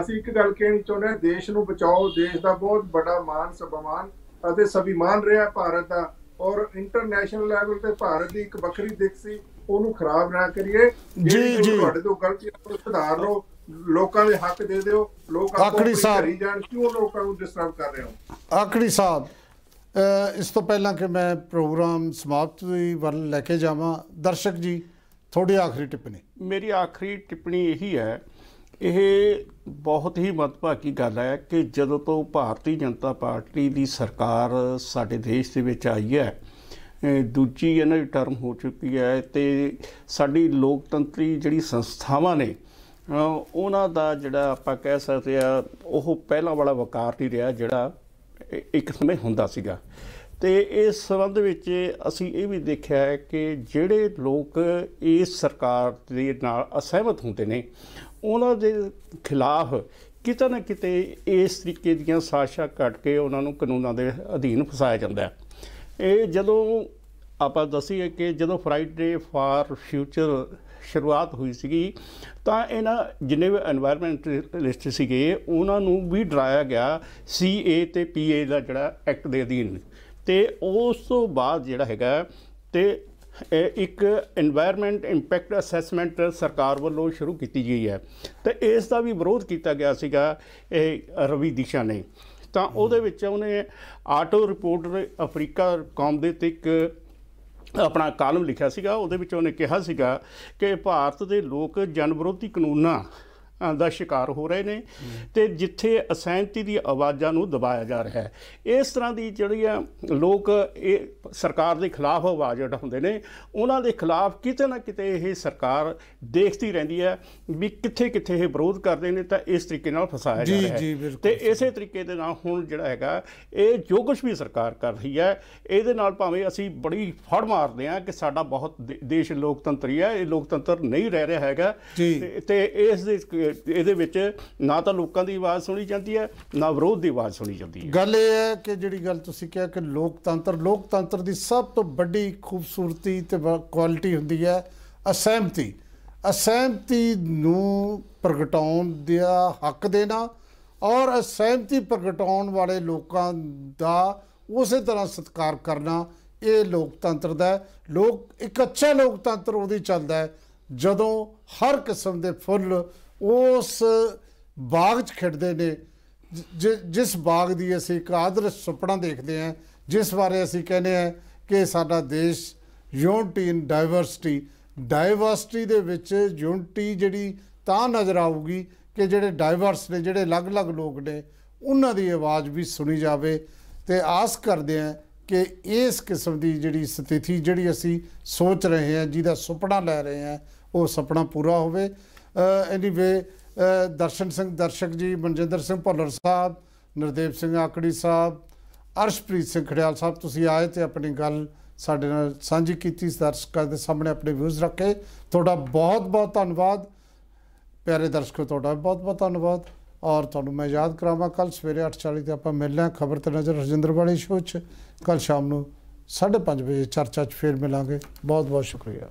ਅਸੀਂ ਇੱਕ ਗੱਲ ਕਹਿਣੀ ਚਾਹੁੰਦੇ ਹਾਂ ਦੇਸ਼ ਨੂੰ ਬਚਾਓ ਦੇਸ਼ ਦਾ ਬਹੁਤ ਵੱਡਾ ਮਾਨ ਸਨਮਾਨ ਅਤੇ ਸਭਿਮਾਨ ਰਿਹਾ ਭਾਰਤ ਦਾ। ਔਰ ਇੰਟਰਨੈਸ਼ਨਲ ਲੈਵਲ ਤੇ ਭਾਰਤ ਦੀ ਇੱਕ ਵੱਖਰੀ ਦਿੱਖ ਸੀ ਉਹਨੂੰ ਖਰਾਬ ਨਾ ਕਰੀਏ। ਜਿਹੜੀ ਜੀ। ਤੁਹਾਡੇ ਤੋਂ ਗਲਤੀ ਨੂੰ ਸੁਧਾਰ ਲਓ ਲੋਕਾਂ ਦੇ ਹੱਕ ਦੇ ਦਿਓ ਲੋਕ ਆਪਣੀ ਸਾਹਿਬ। ਜਾਣ ਕਿਉਂ ਲੋਕਾਂ ਨੂੰ ਡਿਸਟਰਬ ਕਰ ਰਹੇ ਹੋ? ਆਖਰੀ ਸਾਹਿਬ ਇਸ ਤੋਂ ਪਹਿਲਾਂ ਕਿ ਮੈਂ ਪ੍ਰੋਗਰਾਮ ਸਮਾਪਤੀ ਵੱਲ ਲੈ ਕੇ ਜਾਵਾਂ। ਦਰਸ਼ਕ ਜੀ ਥੋੜੀ ਆਖਰੀ ਟਿੱਪਣੀ। ਮੇਰੀ ਆਖਰੀ ਟਿੱਪਣੀ ਇਹੀ ਹੈ ਇਹ ਬਹੁਤ ਹੀ ਮਹੱਤਵਪੂਰਨ ਗੱਲ ਹੈ ਕਿ ਜਦੋਂ ਤੋਂ ਭਾਰਤੀ ਜਨਤਾ ਪਾਰਟੀ ਦੀ ਸਰਕਾਰ ਸਾਡੇ ਦੇਸ਼ ਦੇ ਵਿੱਚ ਆਈ ਹੈ ਅਹ ਦੂਜੀ ਇਹਨਾਂ ਦੀ ਟਰਮ ਹੋ ਚੁੱਕੀ ਹੈ ਤੇ ਸਾਡੀ ਲੋਕਤੰਤਰੀ ਜਿਹੜੀ ਸੰਸਥਾਵਾਂ ਨੇ, ਅਹ ਉਹਨਾਂ ਦਾ ਜਿਹੜਾ ਆਪਾਂ ਕਹਿ ਸਕਦੇ ਆ ਉਹ ਪਹਿਲਾਂ ਵਾਲਾ ਵਕਾਰ ਨਹੀਂ ਰਿਹਾ ਜਿਹੜਾ ਇ- ਇੱਕ ਸਮੇਂ ਹੁੰਦਾ ਸੀਗਾ। ਤੇ ਇਸ ਸੰਬੰਧ ਵਿੱਚ ਅਸੀਂ ਇਹ ਵੀ ਦੇਖਿਆ ਹੈ ਕਿ ਜਿਹੜੇ ਲੋਕ ਇਸ ਸਰਕਾਰ ਦੇ ਨਾਲ ਅਸਹਿਮਤ ਹੁੰਦੇ ਨੇ ਉਹਨਾਂ ਦੇ ਖਿਲਾਫ ਕਿਤੇ ਨਾ ਕਿਤੇ ਇਸ ਤਰੀਕੇ ਦੀਆਂ ਸਾਸ਼ਾ ਕੱਟ ਕੇ ਉਹਨਾਂ ਨੂੰ ਕਾਨੂੰਨਾਂ ਦੇ ਅਧੀਨ ਫਸਾਇਆ ਜਾਂਦਾ ਹੈ। ਇਹ ਜਦੋਂ ਆਪਾਂ ਦੱਸੀਏ ਕਿ ਜਦੋਂ ਫਰਾਈਡੇ ਫਾਰ ਫਿਊਚਰ ਸ਼ੁਰੂਆਤ ਹੋਈ ਸੀਗੀ, ਤਾਂ ਇਹਨਾਂ ਜਿੰਨੇ ਵੀ এনवायरमेंटਲਿਸਟ ਸੀਗੇ, ਉਹਨਾਂ ਨੂੰ ਵੀ ਡਰਾਇਆ ਗਿਆ ਸੀਏ ਤੇ ਪੀਏ ਦਾ ਜਿਹੜਾ ਐਕਟ ਦੇ ਅਧੀਨ। ਤੇ ਉਸ ਤੋਂ ਬਾਅਦ ਜਿਹੜਾ ਹੈਗਾ, ਤੇ ਇੱਕ এনवायरमेंट ਇੰਪੈਕਟ ਅਸੈਸਮੈਂਟ ਸਰਕਾਰ ਵੱਲੋਂ ਸ਼ੁਰੂ ਕੀਤੀ ਗਈ ਹੈ। ਤੇ ਇਸ ਦਾ ਵੀ ਵਿਰੋਧ ਕੀਤਾ ਗਿਆ ਸੀਗਾ ਇਹ ਰਵੀ ਦਿਸ਼ਾ ਨੇ। ਤਾਂ ਉਹਦੇ ਵਿੱਚ ਉਹਨੇ ਆਟੋ ਰਿਪੋਰਟਰ ਅਫਰੀਕਾ ਕੌਮ ਦੇ ਤੇ ਇੱਕ ਆਪਣਾ ਕਾਲਮ ਲਿਖਿਆ ਸੀਗਾ। ਉਹਦੇ ਵਿੱਚ ਉਹਨੇ ਕਿਹਾ ਸੀਗਾ ਕਿ ਭਾਰਤ ਦੇ ਲੋਕ ਜਨਵਿਰੋਧੀ ਕਾਨੂੰਨਾਂ ਦਾ ਸ਼ਿਕਾਰ ਹੋ ਰਹੇ ਨੇ ਤੇ ਜਿੱਥੇ ਅਸਹਿਮਤੀ ਦੀ ਆਵਾਜ਼ਾਂ ਨੂੰ ਦਬਾਇਆ ਜਾ ਰਿਹਾ ਹੈ। ਇਸ ਤਰ੍ਹਾਂ ਦੀ ਜਿਹੜੀ ਆ ਲੋਕ ਇਹ ਸਰਕਾਰ ਦੇ ਖਿਲਾਫ ਆਵਾਜ਼ ਉਠਾਉਂਦੇ ਨੇ। ਉਹਨਾਂ ਦੇ ਖਿਲਾਫ ਕਿਤੇ ਨਾ ਕਿਤੇ ਇਹ ਸਰਕਾਰ ਦੇਖਦੀ ਰਹਿੰਦੀ ਹੈ ਵੀ ਕਿੱਥੇ ਕਿੱਥੇ ਇਹ ਵਿਰੋਧ ਕਰਦੇ ਨੇ ਤਾਂ ਇਸ ਤਰੀਕੇ ਨਾਲ ਫਸਾਇਆ ਜਾ ਰਿਹਾ ਹੈ। ਤੇ ਇਸੇ ਤਰੀਕੇ ਦੇ ਨਾਲ ਹੁਣ ਜਿਹੜਾ ਹੈਗਾ ਇਹ ਜੋ ਕੁਝ ਵੀ ਸਰਕਾਰ ਕਰ ਰਹੀ ਹੈ ਇਹਦੇ ਨਾਲ ਭਾਵੇਂ ਅਸੀਂ ਬੜੀ ਫੜ ਮਾਰਦੇ ਹਾਂ ਕਿ ਸਾਡਾ ਬਹੁਤ ਦੇਸ਼ ਲੋਕਤੰਤਰੀ ਹੈ ਇਹ ਲੋਕਤੰਤਰ ਨਹੀਂ ਰਹਿ ਰਿਹਾ ਹੈਗਾ। ਤੇ ਇਸ ਦੇ ਇਹਦੇ ਵਿੱਚ ਨਾ ਤਾਂ ਲੋਕਾਂ ਦੀ ਆਵਾਜ਼ ਸੁਣੀ ਜਾਂਦੀ ਹੈ, ਨਾ ਵਿਰੋਧ ਦੀ ਆਵਾਜ਼ ਸੁਣੀ ਜਾਂਦੀ ਹੈ ਗੱਲ ਇਹ ਹੈ ਕਿ ਜਿਹੜੀ ਗੱਲ ਤੁਸੀਂ ਕਿਹਾ ਕਿ ਲੋਕਤੰਤਰ ਲੋਕਤੰਤਰ ਦੀ ਸਭ ਤੋਂ ਵੱਡੀ ਖੂਬਸੂਰਤੀ ਤੇ ਕੁਆਲਿਟੀ ਹੁੰਦੀ ਹੈ ਅਸਹਿਮਤੀ ਅਸਹਿਮਤੀ ਨੂੰ ਪ੍ਰਗਟਾਉਣ ਦਾ ਹੱਕ ਦੇਣਾ ਔਰ ਅਸਹਿਮਤੀ ਪ੍ਰਗਟਾਉਣ ਵਾਲੇ ਲੋਕਾਂ ਦਾ ਉਸੇ ਤਰ੍ਹਾਂ ਸਤਿਕਾਰ ਕਰਨਾ, ਇਹ ਲੋਕਤੰਤਰ ਦਾ ਹੈ। ਲੋਕ, ਇੱਕ ਅੱਛਾ ਲੋਕਤੰਤਰ ਉਹਦੀ ਚੱਲਦਾ ਹੈ ਜਦੋਂ ਹਰ ਕਿਸਮ ਦੇ ਫੁੱਲ ਉਸ ਬਾਗ 'ਚ ਖਿੜਦੇ ਨੇ, ਜਿ- ਜਿਸ ਬਾਗ ਦੀ ਅਸੀਂ ਇੱਕ ਆਦਰਸ਼ ਸੁਪਨਾ ਦੇਖਦੇ ਹਾਂ, ਜਿਸ ਬਾਰੇ ਅਸੀਂ ਕਹਿੰਦੇ ਹਾਂ ਕਿ ਸਾਡਾ ਦੇਸ਼ ਯੂਨਿਟੀ ਇਨ ਡਾਈਵਰਸਿਟੀ ਡਾਈਵਰਸਿਟੀ ਦੇ ਵਿੱਚ ਯੂਨਿਟੀ ਜਿਹੜੀ ਤਾਂ ਨਜ਼ਰ ਆਊਗੀ ਕਿ ਜਿਹੜੇ ਡਾਈਵਰਸ ਨੇ, ਜਿਹੜੇ ਅਲੱਗ-ਅਲੱਗ ਲੋਕ ਨੇ, ਉਹਨਾਂ ਦੀ ਆਵਾਜ਼ ਵੀ ਸੁਣੀ ਜਾਵੇ ਤੇ ਆਸ ਕਰਦੇ ਹਾਂ ਕਿ ਇਸ ਕਿਸਮ ਦੀ ਜਿਹੜੀ ਸਥਿਤੀ ਜਿਹੜੀ ਅਸੀਂ ਸੋਚ ਰਹੇ ਹਾਂ, ਜਿਹਦਾ ਸੁਪਨਾ ਲੈ ਰਹੇ ਹਾਂ, ਉਹ ਸੁਪਨਾ ਪੂਰਾ ਹੋਵੇ। ਐਨੀਵੇ ਦਰਸ਼ਨ ਸਿੰਘ, ਦਰਸ਼ਕ ਜੀ, ਮਨਜਿੰਦਰ ਸਿੰਘ ਭੁੱਲਰ ਸਾਹਿਬ, ਨਰਦੇਵ ਸਿੰਘ ਆਕੜੀ ਸਾਹਿਬ, ਅਰਸ਼ਪ੍ਰੀਤ ਸਿੰਘ ਖੜਿਆਲ ਸਾਹਿਬ, ਤੁਸੀਂ ਆਏ ਤੇ ਆਪਣੀ ਗੱਲ ਸਾਡੇ ਨਾਲ ਸਾਂਝੀ ਕੀਤੀ, ਦਰਸ਼ਕਾਂ ਦੇ ਸਾਹਮਣੇ ਆਪਣੇ ਵਿਊਜ਼ ਰੱਖੇ। ਤੁਹਾਡਾ ਬਹੁਤ ਬਹੁਤ ਧੰਨਵਾਦ। ਪਿਆਰੇ ਦਰਸ਼ਕੋ, ਤੁਹਾਡਾ ਵੀ ਬਹੁਤ ਬਹੁਤ ਧੰਨਵਾਦ। ਔਰ ਤੁਹਾਨੂੰ ਮੈਂ ਯਾਦ ਕਰਾਵਾਂ ਕੱਲ ਸਵੇਰੇ 8:40 ਤੇ ਆਪਾਂ ਮਿਲਣਾ ਹੈ ਖਬਰ ਤੇ ਨਜ਼ਰ ਰਜਿੰਦਰ ਵਾਲੀ ਸ਼ੋਅ 'ਚ। ਕੱਲ ਸ਼ਾਮ ਨੂੰ 5:30 ਵਜੇ ਚਰਚਾ 'ਚ ਫੇਰ ਮਿਲਾਂਗੇ। ਬਹੁਤ ਬਹੁਤ ਸ਼ੁਕਰੀਆ।